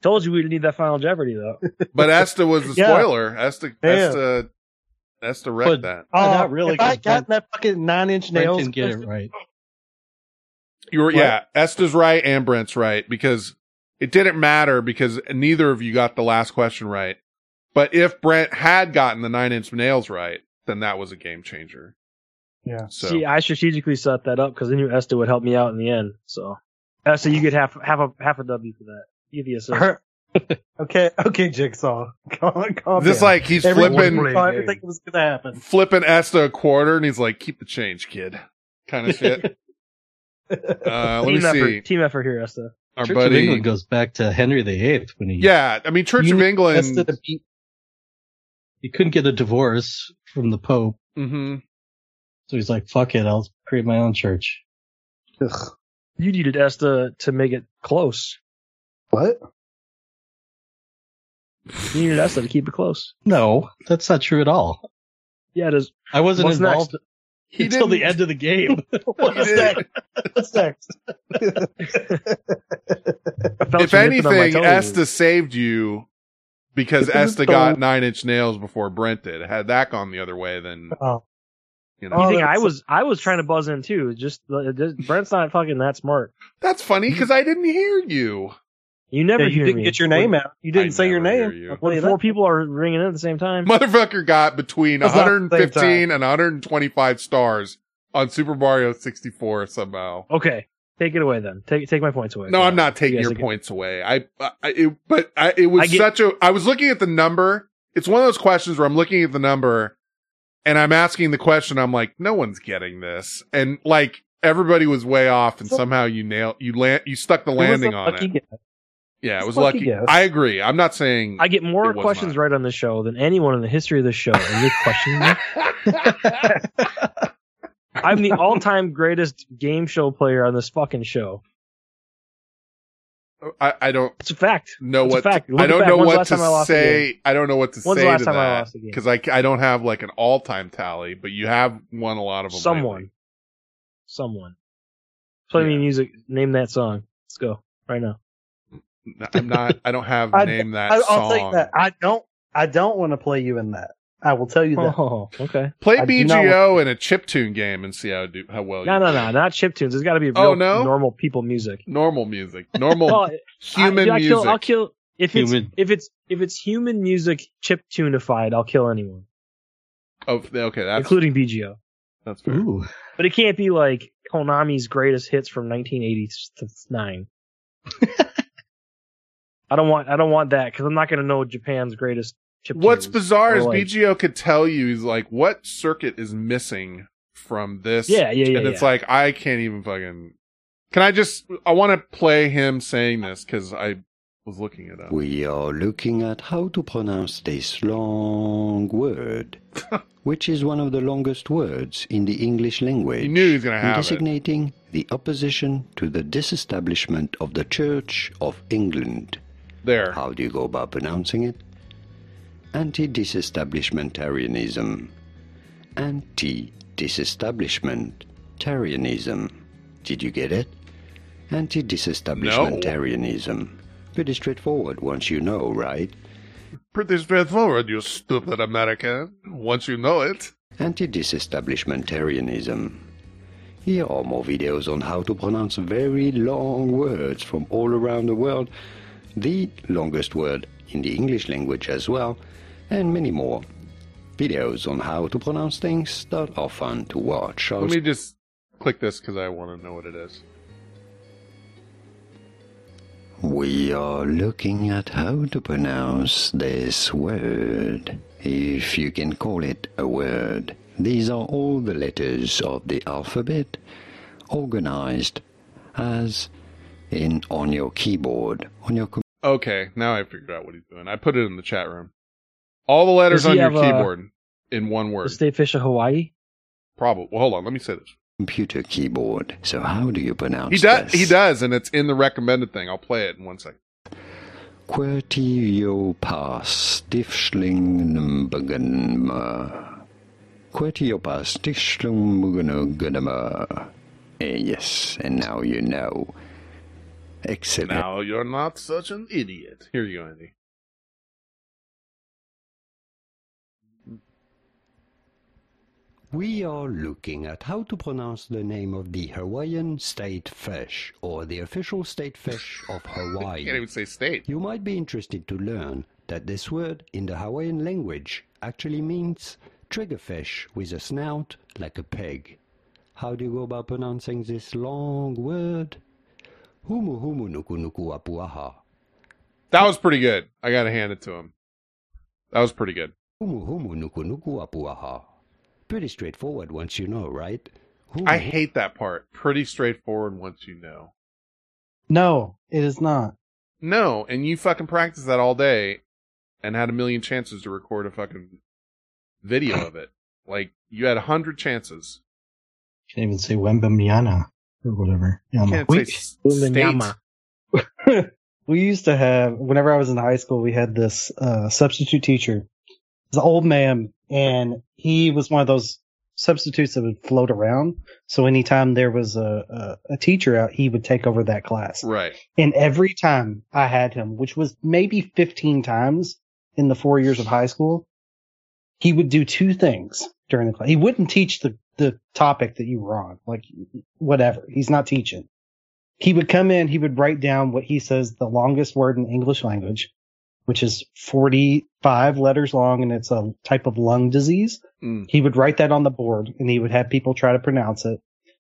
Told you we didn't need that final Jeopardy though. but Esta was the Yeah. spoiler. Esta Yeah. Esta Esta wrecked But- that. Uh, oh, not really, If I 'cause got Brent- that fucking nine inch Brent nails, didn't get it right. You were What? yeah, Esta's right and Brent's right because it didn't matter because neither of you got the last question right. But if Brent had gotten the nine inch nails right, then that was a game changer. Yeah. So See, I strategically set that up because I knew Esta would help me out in the end. So, Esta, you get half half a half a W for that. You get the assist. okay, okay, Jigsaw. Calm, calm This down. like he's Everyone flipping everything was gonna happen. flipping Esta a quarter and he's like, keep the change, kid. Kind of shit. uh let me effort, see. team effort here, Esta. Our Church of England goes back to Henry VIII when he Yeah, I mean Church of England Esta to beat- he couldn't get a divorce from the Pope, hmm so he's like, "Fuck it, I'll create my own church." Ugh. You needed Esta to make it close. What? You needed Esta to keep it close. No, that's not true at all. Yeah, it is. I wasn't What's involved He until the didn't- end of the game. What's next? What's next? If you nipping on my anything, toes. Esta saved you because Because Esta got nine inch nails before Brent did. Had that gone the other way, then Oh. you know You Oh, think I was I was trying to buzz in too? Just, uh, just Brent's not fucking that smart. that's funny because I didn't hear you. You never Yeah, you hear didn't me. get your name out. You didn't I say your name. you. I'll tell When you four people are ringing in at the same time. Motherfucker got between That's not the same 115 and 125 stars on Super Mario 64 somehow. Okay, take it away then. Take take my points away. No, I'm not taking You your are good. points away. I, I it, but I, it was I get- such a. I was looking at the number. It's one of those questions where I'm looking at the number, and I'm asking the question. I'm like, no one's getting this, and like everybody was way off, and So- somehow you nailed you land you stuck the It was a landing on it. guess. Yeah, it was lucky lucky. guess. I agree. I'm not saying I get more It was questions not. right on the show than anyone in the history of the show, and you're questioning me. I'm the all-time greatest game show player on this fucking show. I, I don't It's a fact. know It's what fact. I don't know When's what to time I lost a say. I don't know what to When's say to that lost a game? because I, I don't have like an all time tally, but you have won a lot of them. Someone. Someone. Play me music. Name that song. Let's go right now. I'm not. I don't have I- name that I, song. I'll take that. I don't. I don't want to play you in that. I will tell you that. Oh, okay. Play I do not BGO in a chip tune game and see how do how well. No, you no, do. no, not chip tunes. It's got to be Oh, real no? normal people music. Normal music, normal oh, Well, human I, I music. Kill, I'll kill if it's Human. if it's if it's human music chip tunified. I'll kill anyone, oh, okay, that's including BGO. that's fair. Ooh, But it can't be like Konami's greatest hits from 1989. I don't want I don't want that because I'm not gonna know Japan's greatest chip. What's tunes. bizarre is like- BGO could tell you he's like what circuit is missing from this. Yeah, yeah, yeah, And it's yeah. like I can't even fucking. Can I just? I want to play him saying this because I was looking it up. We are looking at how to pronounce this long word, which is one of the longest words in the English language. He knew he was gonna in have it. designating the opposition to the disestablishment of the Church of England. There. How do you go about pronouncing it? Anti-disestablishmentarianism. Anti-disestablishmentarianism. Did you get it? Anti-disestablishmentarianism. Pretty straightforward once you know, right? Pretty straightforward, you stupid American. Once you know it. Anti-disestablishmentarianism. Here are more videos on how to pronounce very long words from all around the world, the longest word in the English language as well, and many more. Videos on how to pronounce things that are fun to watch. Let me just click this because I want to know what it is. We are looking at how to pronounce this word, if you can call it a word. These are all the letters of the alphabet, organized as in on your keyboard, on your com- Okay, now I figured out what he's doing. I put it in the chat room. All the letters on he your have, keyboard in one The word. state fish of Hawaii. Probably. Well, hold on. Let me say this. computer keyboard. So how do you pronounce He does. this? He does, and it's in the recommended thing. I'll play it in one second. Quertiopas Stifschlingenbugenma. Quertiopas Stifschlingenbugenma. Eh, Yes, and now you know. Excellent. Now you're not such an idiot. Here you go, Andy. We are looking at how to pronounce the name of the Hawaiian state fish, or the official state fish of Hawaii. Can't even say state. You might be interested to learn that this word in the Hawaiian language actually means triggerfish with a snout like a peg. How do you go about pronouncing this long word? Humu humu nuku nuku apuaha. That was pretty good. I gotta hand it to him. That was pretty good. Humu humu nuku nuku apuaha. Pretty straightforward once you know, right? Humu I hate that part. Pretty straightforward once you know. No, it is not. No, and you fucking practice that all day and had a million chances to record a fucking video of it. Like, you had a hundred chances. You Can't even say Wembanyama or whatever. Yama. Can't say s- state. we used to have whenever I was in high school, we had this uh, substitute teacher. An old man, and he was one of those substitutes that would float around. So anytime there was a, a, a teacher out, he would take over that class. Right. And every time I had him, which was maybe 15 times in the four years of high school, he would do two things during the class. He wouldn't teach the, the topic that you were on, like whatever. He's not teaching. He would come in, he would write down what he says the longest word in English language, which is 45 letters long and it's a type of lung disease. Mm. He would write that on the board and he would have people try to pronounce it.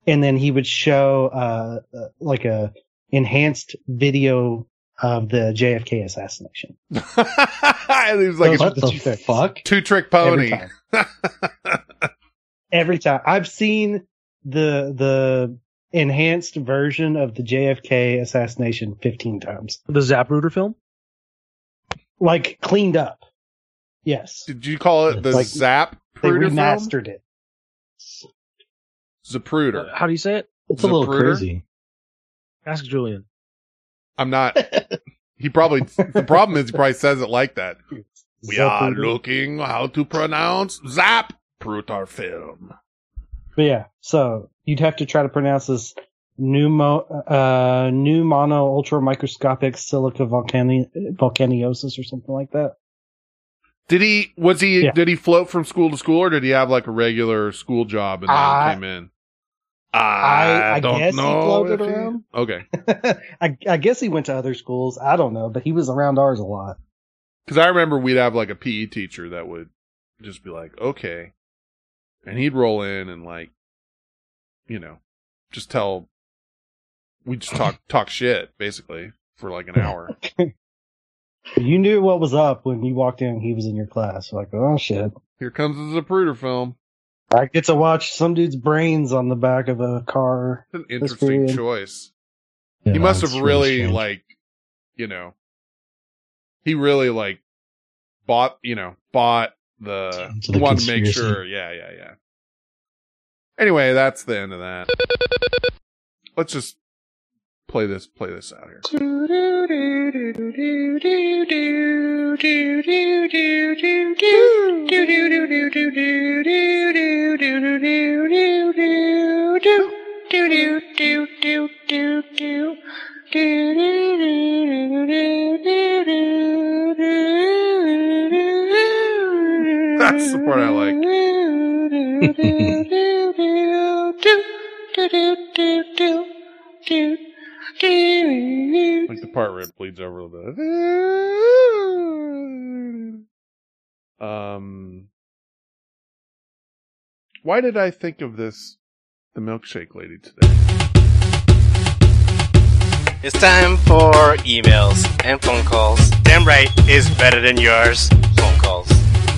And then he would show, uh, uh, like a enhanced video of the JFK assassination. it was like Those a the two things. two trick Every pony. time. Every time I've seen the, the enhanced version of the JFK assassination 15 times. The Zapruder film? Like cleaned up. Yes. Did you call it the Like, Zap? They Pruder film? remastered it. Zapruder. Uh, how do you say it? It's a little crazy. Ask Julian. I'm not. He probably. the problem is he probably says it like that. We are looking how to pronounce Zap Prutar film. But yeah, so you'd have to try to pronounce this pneumo, uh, new mono ultra microscopic silica volcani- volcaniosis or something like that. Did he? Was he? Yeah. Did he float from school to school, or did he have like a regular school job and then I- came in? I- I don't guess he know floated if he- around. Okay, I, I guess he went to other schools. I don't know, but he was around ours a lot. because I remember we'd have like a PE teacher that would just be like, "Okay," and he'd roll in and like, you know, just tell. We just talk talk shit basically for like an hour. You knew what was up when you walked in. He was in your class. Like, oh shit! Here comes the Zapruder film. I get to watch some dude's brains on the back of a car. It's an interesting choice. Yeah, he must have it's really, like, you know, He really like bought, you know, bought the like wanted to make sure. Yeah, yeah, yeah. Anyway, that's the end of that. Let's just play this play this out here. That's the part I like. Like the part where it bleeds over a little bit. Um, why did I think of this, the milkshake lady today? It's time for emails and phone calls. Damn right is better than yours. Phone calls,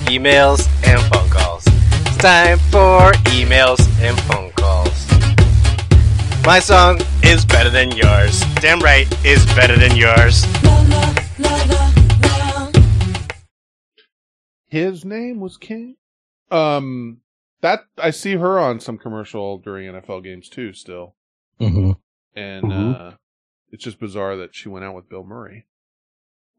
emails, and phone calls. It's time for emails and phone calls. My song is better than yours. Damn right is better than yours. His name was King. Um, that I see her on some commercial during NFL games too. Still, Mm-hmm. and Mhm. uh, it's just bizarre that she went out with Bill Murray.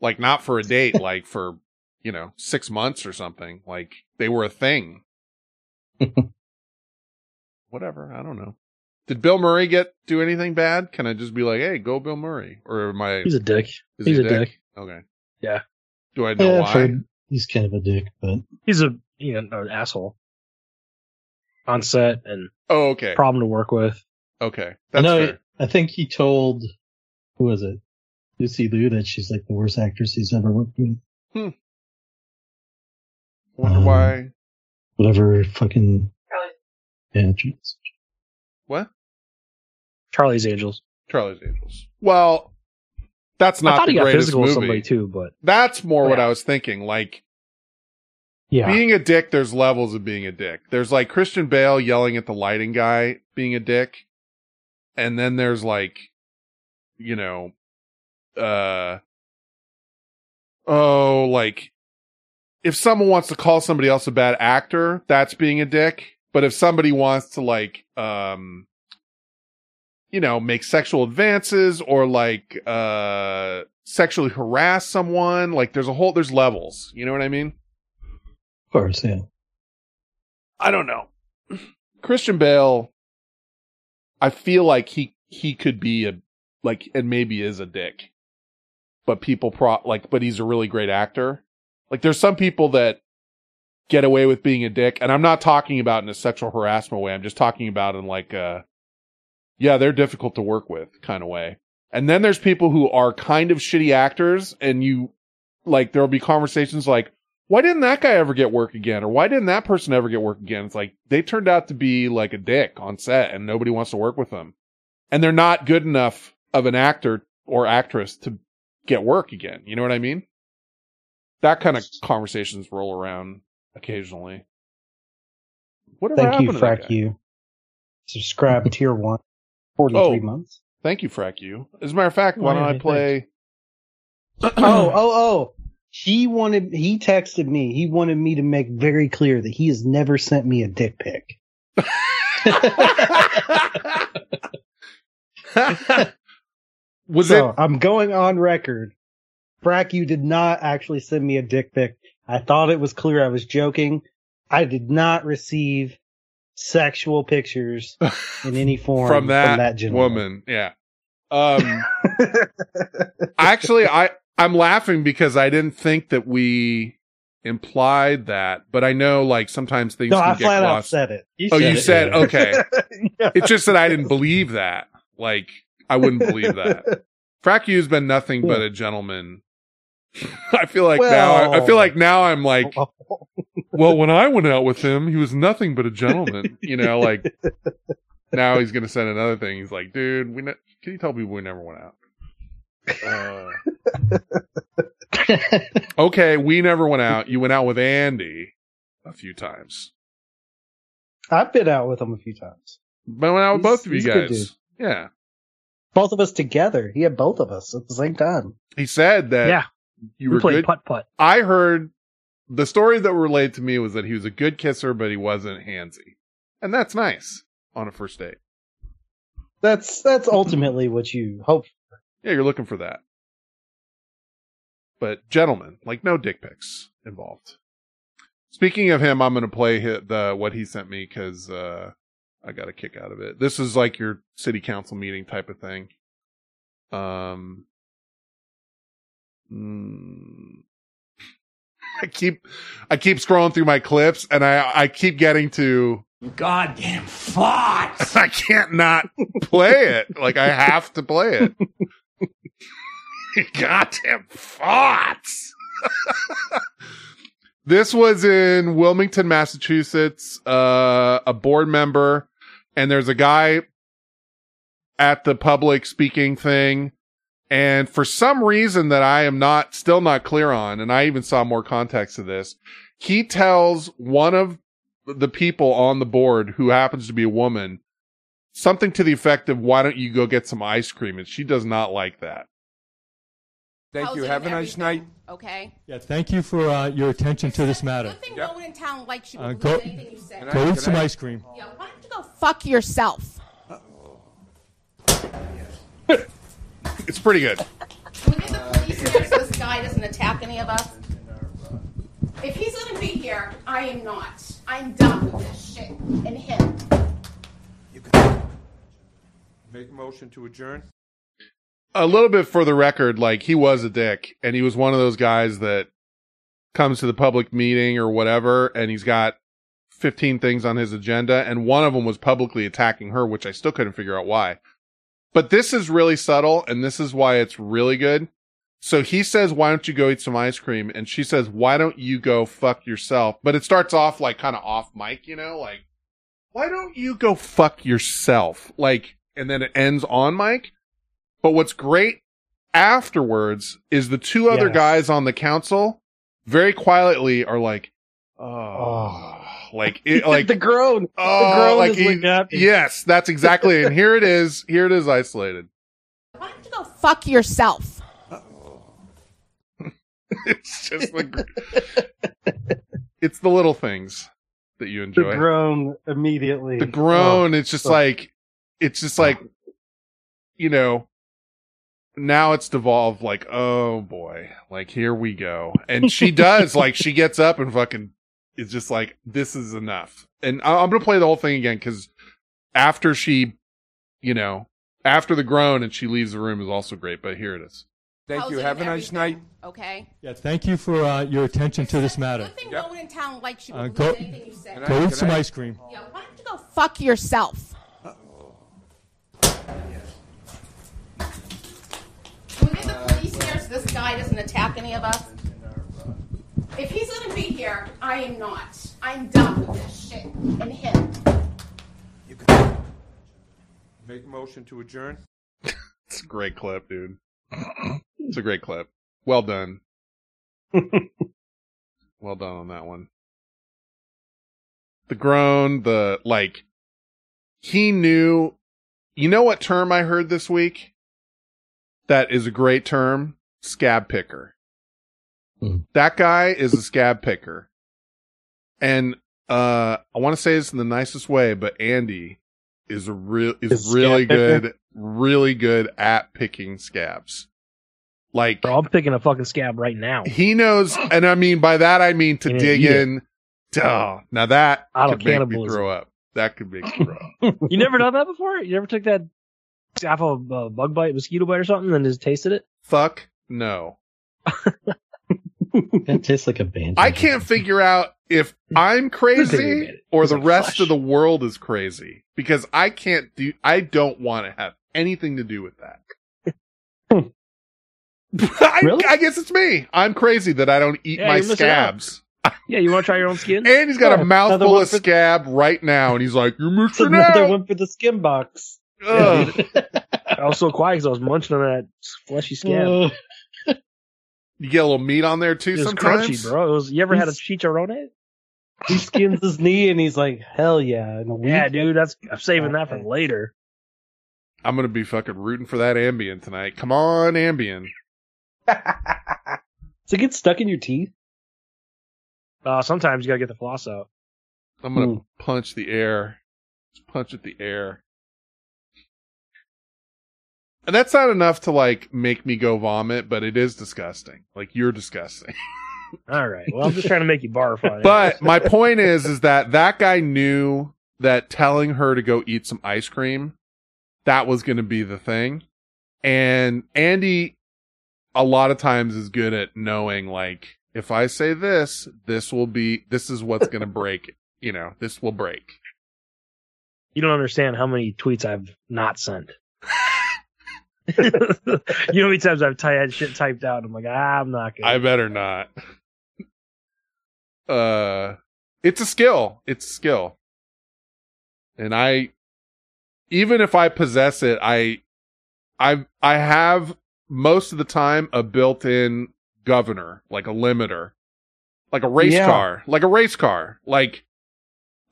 Like not for a date, like for you know six months or something. Like they were a thing. Whatever. I don't know. Did Bill Murray get do anything bad? Can I just be like, hey, go Bill Murray? Or am I? He's a dick. Is He's he a dick. Okay. Yeah. Do I know Yeah, why? he's kind of a dick, but He's a you know an asshole on set and Oh, okay. problem to work with. Okay. I know. fair. I think he told who was it, Lucy Liu, that she's like the worst actress he's ever worked with. Hmm. Wonder Um, why. Whatever fucking. Yeah, jeez. What? Charlie's Angels. Charlie's Angels. Well, that's not I thought the he got physical with somebody too, but That's more what I was thinking. Like yeah, being a dick, there's levels of being a dick. There's like Christian Bale yelling at the lighting guy being a dick, and then there's like, you know, uh, oh, like if someone wants to call somebody else a bad actor, that's being a dick. But if somebody wants to like, um, you know, make sexual advances or like, uh, sexually harass someone, like there's a whole, there's levels. You know what I mean? Of course, yeah. I don't know. Christian Bale, I feel like he he could be a like and maybe is a dick, but people pro like but he's a really great actor. Like there's some people that get away with being a dick, and I'm not talking about in a sexual harassment way. I'm just talking about in like a yeah they're difficult to work with kind of way. And then there's people who are kind of shitty actors, and you like there'll be conversations like why didn't that guy ever get work again? Or why didn't that person ever get work again? It's like they turned out to be like a dick on set and nobody wants to work with them. And they're not good enough of an actor or actress to get work again. You know what I mean? That kind of conversations roll around occasionally. Whatever Thank you, happened Frack you. Subscribe tier one. 43 Oh. months. Thank you, Frack you. As a matter of fact, why don't I play? oh, oh, oh. He wanted, he texted me. He wanted me to make very clear that he has never sent me a dick pic. Was so it? I'm going on record. Frack, you did not actually send me a dick pic. I thought it was clear I was joking. I did not receive sexual pictures in any form from that, gentleman. woman. Yeah. Um, actually, I I'm laughing because I didn't think that we implied that, but I know like sometimes things No, can I get flat out said it. oh, you it, said yeah. okay. Yeah. It's just that I didn't believe that. Like I wouldn't believe that. Frack you's been nothing but a gentleman. I feel like now I, I feel like now I'm like well when I went out with him he was nothing but a gentleman you know like now he's gonna send another thing he's like dude we ne- can you tell people we never went out uh, okay we never went out you went out with Andy a few times I've been out with him a few times. but went out with He's- both of you he's a good guys yeah Both of us together. He had both of us at the same time. he said that Yeah. You we were played good. putt putt. I heard the story that relayed to me was that he was a good kisser, but he wasn't handsy, and that's nice on a first date. That's that's ultimately what you hope. For. Yeah, you're looking for that. But gentlemen, like no dick pics involved. Speaking of him, I'm going to play the what he sent me because uh, I got a kick out of it. This is like your city council meeting type of thing. Um, mm, I keep I keep scrolling through my clips, and I I keep getting to Goddamn farts! I can't not play it. Like I have to play it. Goddamn farts. this was in Wilmington, Massachusetts. Uh, a board member, and there's a guy at the public speaking thing. And for some reason that I am not, still not clear on, and I even saw more context to this, he tells one of the people on the board who happens to be a woman something to the effect of, why don't you go get some ice cream? And she does not like that. Thank you. Have a nice night. Okay. Yeah, thank you for uh, your attention to this matter. Good thing no one in town likes you. Uh, go, anything you say. go eat some ice cream. Yeah, why don't you go fuck yourself? It's pretty good. Can we get the police here so this guy doesn't attack any of us? If he's gonna be here, I am not. I'm done with this shit and him. Make a motion to adjourn. a little bit for the record, like he was a dick and he was one of those guys that comes to the public meeting or whatever and he's got 15 things on his agenda and one of them was publicly attacking her, which I still couldn't figure out why. But this is really subtle and this is why it's really good. So he says, why don't you go eat some ice cream? And she says, why don't you go fuck yourself? But it starts off like kind of off mic, you know, like, why don't you go fuck yourself? Like, and then it ends on mic. But what's great afterwards is the two other Yes. guys on the council very quietly are like, oh, oh. Like, it, like the groan. oh, the groan like is he- what yes, that's exactly. And here it is. Here it is isolated. Why don't you go fuck yourself? it's just like, it's the little things that you enjoy. The enjoy. groan immediately. the groan Oh. it's just Oh. like it's just like you know now it's devolved like oh boy like here we go and she does like she gets up and fucking is just like this is enough and I- i'm gonna play the whole thing again because after she you know after the groan and she leaves the room is also great but here it is Thank you. Have a nice night. Okay. Yeah, thank you for uh, your attention to this matter. Good thing no one in town likes you. Uh, believes go, anything you say. go eat some ice cream. Yeah, why don't you go fuck yourself? Can we get the police here so this guy doesn't attack any of us? If he's gonna be here, I am not. I'm done with this shit and him. You can Make a motion to adjourn. it's a great clip dude. It's a great clip. Well done. Well done on that one. The groan the like he knew you know what term i heard this week? That is a great term scab picker that guy is a scab picker and uh i want to say this in the nicest way but andy is a real is Is really scab picker? good really good at picking scabs like Bro, I'm picking a fucking scab right now. he knows, and I mean by that I mean to And dig eat it. in. Oh, now that Out of could make me cannibalism. throw up. That could make me throw up. you never done that before? You never took that half of a bug bite, mosquito bite, or something, and just tasted it? Fuck no. That tastes like a band. I can't figure out if I'm crazy or the rest flesh. of the world is crazy because I can't do. I don't want to have anything to do with that. Hmm. I, Really? I guess it's me. I'm crazy that I don't eat Yeah, my you're missing out. scabs. Yeah, you want to try your own skin? And he's got Yeah, a mouthful of for- scab right now, and he's like, "You're It's missing another out." one for the skin box. I was so quiet because I was munching on that fleshy scab. You get a little meat on there too it sometimes. crunchy, bro. It was. You ever had a He's- chicharrone? he skins his knee and he's like, hell yeah. In a week. Yeah, dude. That's I'm saving that for later. I'm gonna be fucking rooting for that Ambien tonight. Come on, Ambien. Does it get stuck in your teeth? Uh, sometimes you gotta get the floss out. I'm gonna Hmm. punch the air. Just punch at the air. And that's not enough to like make me go vomit, but it is disgusting. Like you're disgusting. All right. Well, I'm just trying to make you barf on it. But my point is, is that that guy knew that telling her to go eat some ice cream, that was going to be the thing. And Andy, a lot of times is good at knowing, like, if I say this, this will be, this is what's going to break. You know, this will break. you don't understand how many tweets I've not sent. you know how many times I've ty- had shit typed out. I'm like, ah, I'm not gonna. I better not. Uh, it's a skill. It's a skill. And I, even if I possess it, I, I, I have most of the time a built-in governor, like a limiter, like a race Yeah. car, like a race car, like,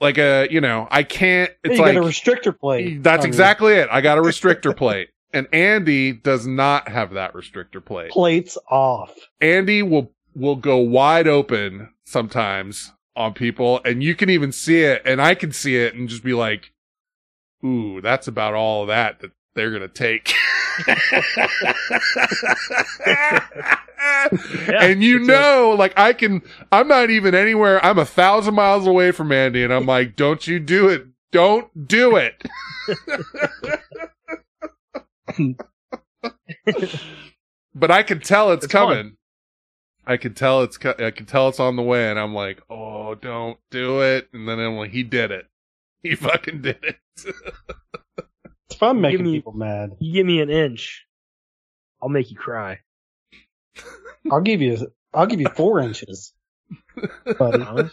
like a, you know, I can't, it's you like, got a restrictor plate. that's on your exactly it. I got a restrictor plate. And Andy does not have that restrictor plate. Plates off. Andy will will go wide open sometimes on people and you can even see it and I can see it and just be like, ooh, that's about all of that that they're going to take. and you know, like I can, I'm not even anywhere. I'm a thousand miles away from Andy and I'm like, don't you do it. Don't do it. but I can tell it's, It's fun. coming. I can tell it's co- I can tell it's on the way, and I'm like, oh, don't do it. And then I'm like, he did it. He fucking did it. It's fun You making give me- people mad. You give me an inch, I'll make you cry. I'll give you. I'll give you four inches, buddy.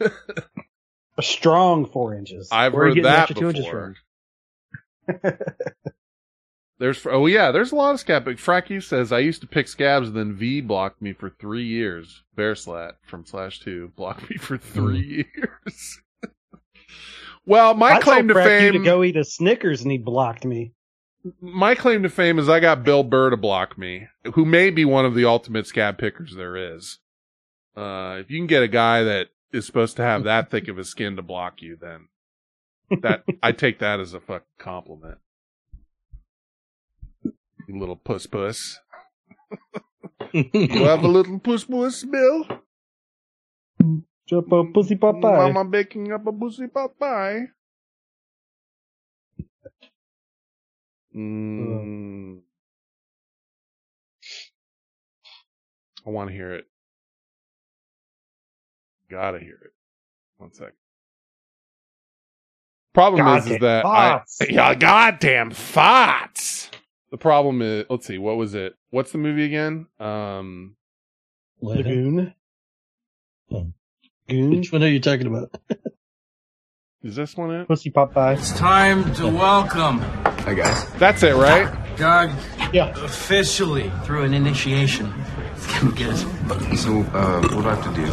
A strong four inches. I've Where heard that extra two inches before. There's oh yeah, there's a lot of scab. But Fracky says I used to pick scabs, and then V blocked me for three years. Bearslat from Slash Two blocked me for three years. well, my I claim to told Frack you fame, to go eat a Snickers, and he blocked me. my claim to fame is I got Bill Burr to block me, who may be one of the ultimate scab pickers there is. Uh, if you can get a guy that is supposed to have that thick of a skin to block you, then that I take that as a fucking compliment. Little puss puss. you have a little puss puss, Bill? Jump up, pussy pot pie. Mama baking up a pussy pot pie. Mm. I want to hear it. Gotta hear it. One sec. Problem is, is that thoughts. I, yeah, goddamn thoughts. The problem is, let's see, what was it? What's the movie again? Um, Lagoon. Hmm. Goon. Which one are you talking about? is this one it? Pussy pot pie. It's time to welcome Hey guys. That's it, right? Doug Yeah. officially through an initiation. It's gonna get us. So, uh, what do I have to do?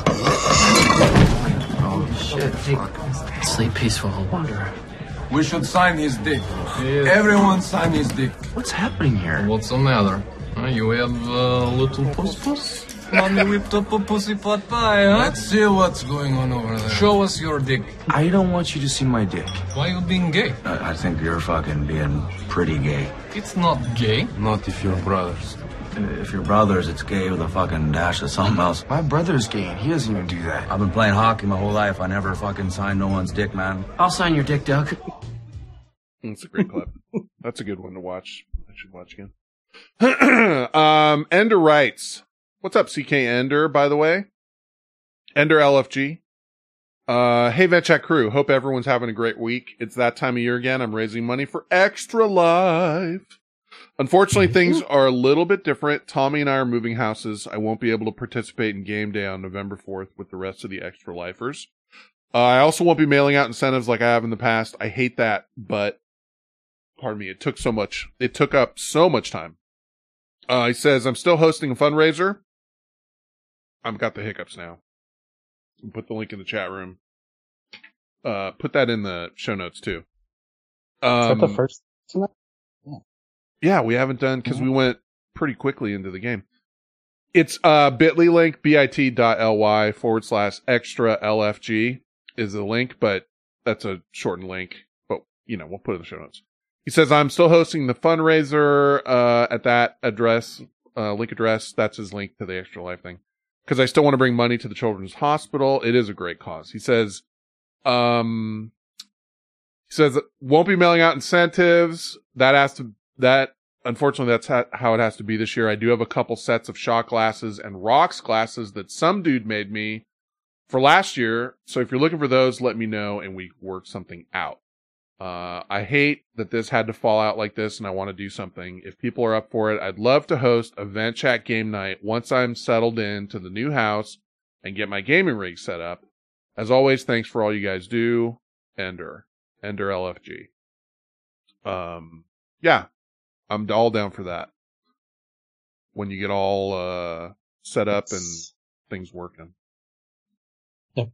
Oh shit! Hey, sleep peaceful, wanderer. We should sign his dick. Everyone sign his dick. What's happening here? What's the matter? Uh, you have a little puss puss? Mommy whipped up a pussy pot pie, huh? Let's see what's going on over there. Show us your dick. I don't want you to see my dick. Why you being gay? I, I think you're fucking being pretty gay. It's not gay. Not if you're brothers. If you're brothers, it's gay with a fucking dash of something else. My brother's gay and he doesn't even do that. I've been playing hockey my whole life. I never fucking signed no one's dick, man. I'll sign your dick, Doug. That's a great clip. That's a good one to watch. I should watch again. um, Ender writes, "What's up, CK Ender? By the way, Ender LFG. Uh, hey VetChat crew. Hope everyone's having a great week. It's that time of year again. I'm raising money for Extra Life. Unfortunately, things are a little bit different. Tommy and I are moving houses. I won't be able to participate in game day on November 4th with the rest of the Extra Lifers. Uh, I also won't be mailing out incentives like I have in the past. I hate that, but pardon me, it took so much, it took up so much time. Uh, he says, I'm still hosting a fundraiser. I've got the hiccups now. Put the link in the chat room. Uh, put that in the show notes too. Is Um, that the first? Yeah, we haven't done because we went pretty quickly into the game. It's uh bit.ly link, bit.ly forward slash extra LFG is the link, but that's a shortened link. But, you know, we'll put it in the show notes. He says, I'm still hosting the fundraiser uh at that address, uh link address. That's his link to the Extra Life thing. Because I still want to bring money to the Children's Hospital. It is a great cause. He says, um, he says won't be mailing out incentives. That has to that unfortunately that's ha- how it has to be this year. I do have a couple sets of shot glasses and rocks glasses that some dude made me for last year. So if you're looking for those, let me know and we work something out. Uh, I hate that this had to fall out like this and I want to do something. If people are up for it, I'd love to host a vent chat game night once I'm settled into the new house and get my gaming rig set up. As always, thanks for all you guys do. Ender. Ender LFG. Um, yeah, I'm all down for that. When you get all, uh, set up and things working. I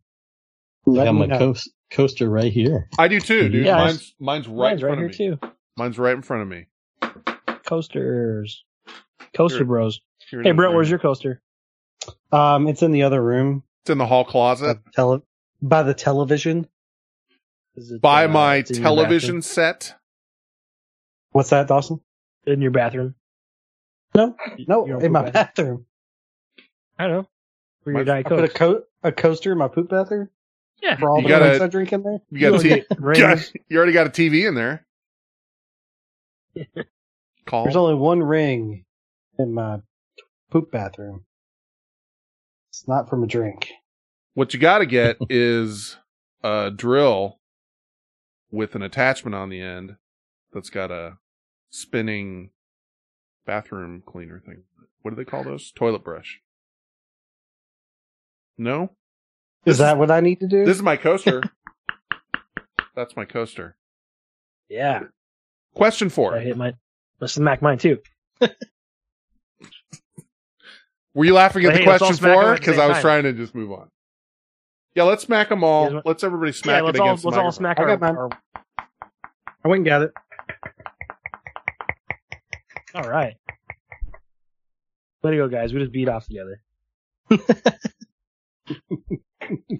Let got my coast, coaster right here. I do too, dude. Yeah, mine's, mine's right Mine's in right front here of me. too. Mine's right in front of me. Coasters. Coaster Here- Bros. here it Hey, is Brent, where's your coaster? Um, it's in the other room. It's in the hall closet. Tele- by the television. Is it, Buy uh, my it's in your television set. What's that, Dawson? Bathroom? in your bathroom? No, no, in my poop bathroom. I don't know. For your My- Diet I put a Coke. co- a coaster in my poop bathroom Yeah. for all You the gotta- drinks I drink in there. You got a You T- get you already got a TV in there. Call. There's only one ring in my poop bathroom. It's not from a drink. What you got to get is a drill with an attachment on the end that's got a spinning bathroom cleaner thing. What do they call those? Toilet brush. No? Is that what I need to do? This is my coaster. that's my coaster. Yeah. Question four. I hit my. Let's smack mine too. Were you laughing at But the hey, question smack 'em four? Because I was time. trying to just move on. Yeah, let's smack them all. You guys want- Let's everybody smack yeah, it let's all against let's the all microphone. smack I our, got mine. our- I went and got it. All right. Let to go, guys. We just beat off together. Frank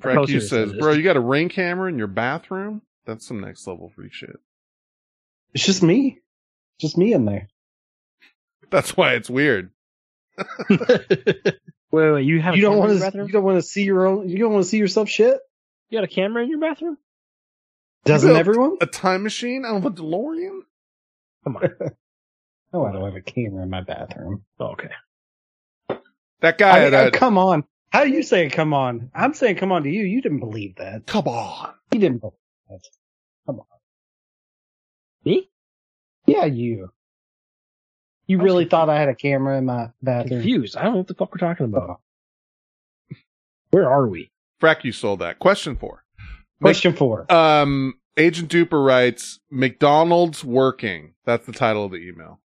Coaster Hughes says, says- "Bro, you got a ring camera in your bathroom? That's some next level freak shit. It's just me. Just me in there. That's why it's weird. Wait, wait, you have You a don't want to. You don't want to see your own. You don't want to see yourself shit. You got a camera in your bathroom? Doesn't You everyone? A time machine out of a DeLorean? Come on. No, I don't have a camera in my bathroom. Oh, okay. That guy I had mean, a uh, come on. How do you saying come on? I'm saying come on to you. You didn't believe that. come on. You didn't believe that. Come on. Me? Yeah, you. You I was really thought I had a camera in my bathroom? Confused. I don't know what the fuck we're talking about. Where are we? Frack, you sold that. Question four. Question four. Um, Agent Duper writes, McDonald's working. That's the title of the email.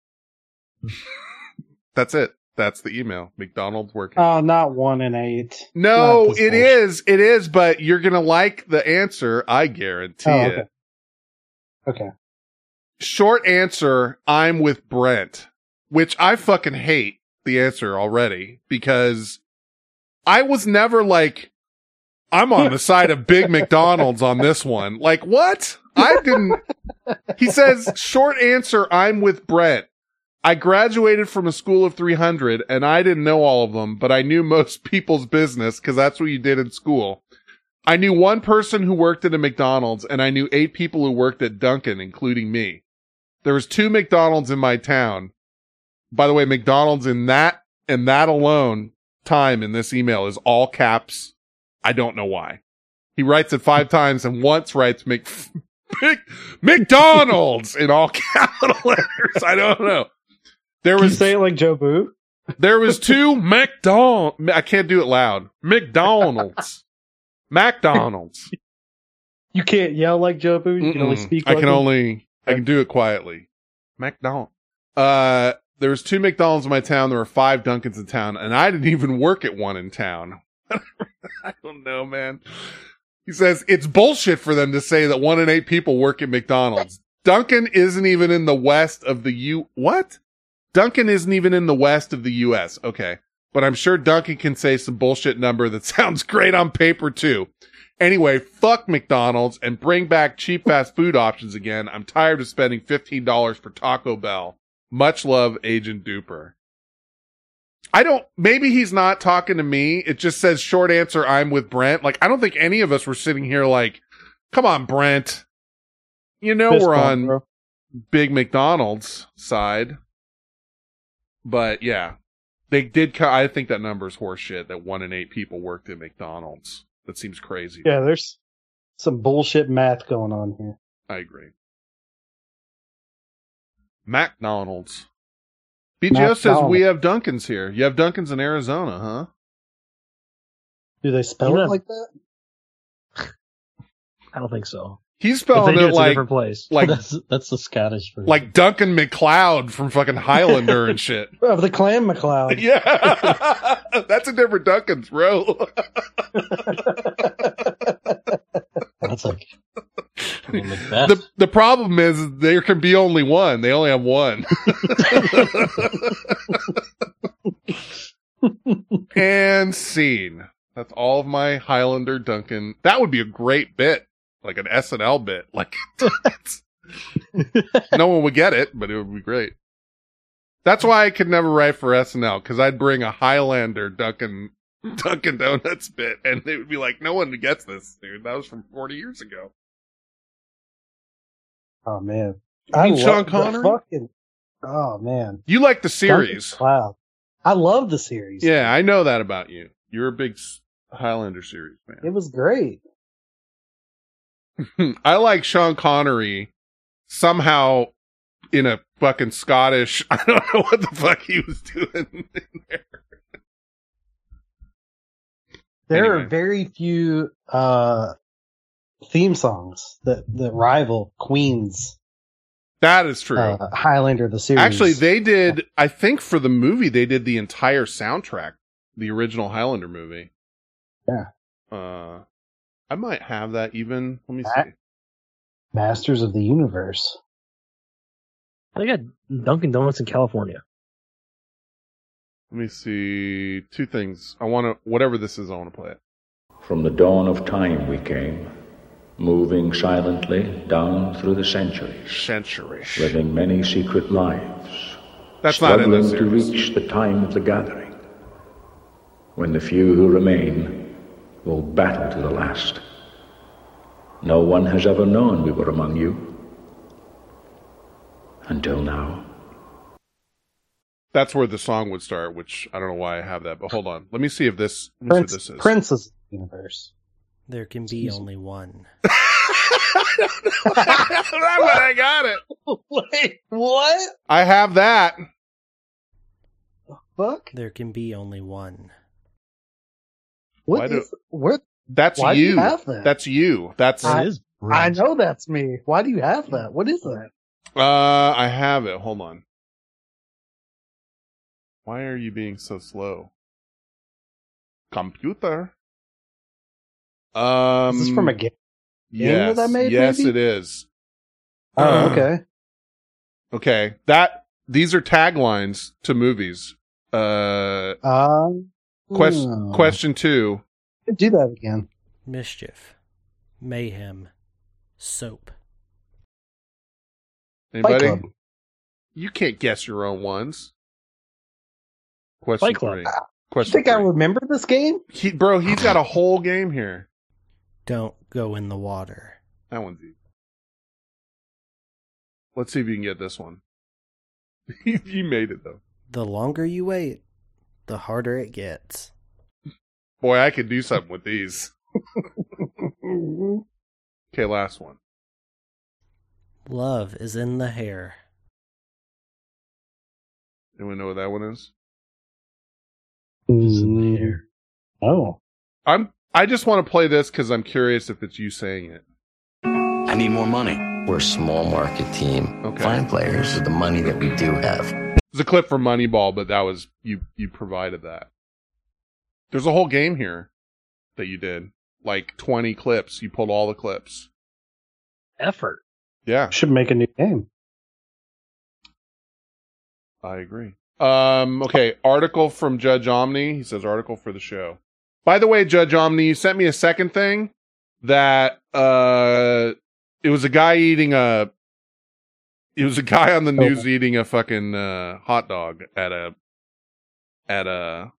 That's it. That's the email. McDonald's working. Oh, not one and eight. no, it bullshit. is. It is, but you're going to like the answer. I guarantee Oh, it. okay. Okay. Short answer, I'm with Brent, which I fucking hate the answer already because I was never like, I'm on the side of Big McDonald's on this one. Like, what? I didn't. He says, short answer, I'm with Brent. I graduated from a school of 300 and I didn't know all of them, but I knew most people's business because that's what you did in school. I knew one person who worked at a McDonald's and I knew eight people who worked at Dunkin', including me. There was two McDonald's in my town. By the way, McDonald's in that and that alone time in this email is all caps. I don't know why. He writes it five times and once writes Mc, Mc McDonald's in all capital letters. I don't know. There was say it like Joe Boo? there was two McDonald. I can't do it loud. McDonald's. McDonald's. You can't yell like Joe Boo. You can only speak. I like can him? only I can do it quietly. McDonald. Uh, there was two McDonald's in my town. There were five Dunkins in town, and I didn't even work at one in town. I don't know, man. He says it's bullshit for them to say that one in eight people work at McDonald's. Duncan isn't even in the west of the U. What? Duncan isn't even in the west of the U.S. Okay. but I'm sure Duncan can say some bullshit number that sounds great on paper too. Anyway, fuck McDonald's and bring back cheap fast food options again. I'm tired of spending $15 for Taco Bell. Much love, Agent Duper. I don't, maybe he's not talking to me. It just says short answer, I'm with Brent. Like, I don't think any of us were sitting here like, come on, Brent. You know, Fist we're on bro. big McDonald's side. But yeah, they did. co- I think that number is horseshit that one in eight people worked at McDonald's. That seems crazy. Yeah, there's some bullshit math going on here. I agree. McDonald's. BGO says McDonald's. we have Duncan's here. You have Duncan's in Arizona, huh? Do they spell You it like that? I don't think so. He's If spelling it it's a like different place. like that's that's the Scottish version. like Duncan MacLeod from fucking Highlander and shit. Of the Clan MacLeod. Yeah, that's a different Duncan's, bro. That's like I mean, Macbeth. the the problem is there can be only one. They only have one. and scene. That's all of my Highlander Duncan. That would be a great bit, like an SNL bit. Like no one would get it, but it would be great. That's why I could never write for SNL because I'd bring a Highlander Duncan Dunkin' Donuts bit, and they would be like, "No one gets this, dude. That was from 40 years ago." Oh man, You mean Sean love the Connery? Fucking, oh man, You like the series? Wow, I love the series. Yeah, I know that about you. You're a big Highlander series fan. It was great. I like Sean Connery somehow in a fucking Scottish. I don't know what the fuck he was doing in there. There Anyway. are very few uh theme songs that that rival Queen's That is true. uh, Highlander the series. Actually, they did. I think for the movie, they did the entire soundtrack, the original Highlander movie. Yeah. Uh, I might have that even. Let me That- see. Masters of the Universe. They got Dunkin' Donuts in California. Let me see. Two things. I want to. Whatever this is, I want to play it. From the dawn of time we came, moving silently down through the centuries, Centuries. living many secret lives, That's not in struggling this to reach the time of the gathering, when the few who remain will battle to the last. No one has ever known we were among you until now. That's where the song would start, which I don't know why I have that, but hold on. Let me see if this. Let me see what Prince, this is. Princess Universe. There can be only one. but I got it. Wait, what? I have that. Fuck? There can be only one. What Why do- is- what? That's Why do you. you have that? That's you. That's. I, I know that's me. Why do you have that? What is that? Uh, I have it. Hold on. Why are you being so slow? Computer. Um, Is this from a game? game Yes, that I made, yes, maybe? it is. Oh, okay. Okay, that these are taglines to movies. Uh, Um, quest, hmm. question two. Do that again. Mischief. Mayhem. Soap. Anybody? Club. You can't guess your own ones. Question Fight Club. three. You Question think I remember this game? He, bro, he's got a whole game here. Don't go in the water. That one's easy. Let's see if you can get this one. you made it though. The longer you wait, the harder it gets. Boy, I could do something with these. Okay, last one. Love is in the hair. Anyone know what that one is? Mm, Oh. I'm. I just want to play this because I'm curious if it's you saying it. I need more money. We're a small market team. Okay. Find players with the money that we do have. It's a clip from Moneyball, but that was you. You provided that. There's a whole game here that you did, like 20 clips. You pulled all the clips. Effort. Yeah, Should make a new game. I agree. Um, okay, article from Judge Omni. He says article for the show. By the way, Judge Omni, you sent me a second thing that uh it was a guy eating a it was a guy on the news eating a fucking uh hot dog at a at a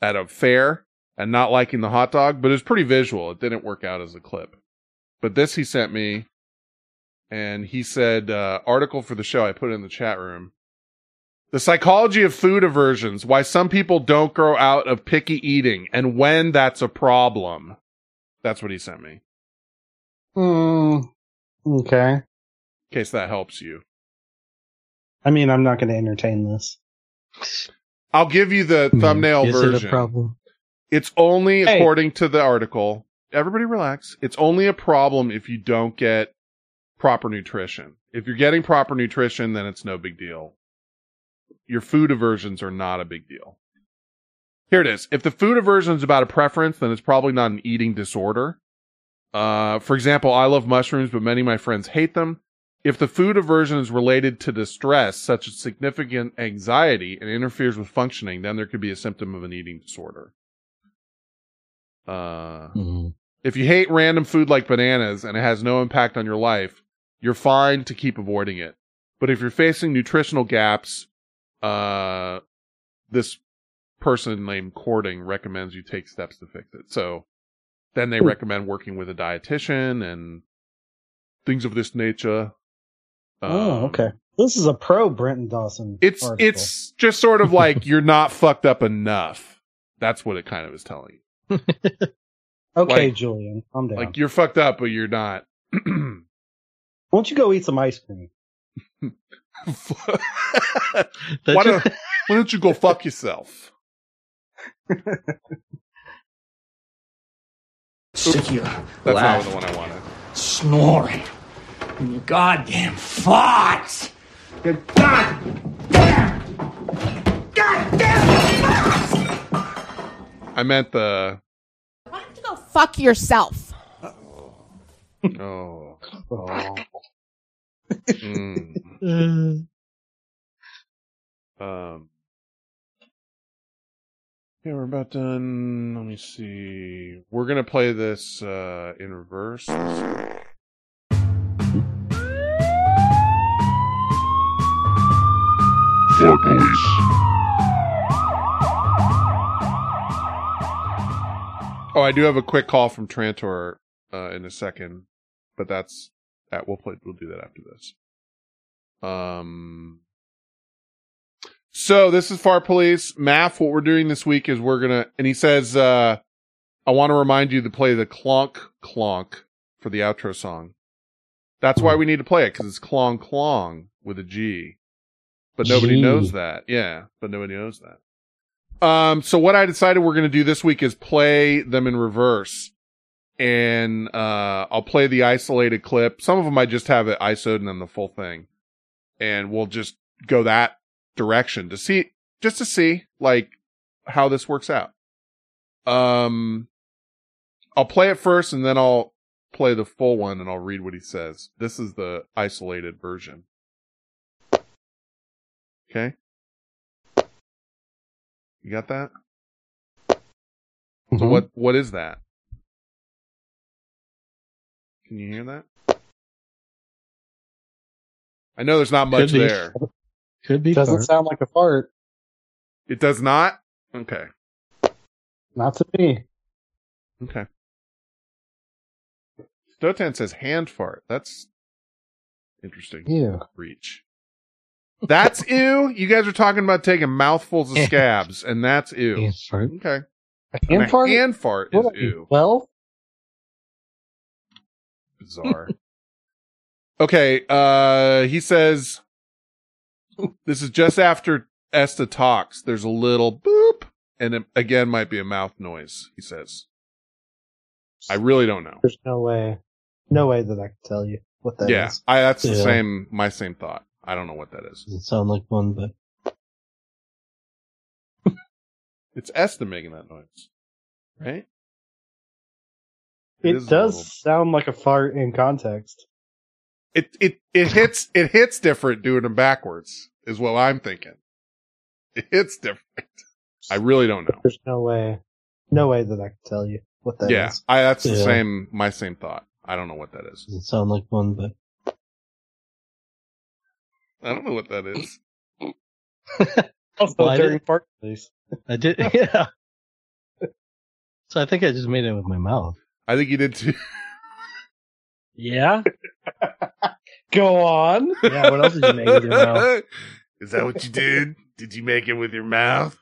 at a fair and not liking the hot dog, but it was pretty visual. It didn't work out as a clip. But this he sent me and he said uh article for the show. I put it in the chat room. The psychology of food aversions, why some people don't grow out of picky eating, and when that's a problem. That's what he sent me. Hmm. Okay. In case that helps you. I mean, I'm not going to entertain this. I'll give you the thumbnail Is it a problem? It's only Hey. according to the article. Everybody relax. It's only a problem if you don't get proper nutrition. If you're getting proper nutrition, then it's no big deal. Your food aversions are not a big deal. Here it is. If the food aversion is about a preference, then it's probably not an eating disorder. Uh, for example, I love mushrooms, but many of my friends hate them. If the food aversion is related to distress, such as significant anxiety, and interferes with functioning, then there could be a symptom of an eating disorder. Uh, if you hate random food like bananas and it has no impact on your life, you're fine to keep avoiding it. But if you're facing nutritional gaps, uh, this person named Cording recommends you take steps to fix it. So then they Hmm. recommend working with a dietitian and things of this nature. Oh, Um, okay. This is a pro Brenton Dawson. It's article. it's just sort of like you're not fucked up enough. That's what it kind of is telling you. okay, like- Julian, calm down. Like you're fucked up, but you're not. Why don't you go eat some ice cream? why, don't, why don't you go fuck yourself? Sick of your That's not the one I wanted. snoring, and your goddamn farts. Your goddamn, goddamn farts. I meant the. Why don't you go fuck yourself? Oh. Mm. Um. Yeah, we're about done. Let me see. We're gonna play this uh, in reverse. Police. Oh, I do have a quick call from Trantor uh, in a second, but that's that. We'll play. We'll do that after this. Um. So this is Fart Police. Maff, what we're doing this week is we're gonna, and he says, uh, I want to remind you to play the clonk clonk for the outro song. That's why we need to play it because it's clong clong with a G, but nobody G. knows that. Yeah, but nobody knows that. Um, so what I decided we're going to do this week is play them in reverse. And, uh, I'll play the isolated clip. Some of them I just have it ISO'd and then the full thing. And we'll just go that direction to see, just to see, like, how this works out. Um, I'll play it first and then I'll play the full one and I'll read what he says. This is the isolated version. Okay. You got that? So Mhm. what what is that? Can you hear that? I know there's not much Could there. Could be. Doesn't fart. sound like a fart. It does not? Okay. Not to me. Okay. Stotan says hand fart. That's interesting. Yeah. Reach. That's ew. You guys are talking about taking mouthfuls of scabs, and that's ew. Hand fart. Okay. A And hand a fart? hand fart is ew. Well, Bizarre. okay, uh he says this is just after Esta talks. There's a little boop, and it again might be a mouth noise, he says. I really don't know. there's no way, no way that I can tell you what that is. yeah, I that's the Yeah. same my same thought. I don't know what that is. Doesn't sound like one, but It's Esta making that noise. Right? It, a does little- sound like a fart in context. It it it hits it hits different doing them backwards, is what I'm thinking. It's different. I really don't know. There's no way, no way that I can tell you what that is. yeah, I that's the Yeah. same. My same thought. I don't know what that is. Doesn't sound like one, but I don't know what that is. Also, Well, I during didn't- fart police. I did. Yeah. So I think I just made it with my mouth. I think you did too. Yeah? Go on. Yeah, what else did you make with your mouth? Is that what you did? Did you make it with your mouth?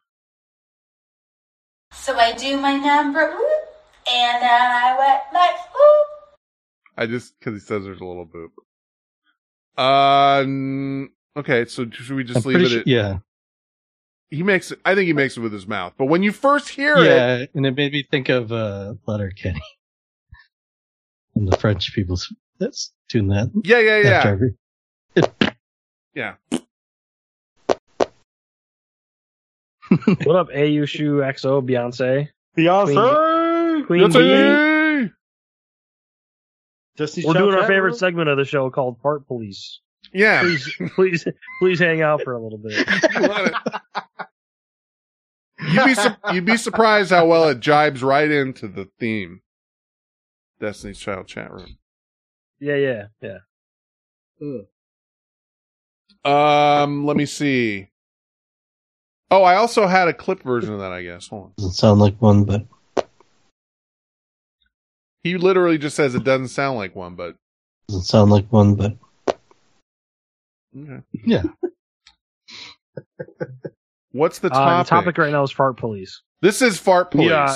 So I do my number, whoop, and then I wet my whoop. I just because he says there's a little boop. Uh, okay. So should we just I'm leave it? sure- At, yeah. He makes it. I think he makes it with his mouth. But when you first hear it, Yeah, and it made me think of uh, Letterkenny. And the French people s- that's doing that. yeah, yeah, yeah, after every- yeah. What up, AU Shoe XO Beyonce? Beyonce. Queen Bee. Beyonce! Destiny's We're doing our favorite room? segment of the show called Fart Police. Yeah. Please, please, please hang out for a little bit. You'd be su- you'd be surprised how well it jibes right into the theme. Destiny's Child chat room. Yeah, yeah, yeah. Um, let me see. Oh, I also had a clip version of that. I guess. Hold on. Doesn't sound like one, but He literally just says it doesn't sound like one, but doesn't sound like one, but okay. yeah. What's the Uh, topic? the topic right now is Fart Police. This is fart police. Yeah.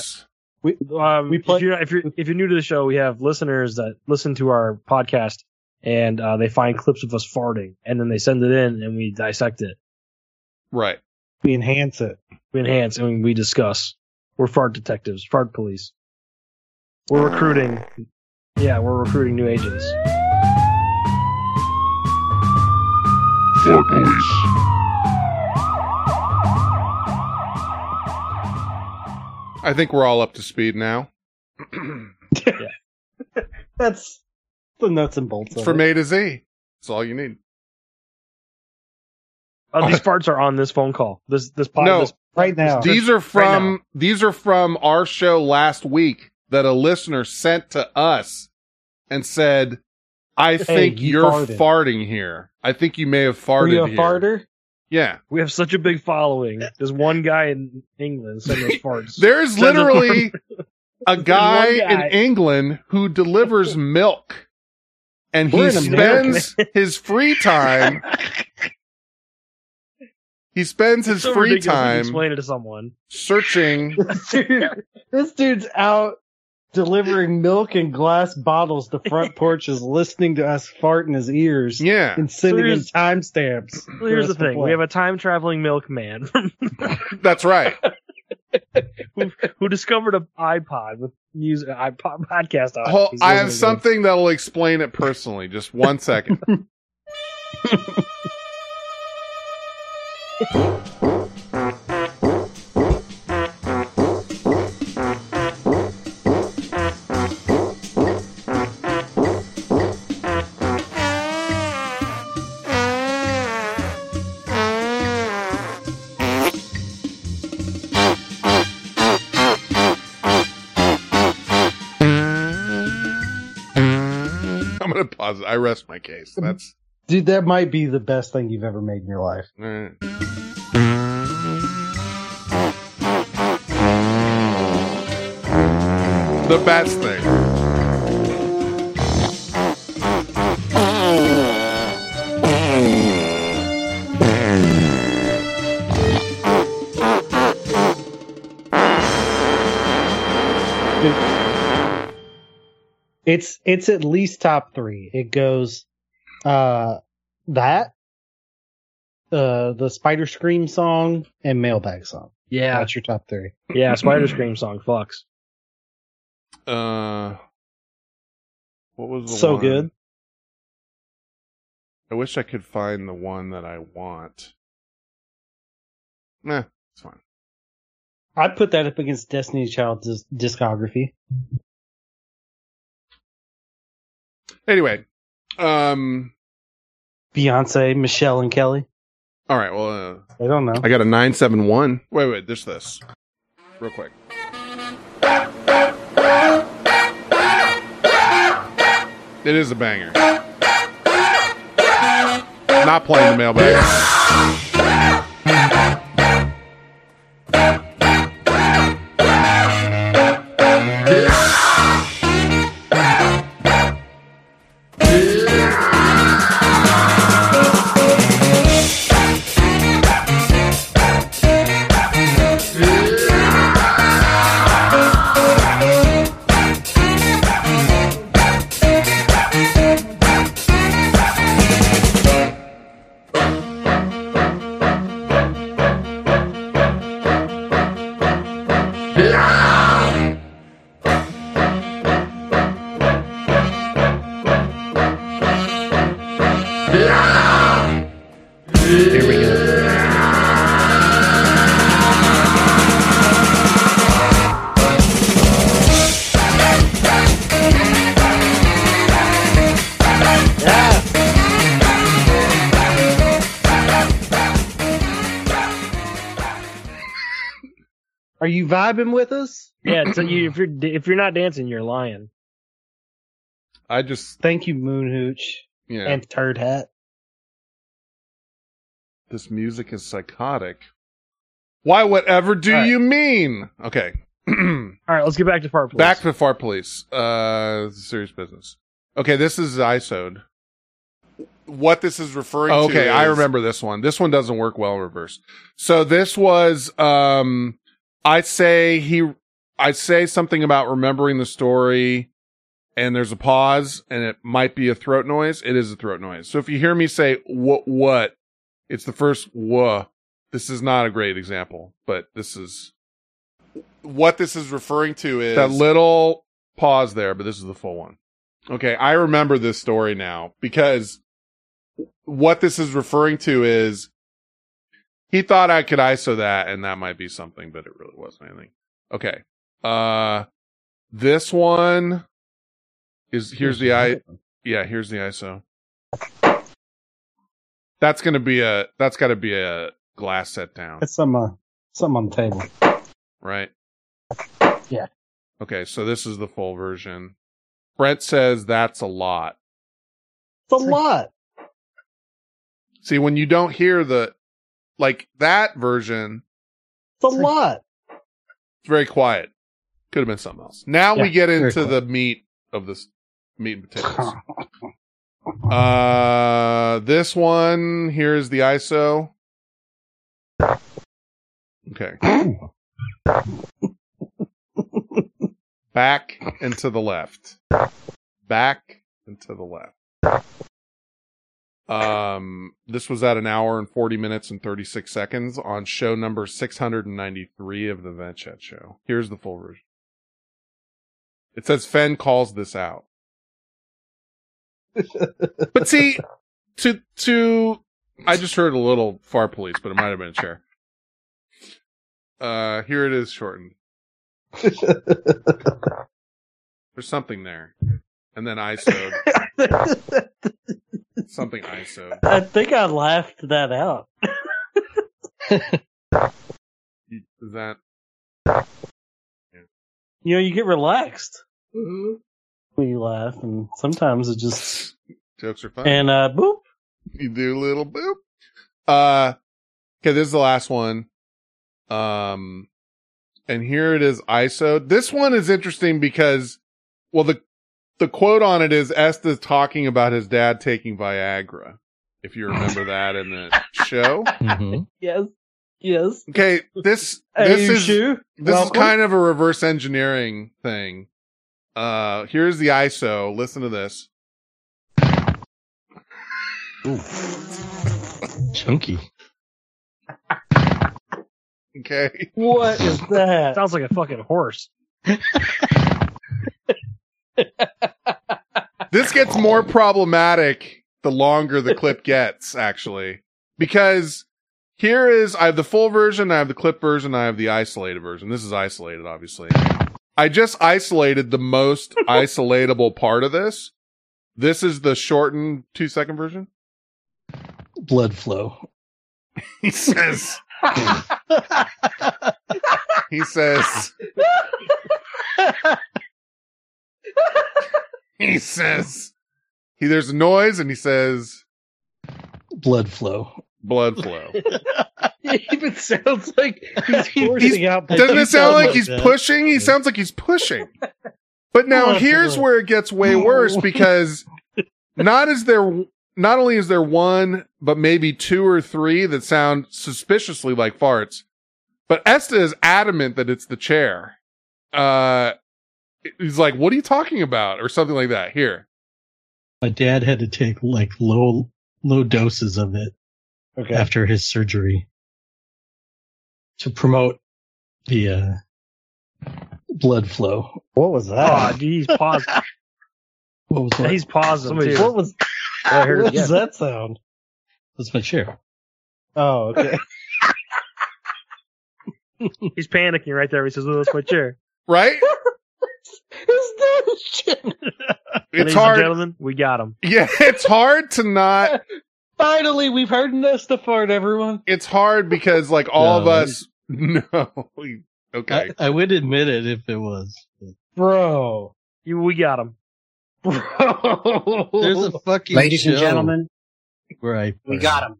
We, Um, We play- if you're if you're if you're new to the show, we have listeners that listen to our podcast and uh, they find clips of us farting, and then they send it in, and we dissect it, Right. we enhance it. we enhance, and we discuss. We're fart detectives, fart police. We're recruiting. Yeah, we're recruiting new agents. Fart police. I think we're all up to speed now. That's the nuts and bolts. It's of from it. A to Z. That's all you need. Uh, these parts are on this phone call. This this pod. No. This, right now. These are Right from these are from our show last week that a listener sent to us and said, "I think you you're farted." farting here. I think you may have farted you a here." farter? Yeah. we have such a big following. There's one guy in England sending us farts. There's literally a guy, guy. in England who delivers milk, and We're he spends his free time. He spends his so free time Explain it to someone. searching. This dude's out delivering milk in glass bottles to front porches, listening to us fart in his ears, Yeah, and sending So him here's- timestamps. Well, here's the thing: we have a time traveling milkman that's right. who, who discovered an iPod with music, iPod podcast on. it. I have listening to something that'll explain it personally. Just one second. Gonna pause it. I rest my case. Um, That's Dude, that might be the best thing you've ever made in your life. the best thing. It's it's at least top three. It goes uh that uh the Spider Scream song and Mailbag song. Yeah, That's your top three. yeah. Spider Scream song fucks. Uh, what was the So one? good. I wish I could find the one that I want. Nah, it's fine. I'd put that up against Destiny's Child's discography. Anyway, um, Beyonce, Michelle, and Kelly. All right. Well, uh, I don't know. I got a nine seven one. Wait, wait. There's this. Real quick. It is a banger. Not playing the mailbag. Vibing with us? Yeah, so you, if you're if you're not dancing, you're lying. I just Thank you, Moon Hooch yeah. and Turd Hat. this music is psychotic. Why? Whatever do All right. you mean? Okay. All right, let's get back to far police. Back to far Police. Uh, serious business. Okay, this is ISO'd. What this is referring to. Okay, I is- remember this one. This one doesn't work well in reverse. So this was, um, I say he, I say something about remembering the story and there's a pause and it might be a throat noise. It is a throat noise. So if you hear me say what, what, it's the first wha. This is not a great example, but this is What this is referring to is that little pause there, but this is the full one. Okay, I remember this story now because what this is referring to is he thought I could ISO that and that might be something, but it really wasn't anything. Okay. Uh this one is here's the I yeah, here's the ISO. That's gonna be a that's gotta be a glass set down, It's some uh, something on the table. right? Yeah. Okay, so this is the full version. Brent says that's a lot. It's a lot. See, when you don't hear the like that version, It's a lot. it's very quiet. Could have been something else. Now we get into the meat of this meat and potatoes. uh this one here's the ISO. Okay. Back and to the left. Back and to the left. Um, this was at an hour and 40 minutes and 36 seconds on show number 693 of the Vent Chat show. Here's the full version. It says Fen calls this out. but see, to, to, I just heard a little far police, but it might have been a chair. Uh, here it is shortened. There's something there. And then I ISO. something ISO. I think I laughed that out. Is that You know, you get relaxed when you laugh, and sometimes it just jokes are fun? and uh, boop. You do a little boop. Uh, okay, this is the last one. Um, and here it is ISO. This one is interesting because, well, the, the quote on it is Esta's talking about his dad taking Viagra. If you remember that in the show. Yes, yes. Okay, this, Hey, this you is, shoe? this is kind of a reverse engineering thing. Uh, here's the ISO. Listen to this. Chunky. Okay. What is that? Sounds like a fucking horse. this gets more problematic the longer the clip gets, actually. Because here is, I have the full version, I have the clip version, I have the isolated version. This is isolated, obviously. I just isolated the most isolatable part of this. This is the shortened two second version. Blood flow. He says. he says. he says. He there's a noise and he says Blood flow. blood flow. It even sounds like he's forcing He's- out. doesn't it sound like he's that. pushing? He sounds like he's pushing. But now here's where it gets way worse because not is there not only is there one, but maybe two or three that sound suspiciously like farts. But Esta is adamant that it's the chair. Uh he's like, "What are you talking about?" or something like that. Here. My dad had to take like low low doses of it Okay. after his surgery to promote the uh, blood flow. What was Oh, that? dude, he's pausing. What was that? he's pausing too. what was? I heard what does again. that sound? That's my chair. Oh, okay. He's panicking right there. He says, "Oh, that's my chair." Right? Is that It's Ladies hard. and gentlemen, we got him. Yeah, it's hard to not Finally, we've heard Nesta fart, everyone. it's hard because like all of No, us no okay I, I would admit it if it was. Bro. You, we got him. Bro. There's a fucking Ladies and gentlemen, where I we got him.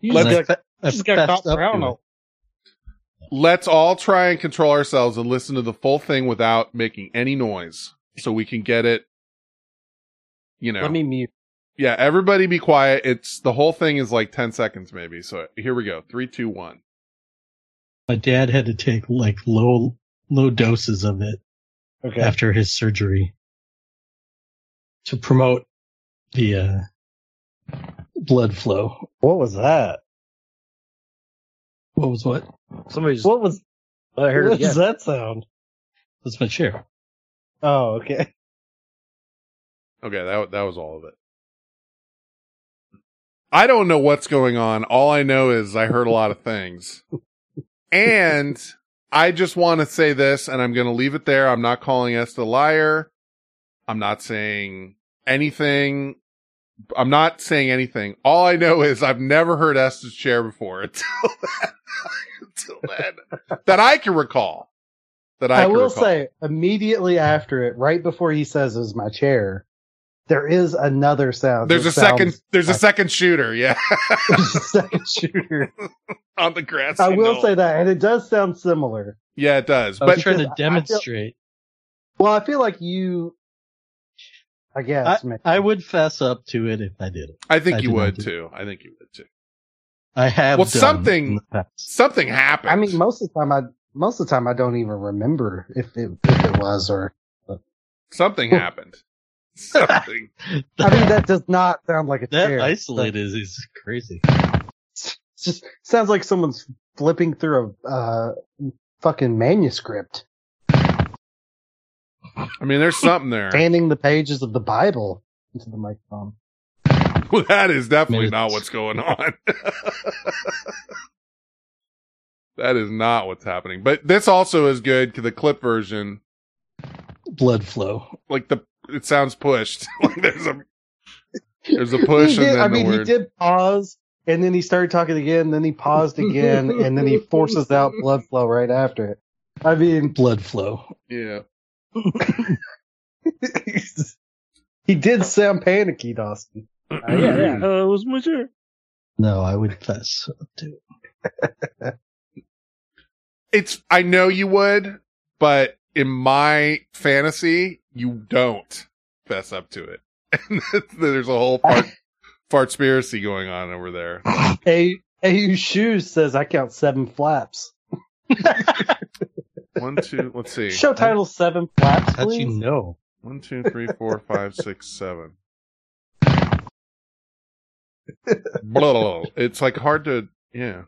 You Let's- just got, I just got caught up brown. It. let's all try and control ourselves and listen to the full thing without making any noise so we can get it you know Let me mute. yeah everybody be quiet it's the whole thing is like 10 seconds maybe so here we go three two one My dad had to take like low low doses of it Okay. after his surgery to promote the uh, blood flow. What was that? What was what? Somebody's. What was? I heard it What does that sound? That's my chair. Oh, okay. okay that, that was all of it i don't know what's going on all i know is i heard a lot of things and i just want to say this and i'm going to leave it there i'm not calling Esta a liar i'm not saying anything i'm not saying anything all i know is i've never heard Esta's chair before until then, until then that i can recall that i, I can will recall. say immediately after it, right before he says is my chair, there is another sound. there's a second sounds there's a second shooter yeah there's a second shooter. on the grass I will say that, and it does sound similar. yeah it does I but trying because to I feel- demonstrate. Well, I feel like you. I I, guess. maybe. I would fess up to it if I did it. I think I you would do- too. I think you would too. I have. Well, done something- in the past. Something happened. I mean, most of the time, I most of the time I don't even remember if it if it was or. something happened. Something. I mean, that does not sound like a that chair. isolated is, is crazy. It just sounds like someone's flipping through a uh, fucking manuscript, I mean, there's something there. fanning the pages of the Bible into the microphone. Well, that is definitely Maybe not what's going on. that is not what's happening. But this also is good to the clip version. Blood flow. Like the, it sounds pushed. like there's a, there's a push He and did- then I the mean, word. he did pause, and then he started talking again. Then he paused again, and then he forces out blood flow right after it. I mean, Blood flow. Yeah. He did sound panicky, Dawson. Uh, yeah, yeah. Uh, it was my chair. No, I would fess up to it. It's, I know you would, but in my fantasy, you don't fess up to it. And there's a whole part, fartspiracy going on over there. A AU Shoes says I count seven flaps. One, two, let's see. Show title seven flaps, How'd please. you know? One, two, three, four, five, six, seven. Blah, blah, blah. It's like hard to, yeah.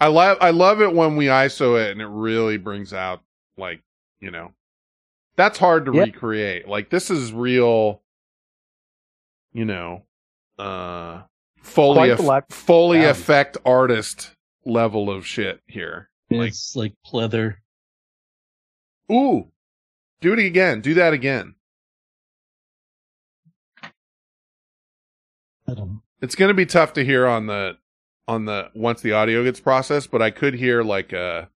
I love, I love it when we ISO it and it really brings out like, you know, that's hard to Yep. recreate. Like this is real, you know, uh, Foley, eff- the Foley Yeah. effect artist level of shit here. Like- It's like pleather. Ooh, Do it again. Do that again. I don't. It's going to be tough to hear on the on the once the audio gets processed, but I could hear like a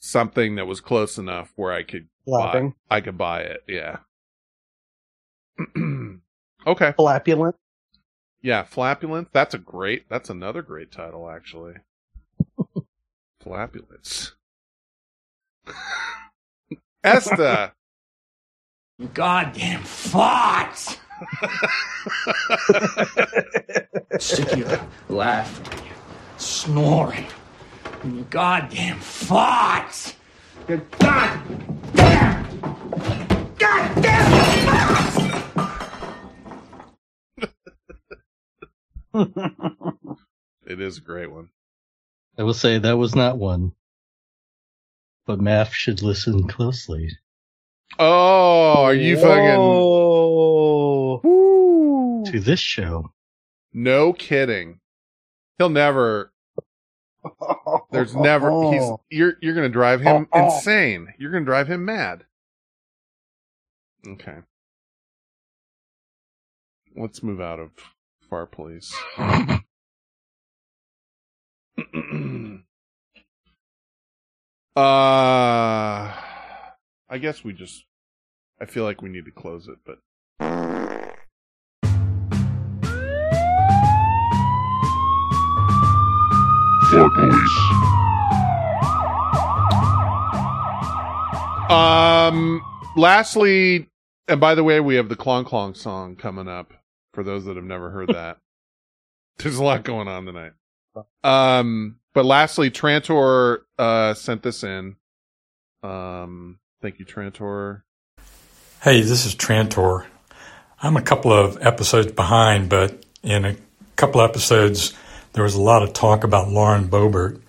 something that was close enough where I could buy, I could buy it. Yeah. okay. Flapulent. Yeah, Flapulent. That's a great. That's another great title, actually. Flapulence. Esta. Goddamn farts! Sticky laugh, snoring, and you goddamn farts! You goddamn, goddamn it is a great one. I will say that was not one. But Maff should listen closely. Oh, are you fucking? To this show. No kidding. He'll never. There's never. He's. You're. You're gonna drive him insane. You're gonna drive him mad. Okay. Let's move out of Far Police. uh, I guess we just. I feel like we need to close it, but. Far Police. Um. Lastly, and by the way, we have the Clong Clong song coming up. For those that have never heard that, there's a lot going on tonight. Um. But lastly, Trantor uh sent this in. Um. Thank you, Trantor. Hey, this is Trantor. I'm a couple of episodes behind, but in a couple episodes, there was a lot of talk about Lauren Boebert,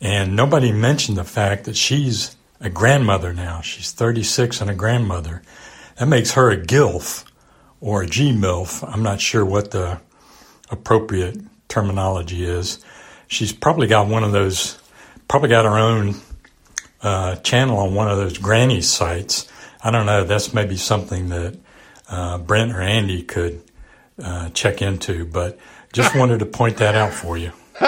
and nobody mentioned the fact that she's a grandmother now. She's 36 and a grandmother. That makes her a GILF or a G-MILF. I'm not sure what the appropriate terminology is. She's probably got one of those, probably got her own uh, channel on one of those granny sites. I don't know. That's maybe something that uh, Brent or Andy could uh, check into, but just wanted to point that out for you.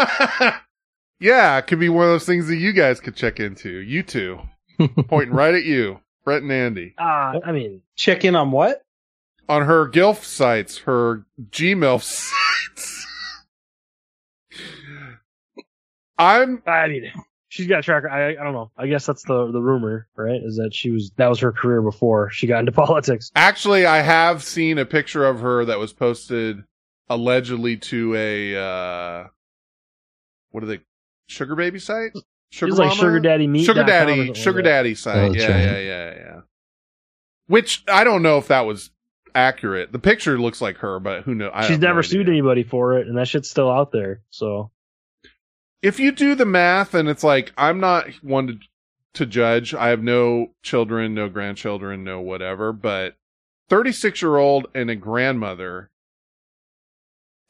yeah, it could be one of those things that you guys could check into. You two, pointing right at you, Brett and Andy. Uh, I mean, check in on what? On her GILF sites, her Gmilf sites. I'm. I mean, she's got a track. I, I don't know. I guess that's the the rumor, right? Is that she was that was her career before she got into politics. Actually, I have seen a picture of her that was posted allegedly to a uh what are they sugar baby site? Sugar like sugar daddy meat Sugar dot com or daddy, sugar daddy site. Oh, yeah, right. yeah, yeah, yeah. Which I don't know if that was accurate. The picture looks like her, but who knows? She's have no never sued anybody for it, and that shit's still out there. So if you do the math and it's like I'm not one to to judge. I have no children, no grandchildren, no whatever, but 36 year old and a grandmother.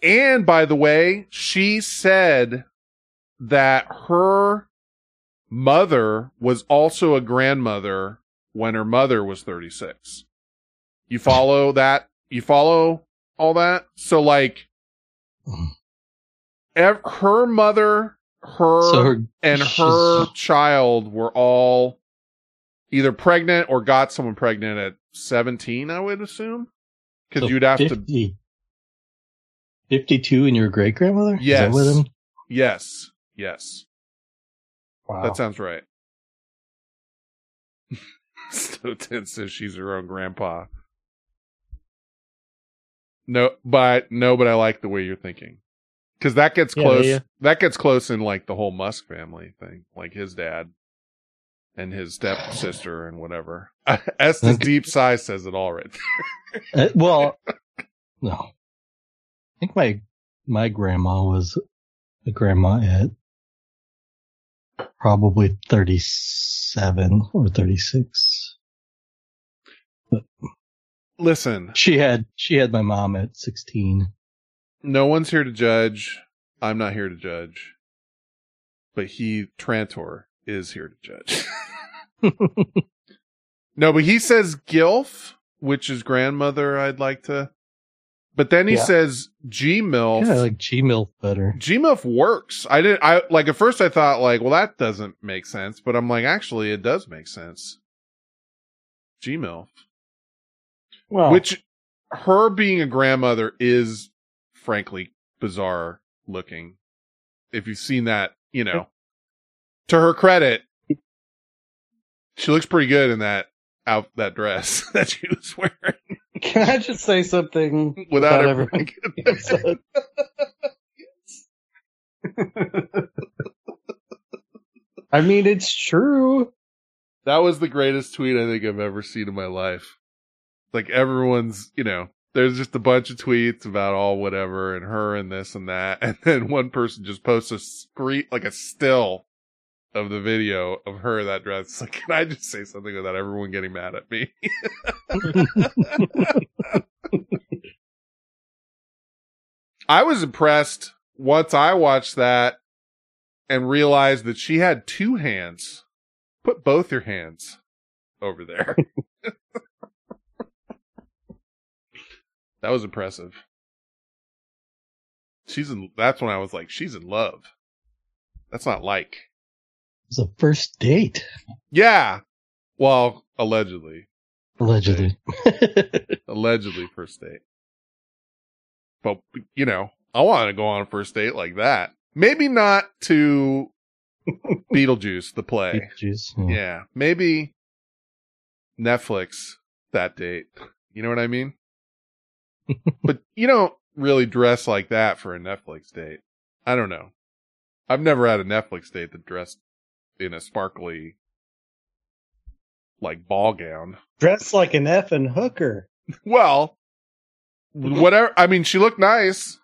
And by the way, she said that her mother was also a grandmother when her mother was 36. You follow that? You follow all that? So like, ev- her mother, her, So her- and her child were all either pregnant or got someone pregnant at 17, I would assume. Cause So you'd have to, 50 52 and your great grandmother? yes, Is that what I'm- yes, yes. Wow. That sounds right. Stoten says she's her own grandpa. No, but no, but I like the way you're thinking. Cause that gets Yeah, close, yeah. that gets close in like the whole Musk family thing, like his dad and his stepsister and whatever. Esta's Okay. deep sigh says it all right Uh, well, no. I think my my grandma was a grandma at probably 37 or 36. Listen, She had she had my mom at 16. no one's here to judge. I'm not here to judge. But he, Trantor, is here to judge. No, but he says gilf, which is grandmother. I'd like to. But then he Yeah. says G milf. Yeah, I like G milf better. Gmilf works. I didn't I like at first I thought like, well, that doesn't make sense, but I'm like, actually, it does make sense. Gmilf, Well, which her being a grandmother is frankly bizarre looking. If you've seen that, you know, to her credit, she looks pretty good in that out that dress that she was wearing can I just say something without about everyone. everyone? I mean, it's true. That was the greatest tweet I think I've ever seen in my life. Like everyone's, you know, there's just a bunch of tweets about all whatever and her and this and that. And then one person just posts a screen, like a still of the video of her that dress. Like, can I just say something without everyone getting mad at me? I was impressed once I watched that and realized that she had two hands. Put both your hands over there. That was impressive. She's in, that's when I was like, she's in love. That's not like. It's a first date, Yeah. Well, allegedly. allegedly. Allegedly first date. But, you know, I want to go on a first date like that. Maybe not to Beetlejuice, the play. Beetlejuice. Yeah. Maybe Netflix that date. You know what I mean? But you don't really dress like that for a Netflix date. I don't know. I've never had a Netflix date that dressed in a sparkly, like ball gown. Dressed like an effing hooker. Well, whatever. I mean, she looked nice.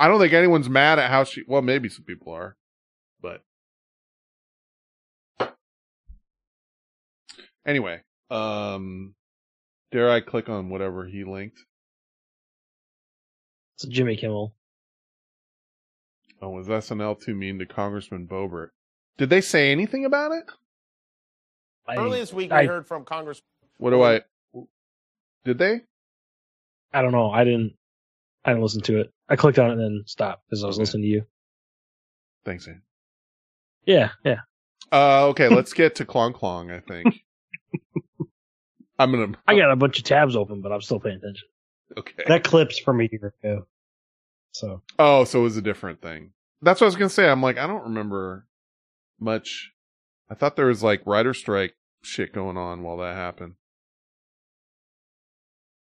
I don't think anyone's mad at how she. Well, maybe some people are, but anyway. Um, dare I click on whatever he linked? It's Jimmy Kimmel. Oh, was SNL too mean to Congressman Boebert? Did they say anything about it? Early this week, I- we heard from Congress. What do I? Did they? I don't know. I didn't. I didn't listen to it. I clicked on it and then stopped because I was Okay. listening to you. Thanks, Ann. Yeah, yeah. Uh, okay, let's get to Clong Clong. I think. I'm gonna. I got a bunch of tabs open, but I'm still paying attention. Okay. That clip's from a year ago. So Oh, so it was a different thing. That's what I was gonna say. I'm like, I don't remember much. I thought there was like writer strike shit going on while that happened.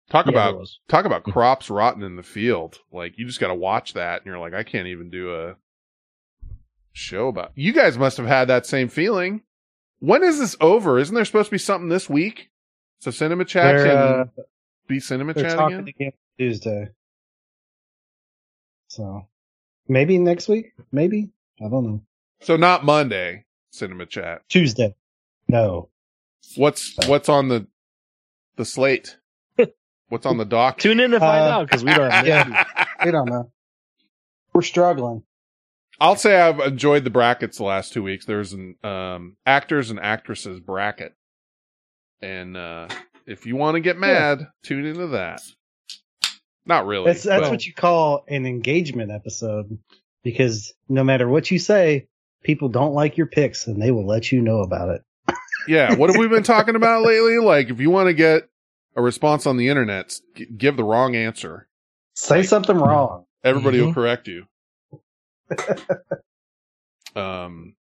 Talk Yeah, about talk about hmm. crops rotting in the field. Like you just got to watch that, and you're like, I can't even do a show about. You guys must have had that same feeling. When is this over? Isn't there supposed to be something this week? So cinema chat They're, can uh, be cinema chat talking again. again Tuesday. So maybe next week. Maybe I don't know. So not Monday cinema chat. Tuesday. No. What's what's on the the slate? What's on the dock? Tune in to find Uh, out because we don't. Have Yeah, we don't know. We're struggling. I'll say I've enjoyed the brackets the last two weeks. There's an um, actors and actresses bracket, and uh, if you want to get mad, tune into that. Not really. That's that's but- what you call an engagement episode because no matter what you say, people don't like your picks and they will let you know about it. yeah. What have we been talking about lately? Like, if you want to get a response on the internet, g- give the wrong answer. Say something wrong. Everybody will Mhm. correct you. um.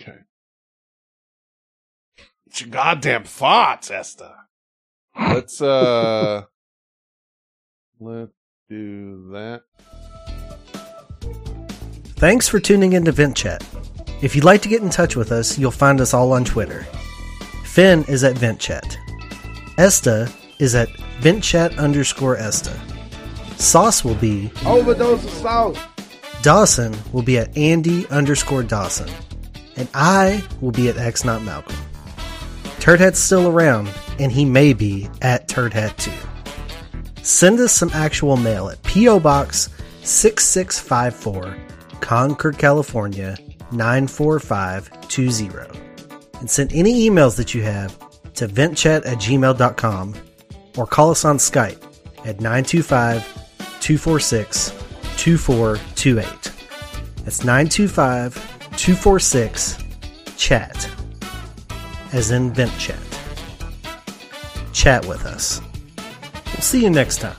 Okay. It's your goddamn thoughts, Esta. Let's uh. let's do that. Thanks for tuning in to Vent Chat. If you'd like to get in touch with us, you'll find us all on Twitter. Fen is at Vent Chat. Esta is at VentChat underscore Esta. Sauce will be Overdose of salt. Dawson will be at Andy underscore Dawson. And I will be at X Not Malcolm. Turdhat's still around, and he may be at Turdhat too. Send us some actual mail at P.O. Box 6654, Concord, California 94520. and send any emails that you have to ventchat at gmail.com or call us on Skype at 925 246 2428. That's 925 246 chat, as in vent chat. Chat with us. We'll see you next time.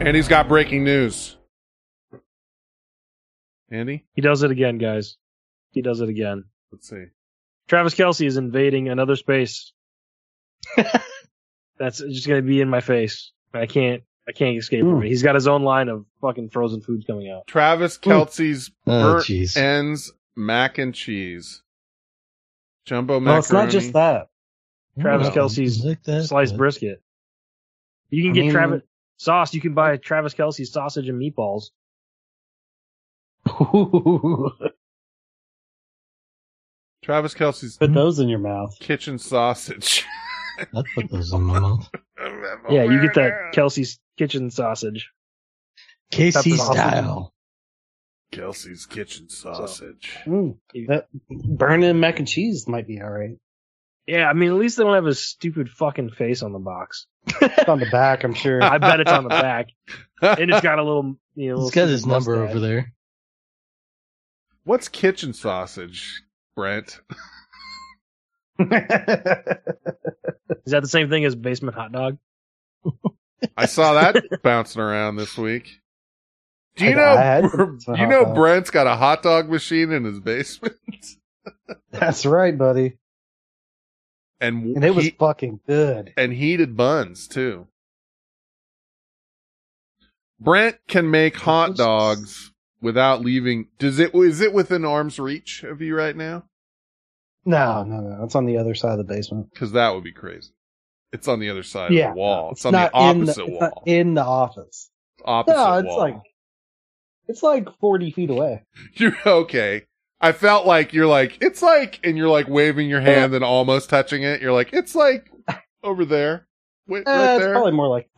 And he's got breaking news. Andy? He does it again, guys. He does it again. Let's see. Travis Kelce is invading another space. That's just gonna be in my face. I can't. I can't escape from it. Hmm. He's got his own line of fucking frozen foods coming out. Travis hmm. Kelce's Oh, burnt jeez. ends mac and cheese. Jumbo macaroni. Well, it's not just that. Travis Oh, Kelce's like that, sliced but- brisket. You can I get mean- Travis sauce. You can buy Travis Kelce's sausage and meatballs. Travis Kelce's Put those in your mouth. kitchen sausage. I'd put those in my mouth. Yeah, you get that Kelce's kitchen sausage. Casey Pepper style. Kelce's kitchen sausage. Mm, that burning mac and cheese might be all right. Yeah, I mean, at least they don't have a stupid fucking face on the box. It's on the back, I'm sure. I bet it's on the back, and it's got a little, you know, He's little got his number mustache. over there. What's kitchen sausage, Brent? Is that the same thing as basement hot dog? I saw that bouncing around this week. Do you I- know? I had you know dogs. Brent's got a hot dog machine in his basement, That's right, buddy. and And it was fucking good. and heated buns too. Brent can make hot dogs without leaving. Does it? Is it within arm's reach of you right now? No, no, no. It's on the other side of the basement. Because that would be crazy. It's on the other side yeah. of the wall. It's, It's, on the not in the, opposite it's wall. not in the office. opposite no, it's wall. like it's like forty feet away. You're okay. I felt like you're like it's like, and you're like waving your hand and almost touching it. You're like it's like over there, Wait, Eh, right it's there, probably more like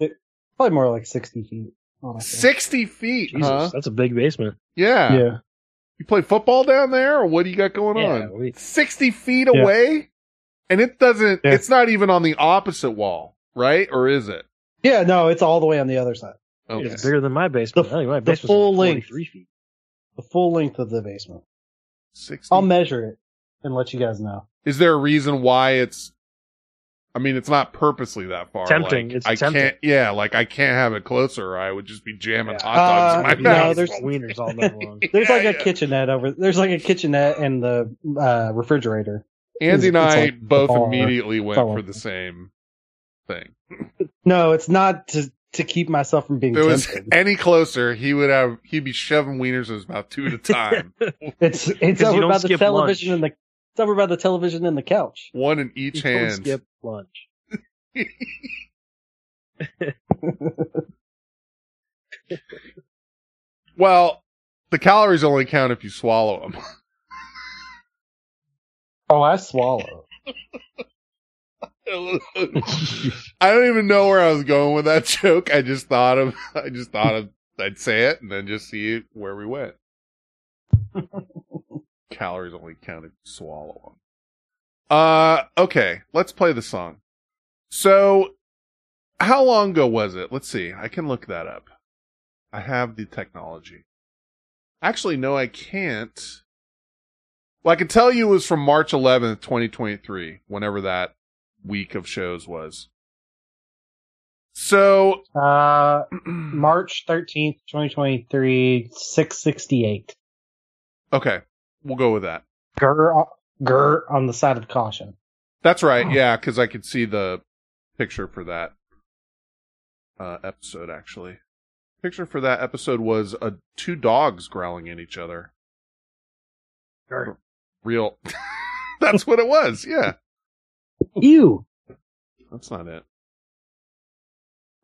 probably more like sixty feet. honestly. sixty feet, Jesus, huh? that's a big basement. Yeah. Yeah. You play football down there, or what do you got going Yeah, on? we- Sixty feet Yeah. away, and it doesn't. Yeah. It's not even on the opposite wall, right? Or is it? Yeah, no, it's all the way on the other side. Okay. It's bigger than my basement. The- I think my the full length. three feet. The full length of the basement. Sixty. I'll measure it and let you guys know. Is there a reason why it's? I mean, it's not purposely that far. Tempting. Like, It's I tempting. can't. Yeah, like I can't have it closer. I would just be jamming hot Uh, dogs in no, my mouth. No, there's- wieners all night long. There's Yeah, like a yeah. kitchenette over. There's like a kitchenette and the uh, refrigerator. Andy and I like both immediately went for the same thing. No, it's not to to keep myself from being If it was tempted. any closer, he would have. He'd be shoving wieners in his mouth two at a time, It's it's you over by the television lunch. and the it's over by the television and the couch. one in each hand. skip lunch. Well, the calories only count if you swallow them. Oh, I swallow. I don't even know where I was going with that joke. I just thought of, I just thought of, I'd say it and then just see where we went. Calories only count if you swallow them. Uh, okay, let's play the song. So, how long ago was it? Let's see. I can look that up. I have the technology. Actually, no, I can't. Well, I can tell you it was from March 11th, 2023, whenever that week of shows was. So, Uh, March thirteenth, twenty twenty three, six sixty eight. okay, we'll go with that. Grr, grr on the side of caution. That's right. Yeah, because I could see the picture for that uh, episode. Actually, picture for that episode was uh, two dogs growling at each other. Real. That's what it was. Yeah, You. that's not it.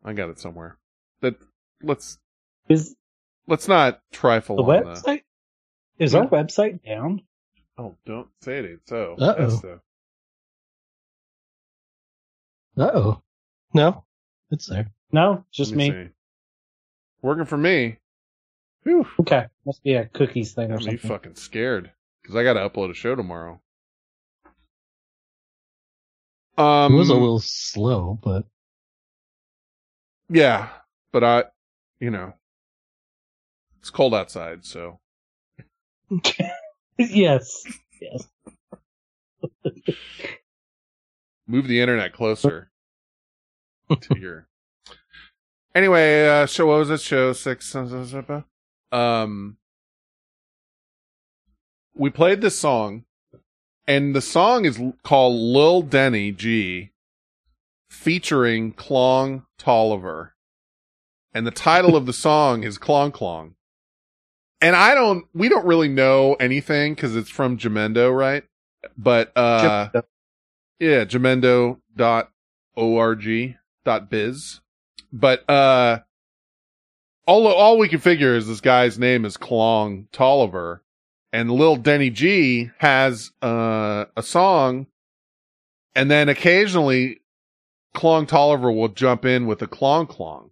I got it somewhere. That let's Is let's not trifle the on website? Is our website down? Oh, don't say it ain't so. Uh-oh. Uh oh. No, it's there. No, just Let me. see. Working for me. Okay. Must be a cookies thing or Got me something. fucking scared because I got to upload a show tomorrow. Um, it was a little slow, but yeah, but I, you know, it's cold outside, so yes. Yes. move the internet closer to your. Anyway, uh, show what was it? Show six. Um, we played this song, and the song is called Lil Denny G, featuring Clong Tolliver, and the title of the song is Clong Clong. And I don't, we don't really know anything because it's from Jamendo, right? But uh, yeah, jamendo.org dot biz. But uh all all we can figure is this guy's name is Clong Tolliver. And Lil Denny G has uh a song and then occasionally Clong Tolliver will jump in with a clong clong.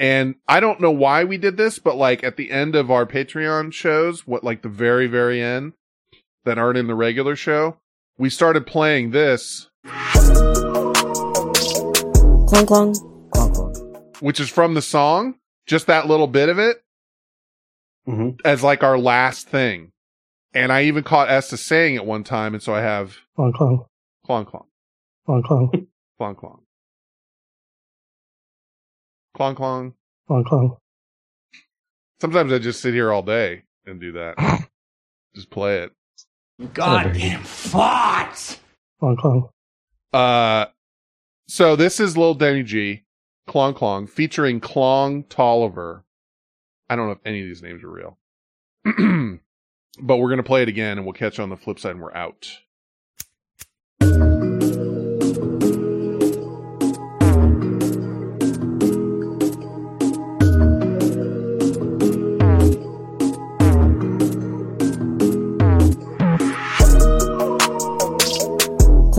And I don't know why we did this, but like at the end of our Patreon shows, what like the very, very end that aren't in the regular show, we started playing this Clong clong. Clong clong. which is from the song, just that little bit of it, mm-hmm. as like our last thing. And I even caught Esta saying it one time, and so I have Clong clong. clong clong, Clong clong. clong clong, clong clong. Clong clong. Sometimes I just sit here all day and do that. just play it. Goddamn farts! Clong clong. Uh, so this is Lil Denny G, Clong Clong, featuring Clong Tolliver. I don't know if any of these names are real. but we're going to play it again and we'll catch you on the flip side and we're out.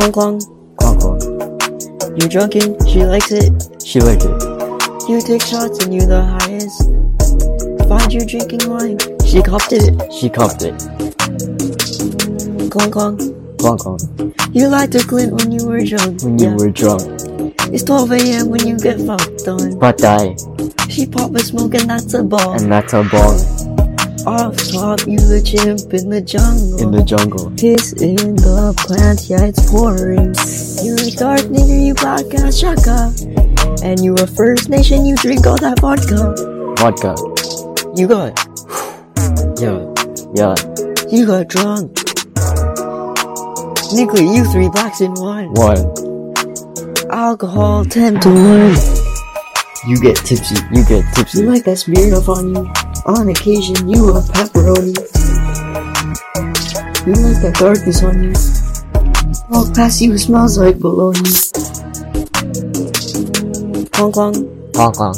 Clong clong. Clong clong. You're drunken, she likes it. She likes it. You take shots and you're the highest. Find you drinking wine. She copped it. She copped it. Clong clong. Clong clong. You lied to Clint when you were drunk. When you were drunk. It's 12 a.m. when you get fucked on. But die. She pop a smoke and that's a ball. And that's a ball. Off top, you a chimp in the jungle. In the jungle. Piss in the plant, yeah, it's pouring. You a dark nigga, you black ass shaka. And you a First Nation, you drink all that vodka. Vodka. You got, Yeah. Yeah. you got drunk. Nigga, you three blacks in one. One. Alcohol, 10 to 1. You get tipsy. You get tipsy. You like that Smirnoff on you. On occasion, you a pepperoni. You like that darkness on you. Walk past you, smells like bologna. Clong clong. Clong clong.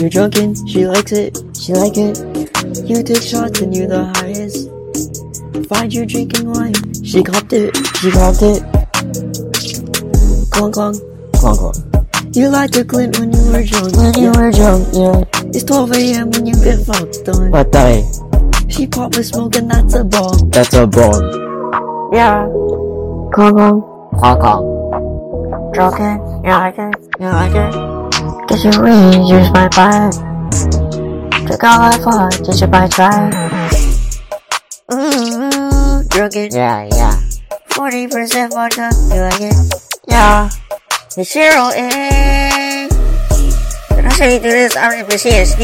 You're drunken, she likes it, she like it. You take shots and you're the highest. Find you drinking wine, she copped it, she copped it. Clong clong. Clong clong. You lied to Clint when you were drunk. When you were drunk, yeah. It's 12 a.m. when you get fucked on. But die. She pop a smoke and that's a ball. That's a ball. Yeah. Clong clong. Clong clong. Drunken, you like it, you like it. Get your wings, use my pipe. Took all I fought, just your bite try. Ooh, mm-hmm. drunken. Yeah, yeah. 40% vodka, you like it? Yeah. The Cheryl is. When I show you do this, I remember she is.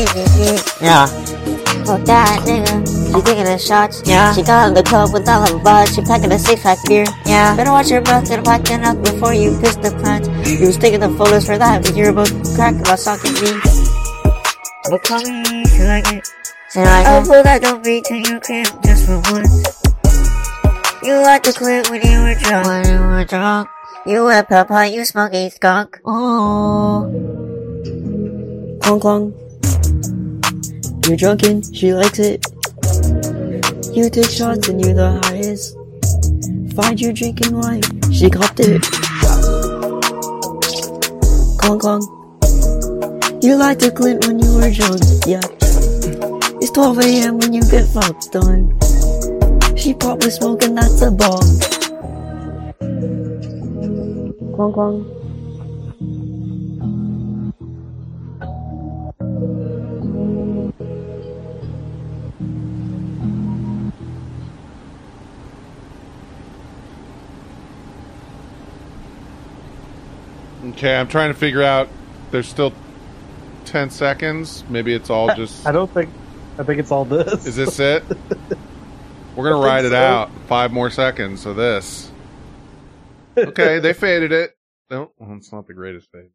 Yeah. Oh, Fuck that nigga. She taking the shots. Yeah. She got in the club with all her buds. She packing a six pack beer. Yeah. Better watch your mouth and packing up before you piss the plant. You was taking the photos for that, but you're about to crack about sucking me. But call me if you like it. Say like I'll pull that don't beat to your crib just for once. You like to quit when you were drunk. When you were drunk. You wear pepper, you smoke a skunk. Oh. Clong clong. You're drunken, she likes it. You take shots and you're the highest. Find you drinking wine, she copped it. Clong clong. You liked to Clint when you were drunk, yeah. It's 12 a.m. when you get fucked on. She probably smoking, that's a bomb. Clong clong. Okay, I'm trying to figure out. There's still ten seconds. Maybe it's all just. I don't think. I think it's all this. Is this it? We're gonna ride it so. out. Five more seconds of this. Okay, they faded it. No, well, it's not the greatest fade.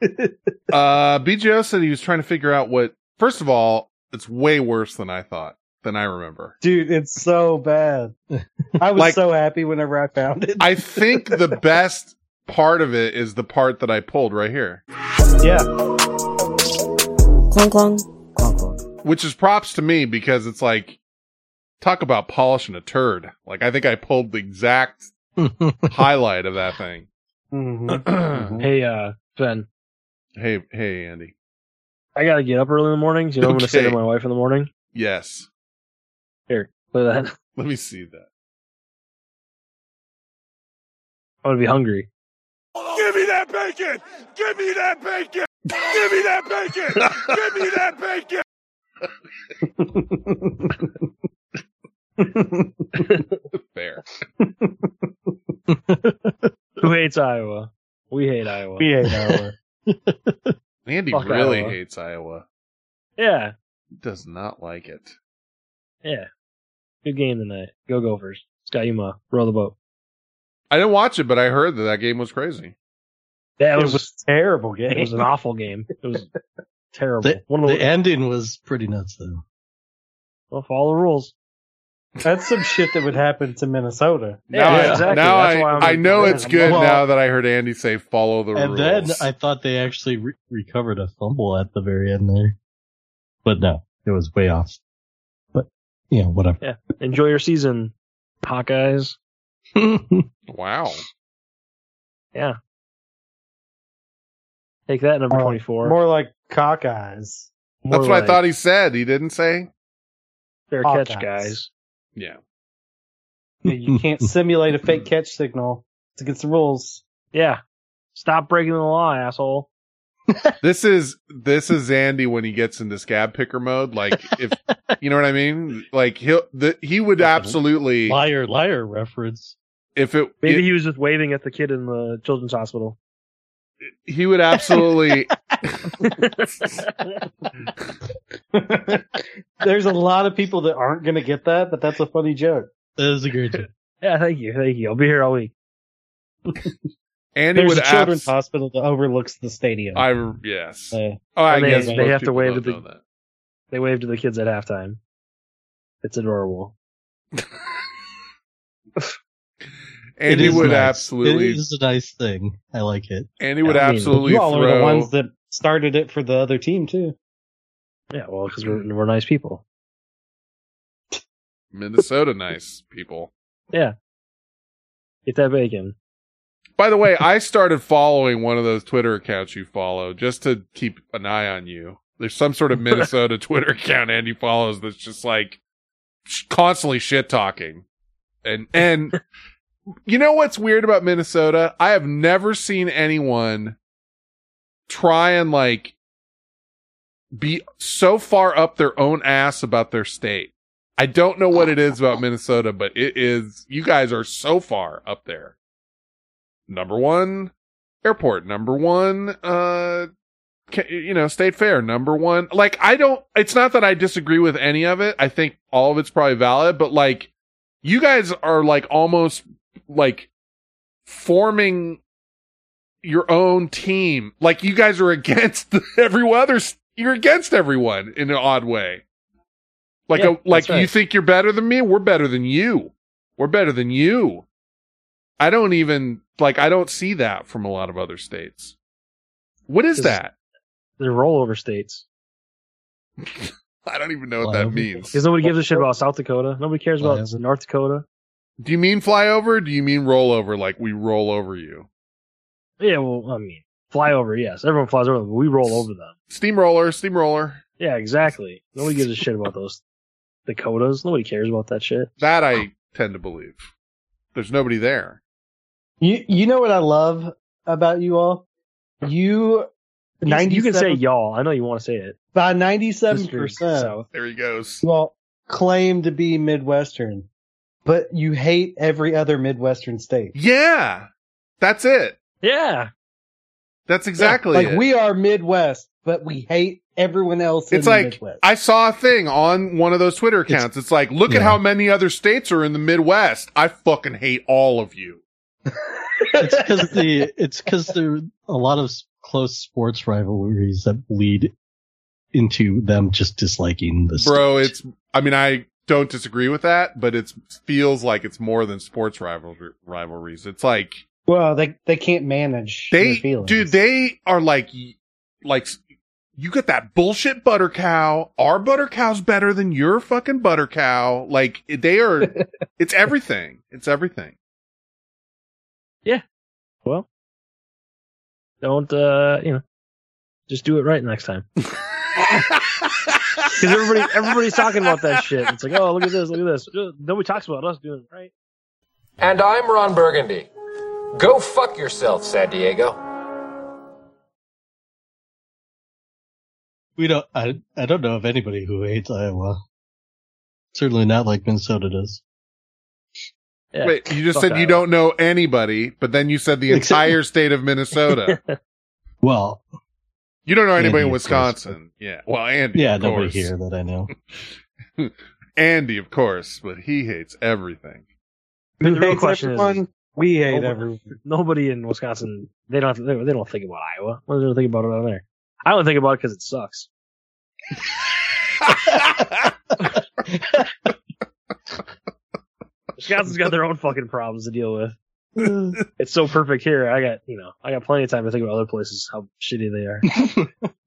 But... uh, BGO said he was trying to figure out what. First of all, it's way worse than I thought. Than I remember. Dude, it's so bad. I was Like- so happy whenever I found it. I think the best part of it is the part that I pulled right here, yeah. Clong clong. Clong clong. which is props to me because it's like talk about polishing a turd. Like I think I pulled the exact highlight of that thing. Mhm. hey, uh, Ben, Hey, hey, Andy. I gotta get up early in the mornings. You know, I'm gonna say to my wife in the morning. Yes. Here, play that. Let me see that. I'm gonna be hungry. Give me that bacon! Give me that bacon! Give me that bacon! Give me that bacon! Fair. Who hates Iowa? We hate Iowa. We hate Iowa. Andy Fuck really Iowa. hates Iowa. Yeah, He does not like it. yeah. Good game tonight. Go Gophers. Scott Yuma, row the boat. I didn't watch it, but I heard that that game was crazy. That It was, was a terrible game. it was an awful game. It was terrible. The, One of the the, ending was pretty nuts though. well, follow the rules. That's some shit that would happen to Minnesota. Now, Yeah, I, exactly. now That's I, why I'm I know it's good well- now that I heard Andy say follow the And rules. And then I thought they actually re- recovered a fumble at the very end there, but no, it was way off. But you know, whatever. Yeah. Enjoy your season, Hawkeyes. wow. Yeah. Take that, number More- 24. More like cockeyes. More That's what like I thought he said. He didn't say? Fair catch, Hawkeyes. guys. Yeah. You can't simulate a fake catch signal. It's against the rules. Yeah. Stop breaking the law, asshole. This is this is Andy when he gets into scab picker mode. Like if you know what I mean. Like he'll the, he would absolutely Liar, liar reference. If it, Maybe it- he was just waving at the kid in the children's hospital. he would absolutely There's a lot of people that aren't going to get that, but that's a funny joke. That is a great joke. Yeah, thank you. Thank you. I'll be here all week. Andy There's would a children's abs- hospital that overlooks the stadium. I yes. Uh, Oh, I they- guess they have to wave don't the- They wave to the kids at halftime. It's adorable. Andy It is would nice. absolutely It is a nice thing. I like it. Andy would I mean, absolutely you all are the ones that started it for the other team too. Yeah, well, because we're, we're nice people. Minnesota nice people. Yeah. Get that bacon. By the way, I started following one of those Twitter accounts you follow just to keep an eye on you. There's some sort of Minnesota Twitter account Andy follows that's just like constantly shit talking. And and you know what's weird about Minnesota? I have never seen anyone try and like be so far up their own ass about their state. I don't know what it is about Minnesota, but it is you guys are so far up there number one airport, number one, uh, you know, state fair, number one. Like, I don't, it's not that I disagree with any of it. I think all of it's probably valid, but like, you guys are like almost like forming your own team. Like, you guys are against everyone other, you're against everyone in an odd way. Like, Yeah, a, like right. you think you're better than me? We're better than you. We're better than you. I don't even like I don't see that from a lot of other states. What is that? They're rollover states. I don't even know what that means. Because nobody gives a shit about South Dakota. Nobody cares about Flyover. North Dakota. Do you mean flyover? Or do you mean rollover? Like we roll over you? Yeah, well, I mean, Fly over, yes. Everyone flies over them, we roll over them. Steamroller, steamroller. Yeah, exactly. Nobody gives a shit about those Dakotas. Nobody cares about that shit. That I tend to believe. There's nobody there. You you know what I love about you all? You You, ninety you can say y'all. I know you want to say it. by ninety seven percent. South. There he goes. you all claim to be Midwestern, but you hate every other Midwestern state. Yeah. That's it. Yeah. That's exactly like it. we are Midwest, but we hate everyone else it's in like the Midwest. I saw a thing on one of those Twitter accounts. It's, like, look at how many other states are in the Midwest. I fucking hate all of you. it's because the it's because there are a lot of close sports rivalries that lead into them just disliking the Bro, state. it's I mean I don't disagree with that, but it feels like it's more than sports rivalry, rivalries. It's like well, they they can't manage their they feelings. dude, they are like like you got that bullshit butter cow. Our butter cow's better than your fucking butter cow. Like they are it's everything. It's everything. Yeah. Well, don't uh, you know, just do it right next time. Because everybody, everybody's talking about that shit. It's like, oh, look at this, look at this. Uh, nobody talks about us doing it right. And I'm Ron Burgundy. Go fuck yourself, San Diego. we don't. I I don't know of anybody who hates Iowa. Certainly not like Minnesota does. Yeah, Wait, you just fuck said you don't know anybody, but then you said the Except- entire state of Minnesota. Well, you don't know anybody in Andy, of course, Wisconsin. Yeah. Well, Andy. yeah, of nobody course. here that I know. Andy, of course, but he hates everything. The real hates question is, we hate Nobody- everyone. nobody in Wisconsin, they don't, have to, they don't think about Iowa. What do they think about it down there? I don't think about it because it sucks. Wisconsin's got their own fucking problems to deal with. It's so perfect here. I got, you know, I got plenty of time to think about other places, how shitty they are.